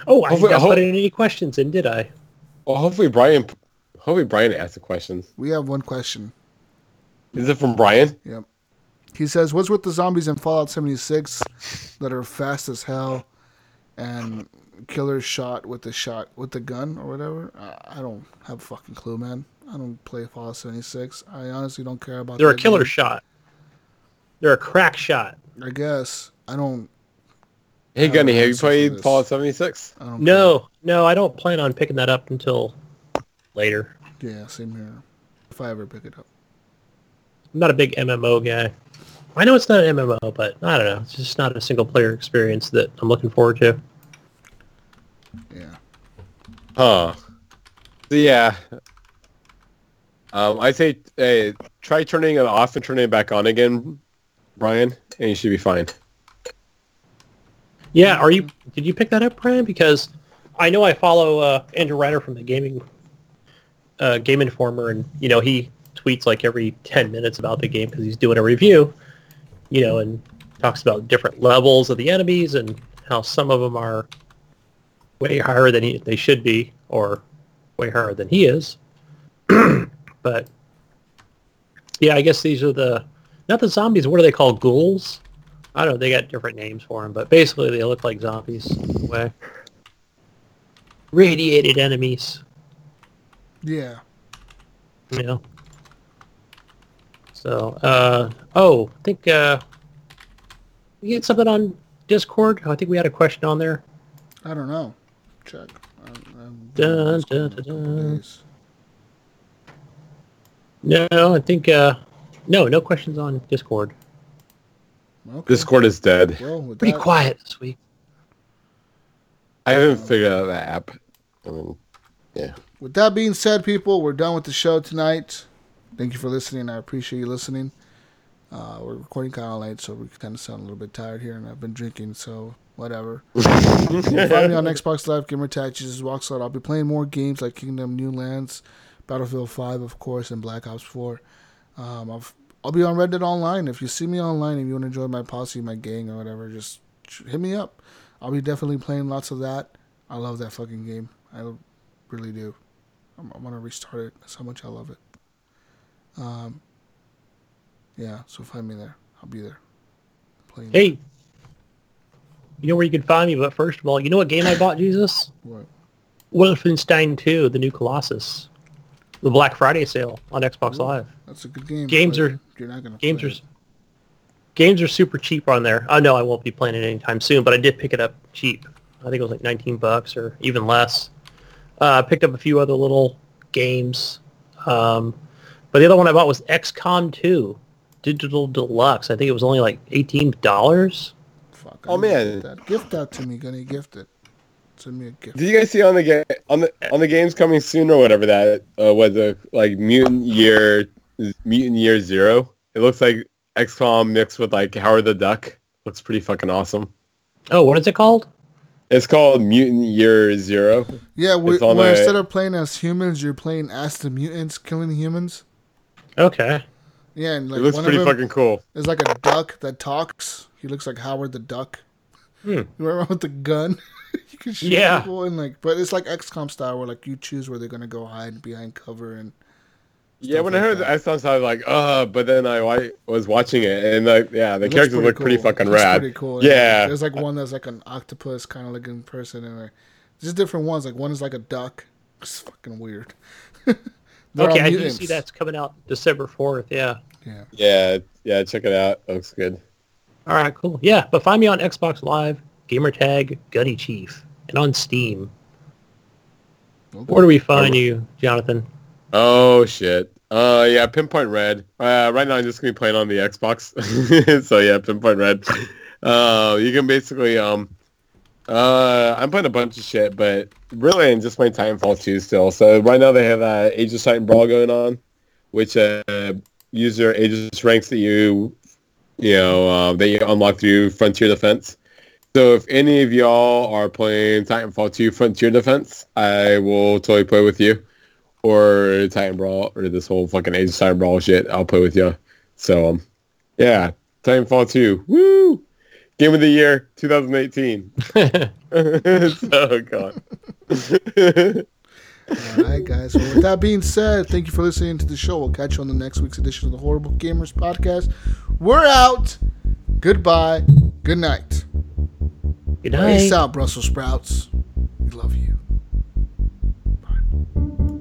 S2: Oh, I
S3: Hopefully-
S2: didn't
S3: hope-
S2: put in any questions in, did I?
S3: Well, hopefully Brian. Hopefully Brian asked the questions.
S1: We have one question.
S3: Is it from Brian?
S1: Yep. He says, "What's with the zombies in Fallout 76 that are fast as hell and killer shot with the shot with the gun or whatever?" I, I don't have a fucking clue, man. I don't play Fallout 76. I honestly don't care about.
S2: They're a killer
S1: game.
S2: shot. They're a crack shot.
S1: I guess I don't.
S3: Hey
S1: I
S3: Gunny,
S1: don't
S3: have you played. Fallout 76?
S1: I don't.
S2: No, no, I don't plan on picking that up until later.
S1: Yeah, same here. If I ever pick it up.
S2: I'm not a big MMO guy. I know it's not an MMO, but I don't know. It's just not a single player experience that I'm looking forward to.
S1: Yeah.
S3: Huh. So yeah. Um, I say, hey, try turning it off and turning it back on again, Brian, and you should be fine.
S2: Yeah, are you? Did you pick that up, Brian? Because I know I follow uh, Andrew Reiner from the gaming uh, Game Informer, and you know he tweets like every ten minutes about the game because he's doing a review. You know, and talks about different levels of the enemies and how some of them are way higher than he, they should be, or way higher than he is. but yeah, I guess these are the not the zombies. What are they called? Ghouls. I don't know. They got different names for them, but basically they look like zombies in a way. Radiated enemies,
S1: Yeah.
S2: you know. So, uh, oh, I think uh, we get something on Discord. I think we had a question on there.
S1: I don't know. Check. I'm, I'm
S2: Dun, dun, dun, dun. No, I think uh, no, no questions on Discord.
S1: Okay.
S3: Discord is dead.
S1: Well,
S2: Pretty
S1: that,
S2: quiet this week.
S3: I haven't figured out that app. I mean, yeah.
S1: With that being said, people, we're done with the show tonight. Thank you for listening. I appreciate you listening. Uh, we're recording kind of late, so we kind of sound a little bit tired here, and I've been drinking, so whatever. you can find me on Xbox Live, Gamertag, Jesus Walks Out. I'll be playing more games like Kingdom New Lands, Battlefield 5, of course, and Black Ops 4. Um, I've, I'll be on Red Dead Online. If you see me online and you want to join my posse, my gang, or whatever, just hit me up. I'll be definitely playing lots of that. I love that fucking game. I really do. I'm, I'm gonna restart it. That's how much I love it. Um, yeah. So find me there. I'll be there. Playing.
S2: Hey, you know where you can find me, but first of all, you know what game I bought, Jesus?
S1: What?
S2: Wolfenstein 2, the new Colossus. The Black Friday sale on Xbox Live.
S1: That's a good game.
S2: Games are-
S1: You're not gonna.
S2: Games are
S1: it.
S2: games are super cheap on there. I know I won't be playing it anytime soon, but I did pick it up cheap. I think it was like 19 bucks or even less. Uh, I picked up a few other little games. Um, but the other one I bought was XCOM 2 Digital Deluxe. I think it was only like $18.
S1: Fuck Fuck.
S3: Oh,
S1: I need to
S3: man.
S1: That. Gift that to me, Gonna Gift it. Send me a gift.
S3: Did you guys see on the ga- on the on the games coming soon or whatever that uh, was a like mutant year mutant year zero? It looks like XCOM mixed with like Howard the Duck. Looks pretty fucking awesome.
S2: Oh, what is it called?
S3: It's called Mutant Year Zero.
S1: Yeah, we, where
S3: a-
S1: instead of playing as humans, you're playing as the mutants killing humans.
S2: Okay.
S1: Yeah, and like
S3: it looks
S1: one
S3: pretty
S1: of
S3: fucking cool.
S1: It's like a duck that talks. He looks like Howard the Duck.
S2: Hmm.
S1: You remember with the gun? you can shoot
S2: Yeah.
S1: people and like, but it's like XCOM style where like you choose where they're gonna go hide behind cover and
S3: Yeah,
S1: stuff
S3: when I heard
S1: that.
S3: that, I thought I was like, uh, but then I wa- was watching it and like, yeah, the
S1: It looks
S3: characters look pretty fucking rad.
S1: Pretty cool.
S3: Yeah.
S1: There's like one that's like an octopus kind of looking person, and like, just different ones. Like one is like a duck. It's fucking weird.
S2: Okay, I do see that's coming out December 4th. Yeah.
S1: Yeah.
S3: Yeah, yeah, check it out. It looks good.
S2: All right, cool. Yeah, but find me on Xbox Live, Gamertag, Gunny Chief, and on Steam.
S1: Okay.
S2: Where do we find you, Jonathan?
S3: Oh shit. Uh yeah, Pinpoint Red. Uh right now I'm just gonna be playing on the Xbox. so yeah, Pinpoint Red. Uh you can basically um uh I'm playing a bunch of shit, but really I'm just playing Titanfall 2 still. So right now they have uh Age of Titan Brawl going on, which uh user Aegis ranks that you you know, uh, that you unlock through Frontier Defense. So if any of y'all are playing Titanfall 2 Frontier Defense, I will totally play with you or Titan Brawl or this whole fucking Age of Titan Brawl shit, I'll play with you. So um, yeah, Titanfall 2, woo! Game of the year 2018. oh god.
S1: All right, guys. Well, with that being said, thank you for listening to the show. We'll catch you on the next week's edition of the Horrible Gamers podcast. We're out. Goodbye. Good night.
S2: Good night.
S1: Peace out, Brussels sprouts. We love you. Bye.